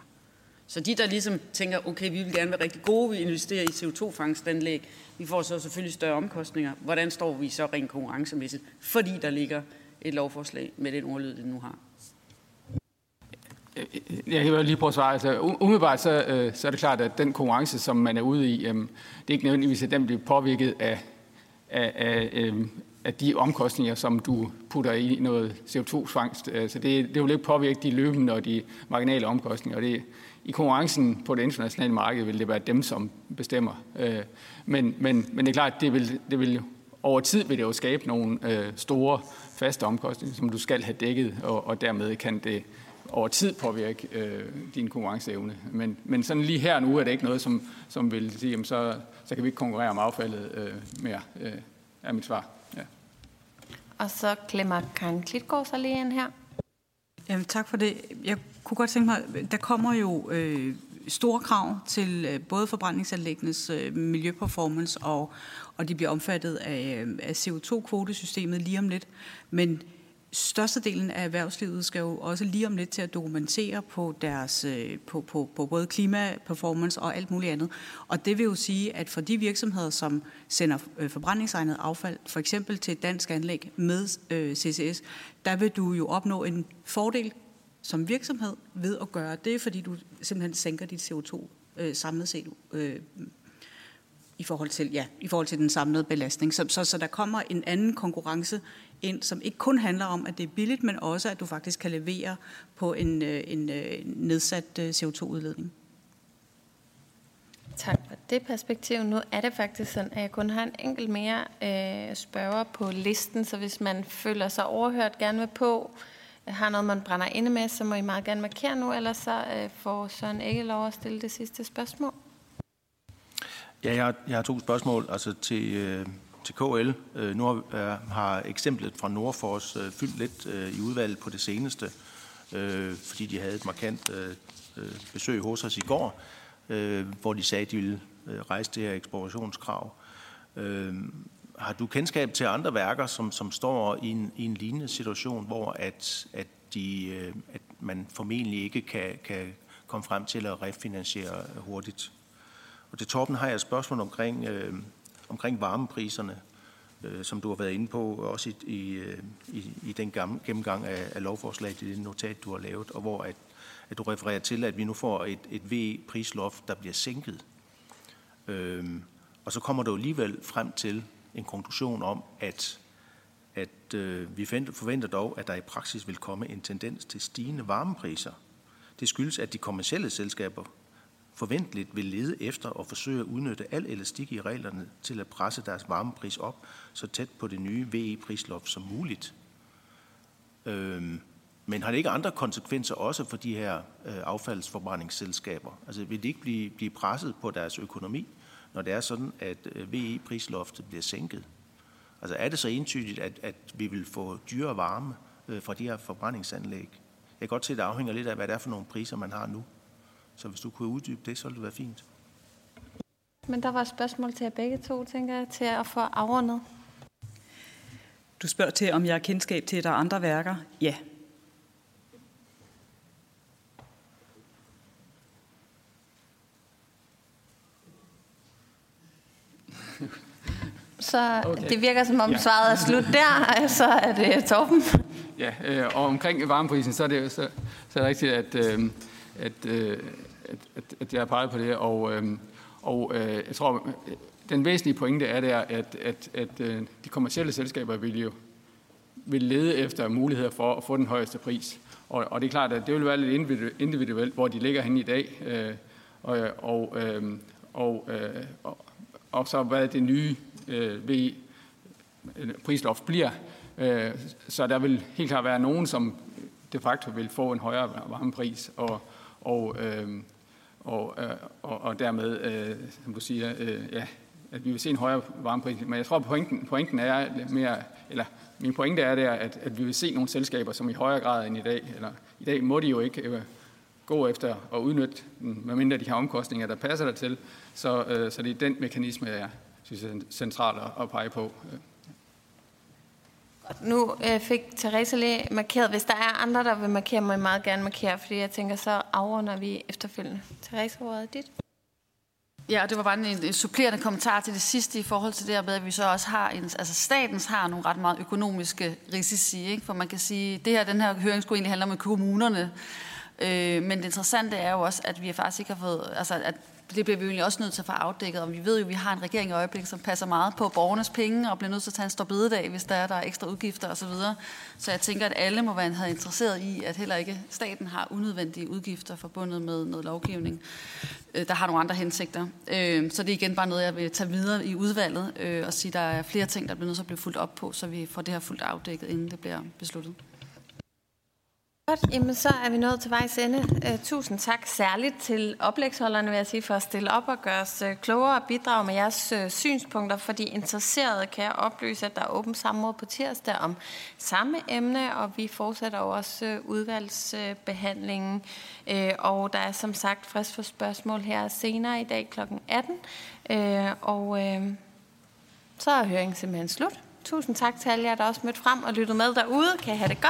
Så de, der ligesom tænker, okay, vi vil gerne være rigtig gode, vi investerer i CO2-fangstanlæg, vi får så selvfølgelig større omkostninger. Hvordan står vi så rent konkurrencemæssigt? Fordi der ligger et lovforslag med den ordlyd, det nu har. Øh, øh, jeg kan lige prøve at svare. Altså, umiddelbart så, øh, så er det klart, at den konkurrence, som man er ude i, øh, det er ikke nødvendigvis, at den bliver påvirket af, af, af, øh, af de omkostninger, som du putter i noget CO2-fangst. Øh, så det, det vil ikke påvirke de løbende og de marginale omkostninger. Det, I konkurrencen på det internationale marked vil det være dem, som bestemmer. Men, men, men det er klart, det vil, det vil over tid vil det jo skabe nogle store faste omkostninger, som du skal have dækket, og, og dermed kan det over tid påvirke øh, din konkurrenceevne. Men, men sådan lige her nu er det ikke noget, som, som vil sige, jamen så, så kan vi ikke konkurrere om affaldet øh, mere, øh, er mit svar. Ja. Og så klemmer Karen Klitgaard sig lige ind her. Jamen, tak for det. Jeg kunne godt tænke mig, der kommer jo øh, store krav til øh, både forbrændingsanlæggenes øh, miljøperformance, og, og de bliver omfattet af, øh, af CO2-kvotesystemet lige om lidt. Men størstedelen af erhvervslivet skal jo også lige om lidt til at dokumentere på deres øh, på, på, på både klimaperformance og alt muligt andet. Og det vil jo sige, at for de virksomheder, som sender øh, forbrændingsegnet affald, for eksempel til et dansk anlæg med øh, CCS, der vil du jo opnå en fordel som virksomhed ved at gøre det, fordi du simpelthen sænker dit CO2 øh, samlet set øh, i forhold til, ja, i forhold til den samlede belastning. Så, så, så der kommer en anden konkurrence ind, som ikke kun handler om, at det er billigt, men også, at du faktisk kan levere på en, øh, en, en nedsat CO2-udledning. Tak for det perspektiv. Nu er det faktisk sådan, at jeg kun har en enkelt mere øh, spørger på listen, så hvis man føler sig overhørt, gerne vil på, har noget, man brænder inde med, så må I meget gerne markere nu, ellers så øh, får Søren ikke lov at stille det sidste spørgsmål. Ja, jeg har, jeg har to spørgsmål altså til, øh, til KL. Øh, nu har, øh, har eksemplet fra Nordfors øh, fyldt lidt øh, i udvalget på det seneste, øh, fordi de havde et markant øh, øh besøg hos os i går øh, hvor de sagde, at de ville øh, rejse det her eksplorationskrav. Øh, har du kendskab til andre værker, som, som står i en, i en lignende situation, hvor at, at, de, at man formentlig ikke kan, kan komme frem til at refinansiere hurtigt? Og til Torben har jeg et spørgsmål omkring, øh, omkring varmepriserne, øh, som du har været inde på, også i, i, øh, i, i den gamle, gennemgang af, af lovforslaget, i det notat, du har lavet, og hvor at at du refererer til, at vi nu får et, et VE-prisloft, der bliver sænket. Øhm, og så kommer du alligevel frem til en konklusion om, at, at øh, vi forventer dog, at der i praksis vil komme en tendens til stigende varmepriser. Det skyldes, at de kommercielle selskaber forventeligt vil lede efter og forsøge at udnytte al elastik i reglerne til at presse deres varmepris op så tæt på det nye VE-prisloft som muligt. Øhm, men har det ikke andre konsekvenser også for de her øh, affaldsforbrændingsselskaber? Altså vil de ikke blive, blive presset på deres økonomi, når det er sådan, at øh, VE-prisloftet bliver sænket? Altså er det så entydigt, at, at vi vil få dyre varme øh, fra de her forbrændingsanlæg? Jeg kan godt se, at det afhænger lidt af, hvad det er for nogle priser, man har nu. Så hvis du kunne uddybe det, så ville det være fint. Men der var et spørgsmål til jer begge to, tænker jeg, til at få afrundet. Du spørger til, om jeg har kendskab til, at der er andre værker. Ja, Så okay. det virker som om ja. svaret er slut der, så er det Torben. Ja, øh, og omkring varmeprisen, så er det, så, så er det rigtigt, at, øh, at, øh, at, at jeg har peget på det, og, øh, og øh, jeg tror, den væsentlige pointe er der, at, at, at øh, de kommercielle selskaber vil jo vil lede efter muligheder for at få den højeste pris. Og, og det er klart, at det vil være lidt individuelt, hvor de ligger hen i dag, øh, og, og, øh, og, øh, og, og så hvad det nye øh, ved øh, prisloft bliver. Øh, så der vil helt klart være nogen, som de facto vil få en højere varmepris, og, og, øh, og, øh, og, og dermed, øh, som du siger, øh, ja, at vi vil se en højere varmepris. Men jeg tror, pointen, pointen er mere, eller min pointe er der, at, at vi vil se nogle selskaber, som i højere grad end i dag, eller i dag må de jo ikke øh, gå efter at udnytte den, medmindre de har omkostninger, der passer der til. Så, øh, så det er den mekanisme, jeg synes er centralt at pege på. Nu øh, fik Therese lige markeret. Hvis der er andre, der vil markere, må I meget gerne markere, fordi jeg tænker, så afrunder vi efterfølgende. Therese, ordet er dit. Ja, det var bare en, en supplerende kommentar til det sidste i forhold til det med, at vi så også har, en, altså statens har nogle ret meget økonomiske risici, ikke? for man kan sige, det her, den her høring skulle egentlig handle om kommunerne, øh, men det interessante er jo også, at vi faktisk ikke har fået, altså at det bliver vi jo også nødt til at få afdækket, og vi ved jo, at vi har en regering i øjeblikket, som passer meget på borgernes penge, og bliver nødt til at tage en stor bededag, hvis der er, der er ekstra udgifter osv. Så, så jeg tænker, at alle må være interesseret i, at heller ikke staten har unødvendige udgifter forbundet med noget lovgivning, øh, der har nogle andre hensigter. Øh, så det er igen bare noget, jeg vil tage videre i udvalget, øh, og sige, at der er flere ting, der bliver nødt til at blive fuldt op på, så vi får det her fuldt afdækket, inden det bliver besluttet. Godt, jamen så er vi nået til vejs ende. Uh, tusind tak særligt til oplægsholderne, vil jeg sige, for at stille op og gøre os uh, klogere og bidrage med jeres uh, synspunkter. For de interesserede kan jeg oplyse, at der er åbent samråd på tirsdag om samme emne, og vi fortsætter også udvalgsbehandlingen. Og der er som sagt frist for spørgsmål her senere i dag kl. 18. Og så er høringen simpelthen slut. Tusind tak til alle jer, der også mødte frem og lyttede med derude. Kan I have det godt?